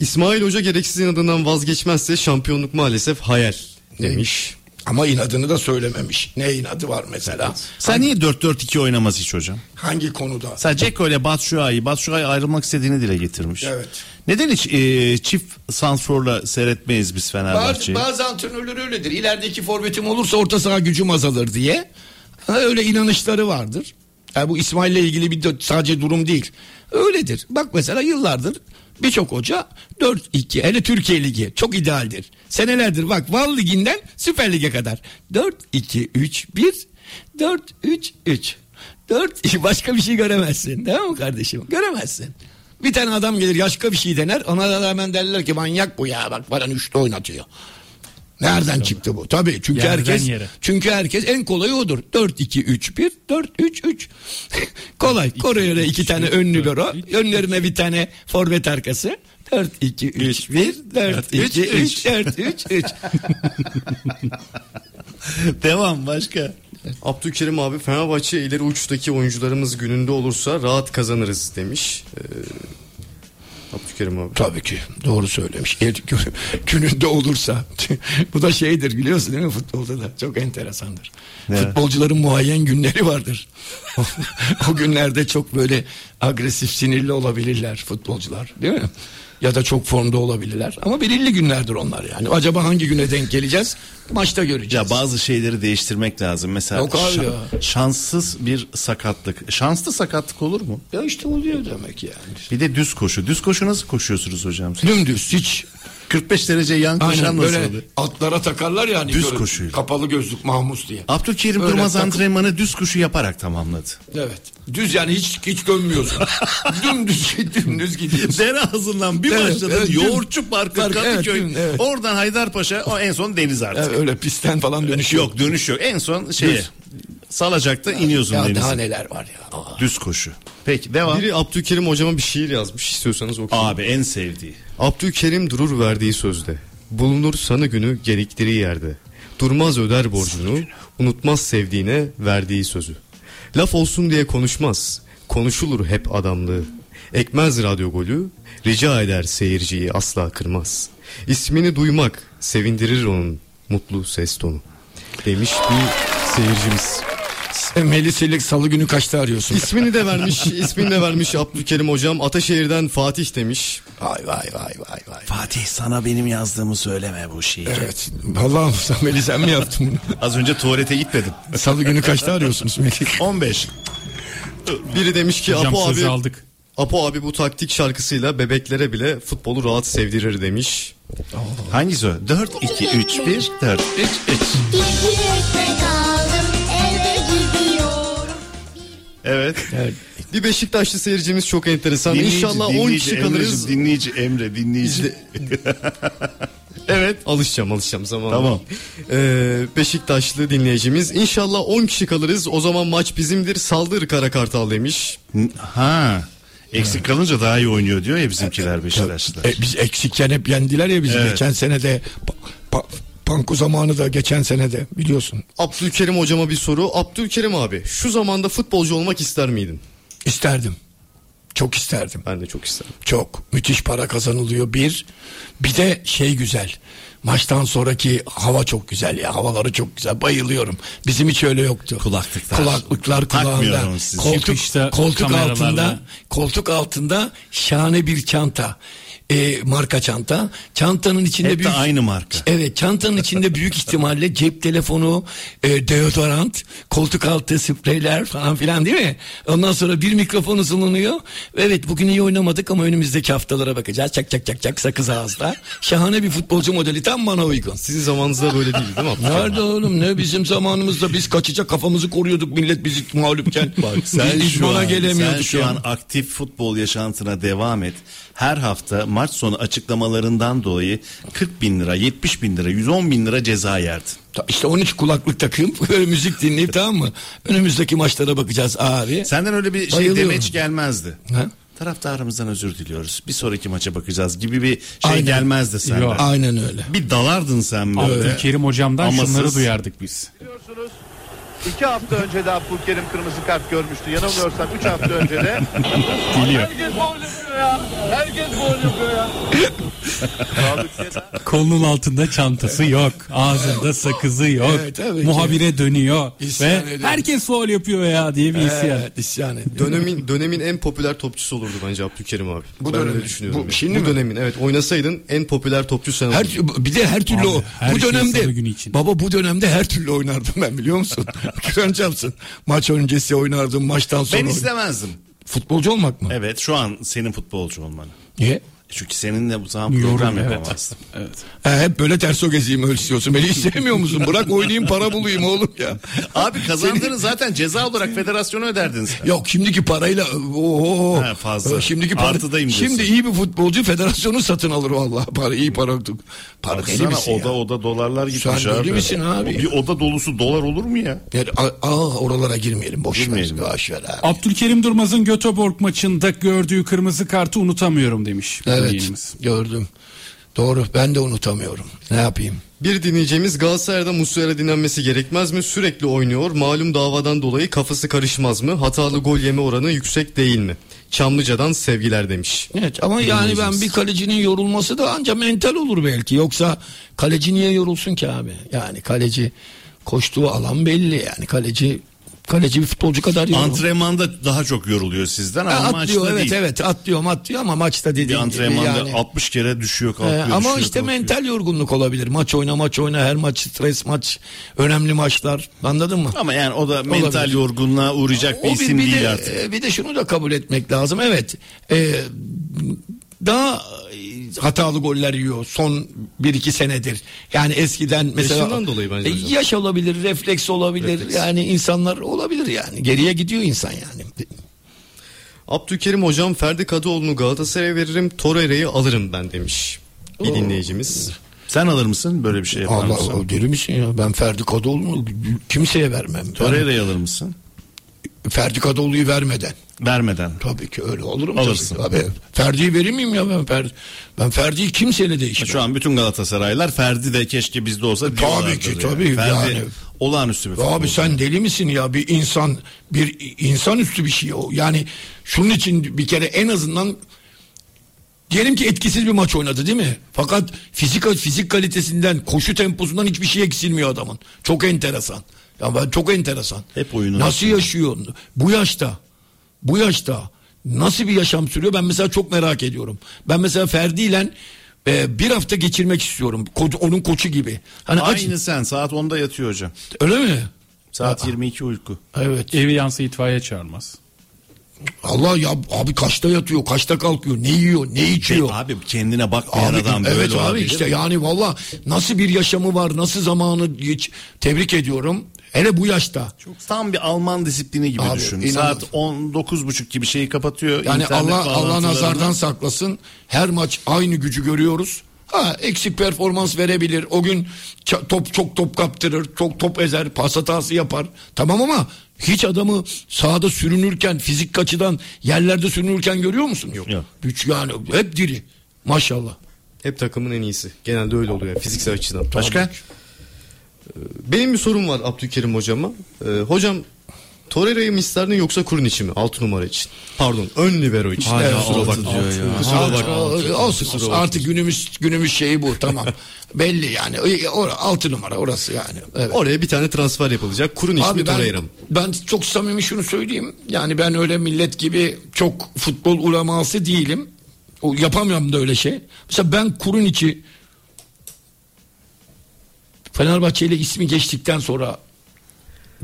İsmail Hoca gereksiz inadından vazgeçmezse şampiyonluk maalesef hayal demiş. Ama inadını da söylememiş. Ne inadı var mesela? Sen niye 4-4-2 oynamaz hiç hocam? Hangi konuda? Sen Ceko ile Batshuayi, Batshuayi ayrılmak istediğini dile getirmiş. Evet. Neden hiç e, çift santrforla seyretmeyiz biz Bazı, Fenerbahçe'yi? bazı antrenörler öyledir. İlerideki forvetim olursa orta saha gücüm azalır diye. Öyle inanışları vardır. Yani bu İsmail'le ilgili bir de sadece durum değil. Öyledir. Bak mesela yıllardır birçok hoca 4-2 hele Türkiye Ligi çok idealdir. Senelerdir bak Val Ligi'nden Süper Lig'e kadar. 4-2-3-1 4-3-3 4 başka bir şey göremezsin. Değil mi kardeşim? Göremezsin. Bir tane adam gelir başka bir şey dener. Ona da hemen derler ki manyak bu ya bak falan üçlü oynatıyor. Nereden çıktı bu? Tabii çünkü Yerden herkes yere. çünkü herkes en kolayı odur. 4 2 3 1 4 3 3. Kolay. Kore'ye iki tane önlü loro, önlerine bir tane forvet arkası. 4 2 3 1 4 2 3 4 3 3. Devam başka. Abdülkerim abi Fenerbahçe ileri uçtaki oyuncularımız gününde olursa rahat kazanırız demiş. Ee, Abdülkerim abi. Tabii ki doğru söylemiş. El- Gününde olursa. Bu da şeydir biliyorsun değil mi futbolda da çok enteresandır. Ne? Futbolcuların muayyen günleri vardır. o günlerde çok böyle agresif sinirli olabilirler futbolcular değil mi? Ya da çok formda olabilirler. Ama belirli günlerdir onlar yani. Acaba hangi güne denk geleceğiz? Maçta göreceğiz. Ya bazı şeyleri değiştirmek lazım. Mesela Yok abi şa- ya. şanssız bir sakatlık. Şanslı sakatlık olur mu? Ya işte oluyor demek yani. Bir de düz koşu. Düz koşu nasıl koşuyorsunuz hocam? siz? Dümdüz hiç 45 derece yan koşan nasıl böyle atlara takarlar yani. Düz böyle koşuyla. Kapalı gözlük mahmus diye. Abdülkerim Öyle Durmaz takım- antrenmanı düz koşu yaparak tamamladı. Evet. Düz yani hiç hiç dönmüyorsun. dümdüz dümdüz gidiyorsun. Dere ağzından bir Evet, başladın. evet, Yoğurtçu Parkı, Park, evet, Kadıköy. düm, evet. Oradan Haydarpaşa o en son deniz artık. Evet, öyle pistten falan dönüş yok. Yok dönüş yok. En son şeye. Düz. Salacakta iniyorsun Ya denize. daha neler var ya. Aa. Düz koşu. Peki devam. Biri Abdülkerim hocama bir şiir yazmış istiyorsanız okuyayım. Abi en sevdiği. Abdülkerim durur verdiği sözde. Bulunur sanı günü gerektiği yerde. Durmaz öder borcunu, unutmaz sevdiğine verdiği sözü. Laf olsun diye konuşmaz, konuşulur hep adamlığı. Ekmez radyo golü, rica eder seyirciyi asla kırmaz. İsmini duymak sevindirir onun mutlu ses tonu. Demiş bir seyircimiz. Sen Melisa'yı salı günü kaçta arıyorsun? İsmini de vermiş, ismini de vermiş Abdülkerim hocam. Ataşehir'den Fatih demiş. Vay vay vay vay vay. Fatih sana benim yazdığımı söyleme bu şiiri. Evet. Vallahi sen Melih sen mi yaptın bunu? Az önce tuvalete gitmedim. Salı günü kaçta arıyorsunuz Melih? 15. Biri demiş ki Hocam Apo abi aldık. Apo abi bu taktik şarkısıyla bebeklere bile futbolu rahat sevdirir demiş. Hangisi o? 4, 2, 3, 1, 4, 3, 3. Evet. Bir Beşiktaşlı seyircimiz çok enteresan. Dinleyici, İnşallah 10 dinleyici, kişi kalırız. Dinleyici Emre dinleyici. evet. Alışacağım alışacağım zaman. Tamam. Ee, Beşiktaşlı dinleyicimiz. İnşallah 10 kişi kalırız. O zaman maç bizimdir. Saldır Kara Kartal demiş. Ha. Eksik kalınca daha iyi oynuyor diyor ya bizimkiler Beşiktaşlılar. E, biz eksikken hep yendiler ya bizi Evet. geçen sene de. Pa, pa- Panku zamanı da geçen sene de biliyorsun. Abdülkerim hocama bir soru. Abdülkerim abi şu zamanda futbolcu olmak ister miydin? İsterdim. Çok isterdim. Ben de çok isterdim. Çok. Müthiş para kazanılıyor bir. Bir de şey güzel. Maçtan sonraki hava çok güzel ya. Havaları çok güzel. Bayılıyorum. Bizim hiç öyle yoktu. Kulaklıklar. Kulaklıklar kulağında. Koltuk, koltuk altında koltuk altında şahane bir çanta. E, marka çanta. Çantanın içinde Hep de büyük aynı marka. Evet çantanın içinde büyük ihtimalle cep telefonu, e, deodorant, koltuk altı spreyler falan filan değil mi? Ondan sonra bir mikrofon uzunluyor. Evet bugün iyi oynamadık ama önümüzdeki haftalara bakacağız. Çak çak çak çak sakız ağızda. Şahane bir futbolcu modeli tam bana uygun. Sizin zamanınızda böyle değil değil mi? Nerede oğlum ne bizim zamanımızda biz kaçacak kafamızı koruyorduk millet bizi mağlupken. Bak sen Biz şu, an, gelemiyorduk sen şu an aktif futbol yaşantına devam et. Her hafta maç sonu açıklamalarından dolayı 40 bin lira, 70 bin lira, 110 bin lira ceza yerdin. İşte onun için kulaklık takıp böyle müzik dinleyip tamam mı? Önümüzdeki maçlara bakacağız abi. Senden öyle bir şey demeç gelmezdi. Ha? Taraftarımızdan özür diliyoruz. Bir sonraki maça bakacağız gibi bir şey Aynen. gelmezdi senden. Yok. Aynen öyle. Bir dalardın sen böyle. Abdülkerim hocamdan Amasız. şunları duyardık biz. Biliyorsunuz iki hafta önce de Abdülkerim kırmızı kart görmüştü. Yanılmıyorsam üç hafta önce de. Geliyor. Herkes gol yapıyor ya. Herkes gol yapıyor ya. Kolunun altında çantası yok. Ağzında sakızı yok. Evet, tabii ki. Muhabire dönüyor. İsyan ve ediyor. herkes faul yapıyor ya diye bir isyan. Evet, isyan ediyor. Dönemin dönemin en popüler topçusu olurdu bence Abdülkerim abi. Bu ben dönemin. öyle düşünüyorum. Bu yani. şimdi bu mi? dönemin evet oynasaydın en popüler topçu sen Her, olurdun. bir de her türlü Abi, o. her bu şey dönemde salı günü için. baba bu dönemde her türlü oynardım ben biliyor musun? Kur'an çarpsın. Maç öncesi oynardım, maçtan sonra. Ben istemezdim. Futbolcu olmak mı? Evet şu an senin futbolcu olmanı. Niye? Çünkü seninle bu zaman Yorum, program evet. yapamazdım. Evet. Ha, hep böyle ters o gezeyim öyle istiyorsun. Beni hiç sevmiyor musun? Bırak oynayayım para bulayım oğlum ya. Abi kazandığını zaten ceza olarak federasyona öderdin sen. Yok şimdiki parayla ooo. Ha, fazla. Şimdiki para, Artıdayım diyorsun. Şimdi iyi bir futbolcu federasyonu satın alır vallahi. Para iyi para. Para deli Baksana misin oda ya? oda dolarlar gitmiş Sen deli abi. misin abi? Bir oda dolusu dolar olur mu ya? Yani, a- aa, oralara girmeyelim boş ver. Girmeyelim. Boş ver abi. Abdülkerim Durmaz'ın Göteborg maçında gördüğü kırmızı kartı unutamıyorum demiş. Evet dinleyenimiz. gördüm. Doğru ben de unutamıyorum. Ne yapayım? Bir dinleyicimiz Galatasaray'da Muslera dinlenmesi gerekmez mi? Sürekli oynuyor. Malum davadan dolayı kafası karışmaz mı? Hatalı gol yeme oranı yüksek değil mi? Çamlıca'dan sevgiler demiş. Evet ama yani ben bir kalecinin yorulması da ancak mental olur belki. Yoksa kaleci niye yorulsun ki abi? Yani kaleci koştuğu alan belli yani. Kaleci kaleci bir futbolcu kadar yorulur. Antrenmanda daha çok yoruluyor sizden ama Ha, maçta atlıyor evet değil. evet atlıyor atlıyor ama maçta dediğin Bir gibi antrenmanda yani. 60 kere düşüyor Ee, kalkıyor. ama düşüyor, işte kalkıyor. mental yorgunluk olabilir. Maç oyna maç oyna her maç stres maç önemli maçlar anladın mı? Ama yani o da mental Olabilir. yorgunluğa uğrayacak bir O isim bir, bir değil de, artık. e, Bir de şunu da kabul etmek lazım. Evet. e, daha e, hatalı goller yiyor son 1-2 senedir. Yani eskiden mesela Yaşından dolayı bence E, hocam. yaş olabilir, refleks olabilir. Refleks. Yani insanlar olabilir yani. Geriye gidiyor insan yani. Abdülkerim hocam Ferdi Kadıoğlu'nu Galatasaray'a veririm. Torreira'yı alırım ben demiş. Bir dinleyicimiz. Sen alır mısın böyle bir şey yapar Allah mısın? Allah deli misin ya? Ben Ferdi Kadıoğlu'nu kimseye vermem. Torreira'yı alır mısın? Ferdi Kadıoğlu'yu vermeden. Vermeden. Tabii ki öyle olurum. Alırsın. Tabii. Abi, Ferdi'yi verir miyim ya ben Ferdi? Ben Ferdi'yi kimseyle değişmem. Şu an bütün Galatasaraylar Ferdi de keşke bizde olsa diyorlardır ki, yani. tabii. Ferdi Yani- olağanüstü bir Abi sen deli misin ya bir insan bir insanüstü bir şey o. Yani şunun için bir kere en azından diyelim ki etkisiz bir maç oynadı değil mi? Fakat fizik fizik kalitesinden, koşu temposundan hiçbir şey eksilmiyor adamın. Çok enteresan. Ya ben çok enteresan. Hep oyunu Nasıl yaşıyor? Bu yaşta. Bu yaşta nasıl bir yaşam sürüyor? Ben mesela çok merak ediyorum. Ben mesela Ferdi ile e, bir hafta geçirmek istiyorum. Ko- onun koçu gibi. Hani aç- Aynı sen saat 10'da yatıyor hocam. öyle mi? Saat 22 uyku. Evet. Evi yansa itfaiye çağırmaz. Allah ya abi kaçta yatıyor, kaçta kalkıyor, ne yiyor, ne içiyor. Abi kendine bakmayan Abi, adam böyle evet abi işte yani valla nasıl bir yaşamı var, nasıl zamanı hiç tebrik ediyorum. Hele bu yaşta. Tam bir Alman disiplini gibi Abi, düşün. inan- Saat 19.30 gibi şeyi kapatıyor. Yani Allah Allah nazardan saklasın. Her maç aynı gücü görüyoruz. Ha eksik performans verebilir. O gün top çok top kaptırır, çok top ezer, pas hatası yapar. Tamam ama hiç adamı sahada sürünürken, fizik açıdan yerlerde sürünürken görüyor musun? Yok. Güç yani hep diri. Maşallah. Hep takımın en iyisi. Genelde öyle oluyor fiziksel açıdan. Başka? Benim bir sorum var Abdülkerim hocama. Ee, hocam Torreira'yı mı isterdin yoksa Kuruniç'i mi? 6 numara için. Pardon ön libero için. Hala Evet, kusura ya. Kusura bakma. olsun. Kusura. Artık günümüz günümüz şeyi bu tamam. Belli yani. O, altı numara orası yani. Evet. Oraya bir tane transfer yapılacak. Kuruniç mi Torreira ben, mı? ben çok samimi şunu söyleyeyim. Yani ben öyle millet gibi çok futbol uleması değilim. O, yapamıyorum da öyle şey. Mesela ben kurun içi Fenerbahçe ile ismi geçtikten sonra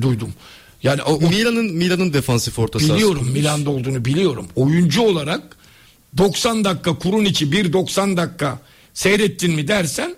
duydum. Yani o, Milan'ın Milan'ın defansif orta sahası. biliyorum Milan'da olduğunu biliyorum. Oyuncu olarak 90 dakika kurun içi bir 90 dakika seyrettin mi dersen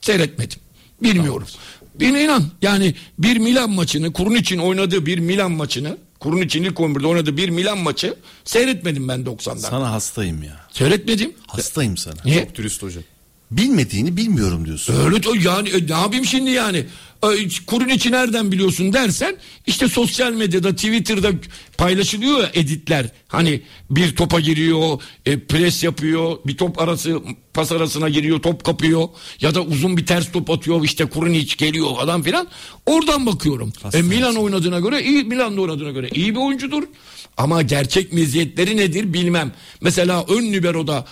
seyretmedim. Bilmiyorum. Bir inan yani bir Milan maçını kurun için oynadığı bir Milan maçını kurun için ilk 11'de oynadığı bir Milan maçı seyretmedim ben 90 dakika. Sana hastayım ya. Seyretmedim. Hastayım sana. Niye? Çok dürüst hocam. Bilmediğini bilmiyorum diyorsun. Öyle de- yani e, ne yapayım şimdi yani? E, kurun içi nereden biliyorsun dersen işte sosyal medyada Twitter'da paylaşılıyor ya editler. Hani bir topa giriyor e, pres yapıyor bir top arası pas arasına giriyor top kapıyor. Ya da uzun bir ters top atıyor işte kurun iç geliyor falan filan. Oradan bakıyorum. E, Milan oynadığına göre iyi Milan'da oynadığına göre iyi bir oyuncudur. Ama gerçek meziyetleri nedir bilmem. Mesela ön libero'da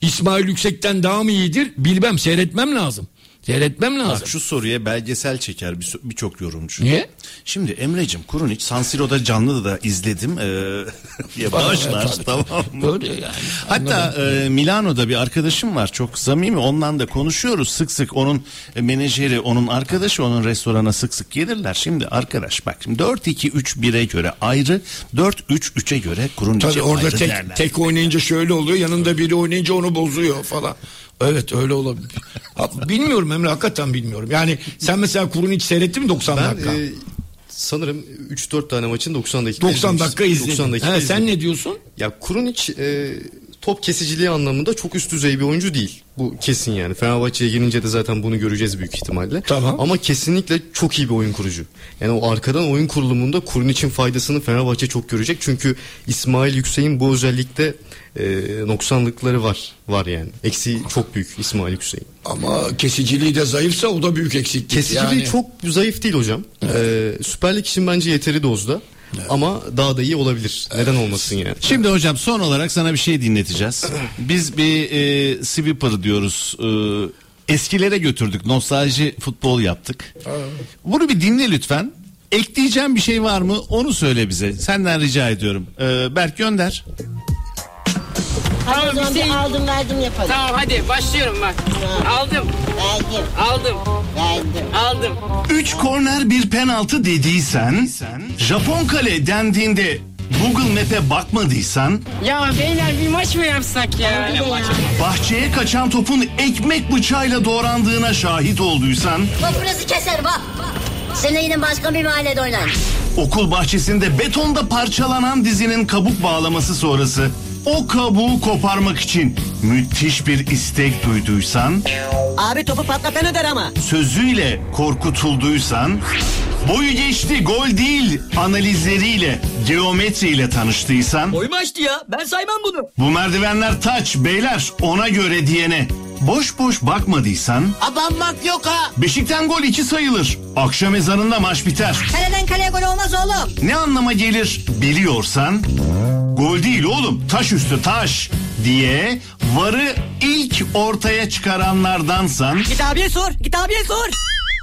İsmail Yüksek'ten daha mı iyidir? Bilmem seyretmem lazım. Seyretmem lazım. Bak şu soruya belgesel çeker bir- birçok yorumcu. Niye? Şimdi Emre'cim Kurunic San Siro'da canlı da izledim. Ee, diye başlar Tabii. tamam mı? Öyle yani. Hatta e, Milano'da bir arkadaşım var çok samimi ondan da konuşuyoruz sık sık onun e, menajeri onun arkadaşı onun restorana sık sık gelirler. Şimdi arkadaş bak şimdi 4-2-3-1'e göre ayrı 4-3-3'e göre Kurunic'e Tabii orada ayrı tek, derler. tek oynayınca şöyle oluyor. Yanında biri oynayınca onu bozuyor falan. Evet öyle olabilir. Bilmiyorum Emre hakikaten bilmiyorum. Yani sen mesela kurun hiç seyrettin mi 90 Ben dakika? e, sanırım 3-4 tane maçın 90 dakika 90 dakika izledin. 90 dakika He, sen izledim. ne diyorsun? Ya Kurunic e, top kesiciliği anlamında çok üst düzey bir oyuncu değil. Bu kesin yani. Fenerbahçe'ye gelince de zaten bunu göreceğiz büyük ihtimalle. Tamam. Ama kesinlikle çok iyi bir oyun kurucu. Yani o arkadan oyun kurulumunda Kurinic'in faydasını Fenerbahçe çok görecek. Çünkü İsmail Yüksek'in bu özellikte e, noksanlıkları var. Var yani. Eksiği çok büyük İsmail Yüksek'in. Ama kesiciliği de zayıfsa o da büyük eksiklik. Kesiciliği yani. çok zayıf değil hocam. Ee, Süper Lig için bence yeteri dozda. Ama daha da iyi olabilir. Neden olmasın yani? Şimdi hocam son olarak sana bir şey dinleteceğiz. Biz bir e, sweeper diyoruz. E, eskilere götürdük. Nostalji futbol yaptık. Bunu bir dinle lütfen. Ekleyeceğim bir şey var mı? Onu söyle bize. Senden rica ediyorum. E, Berk gönder. Hadi o zaman bir aldım verdim yapalım. Tamam hadi başlıyorum bak. Aldım. Verdim. Aldım. Verdim. Aldım. 3 korner bir penaltı dediysen, Japon kale dendiğinde Google Map'e bakmadıysan, Ya beyler bir maç mı yapsak ya? bahçeye kaçan topun ekmek bıçağıyla doğrandığına şahit olduysan, Topunuzu keser bak. Senin başka bir mahallede oynayın. okul bahçesinde betonda parçalanan dizinin kabuk bağlaması sonrası o kabuğu koparmak için müthiş bir istek duyduysan, Abi topu patlatan öder ama. sözüyle korkutulduysan, boyu geçti gol değil analizleriyle, geometriyle tanıştıysan, Boyum açtı ya. Ben saymam bunu. bu merdivenler taç beyler ona göre diyene boş boş bakmadıysan, Abanmak yok ha. Beşikten gol iki sayılır. Akşam ezanında maç biter. Kaleden kaleye gol olmaz oğlum. Ne anlama gelir biliyorsan gol değil oğlum taş üstü taş diye varı ilk ortaya çıkaranlardansan Git abiye sor. Git abiye sor.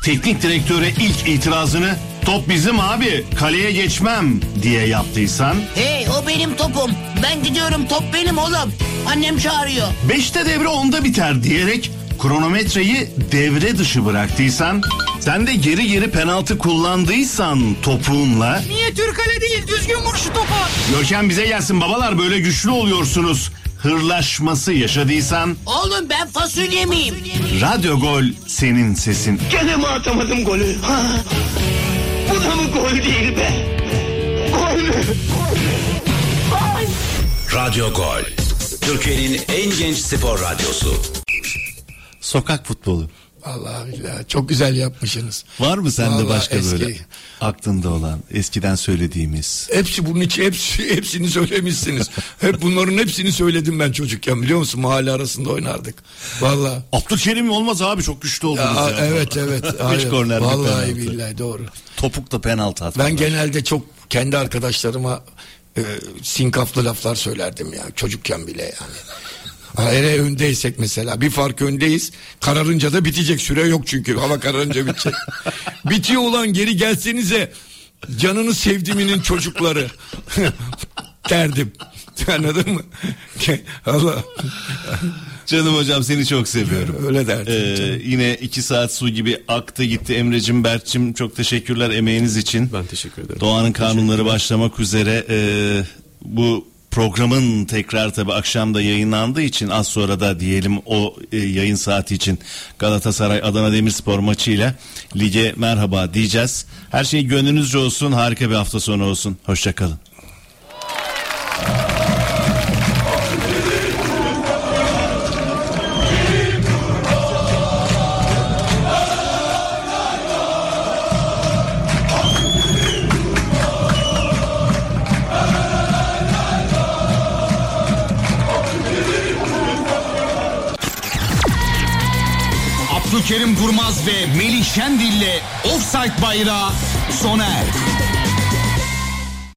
Teknik direktöre ilk itirazını top bizim abi kaleye geçmem diye yaptıysan Hey o benim topum. Ben gidiyorum top benim oğlum. Annem çağırıyor. beşte devre onda biter diyerek kronometreyi devre dışı bıraktıysan sen de geri geri penaltı kullandıysan topuğunla Niye Türkale değil düzgün vur şu topu. Görkem bize gelsin babalar böyle güçlü oluyorsunuz. Hırlaşması yaşadıysan Oğlum ben fasulye miyim? radyo gol senin sesin. Gene mi atamadım golü? Bu da mı gol değil be? Gol mü? Radyo Gol. Türkiye'nin en genç spor radyosu. Sokak futbolu. Allah billahi çok güzel yapmışsınız. Var mı sende Vallahi başka eski. böyle aklında olan eskiden söylediğimiz? Hepsi bunun için hepsi, hepsini söylemişsiniz. Hep bunların hepsini söyledim ben çocukken biliyor musun? Mahalle arasında oynardık. Vallahi. Abdülkerim olmaz abi çok güçlü oldunuz Ya, ya. evet evet. Üç korner Vallahi penaltı. billahi doğru. Topukla penaltı atmalar. Ben genelde çok kendi arkadaşlarıma e, sinkaflı laflar söylerdim ya çocukken bile yani. Hele öndeysek mesela bir fark öndeyiz kararınca da bitecek süre yok çünkü hava kararınca bitecek. Bitiyor ulan geri gelsenize canını sevdiminin çocukları derdim. Anladın mı? Allah. Canım hocam seni çok seviyorum. Öyle derdim. Ee, yine iki saat su gibi aktı gitti Emre'cim Berk'cim çok teşekkürler emeğiniz için. Ben teşekkür ederim. Doğanın kanunları başlamak üzere Ee, bu programın tekrar tabi akşamda yayınlandığı için az sonra da diyelim o e, yayın saati için Galatasaray Adana Demirspor maçıyla lige merhaba diyeceğiz. Her şey gönlünüzce olsun harika bir hafta sonu olsun. Hoşçakalın. Abdülkerim Durmaz ve Melih Şendil'le Offside Bayrağı sona erdi.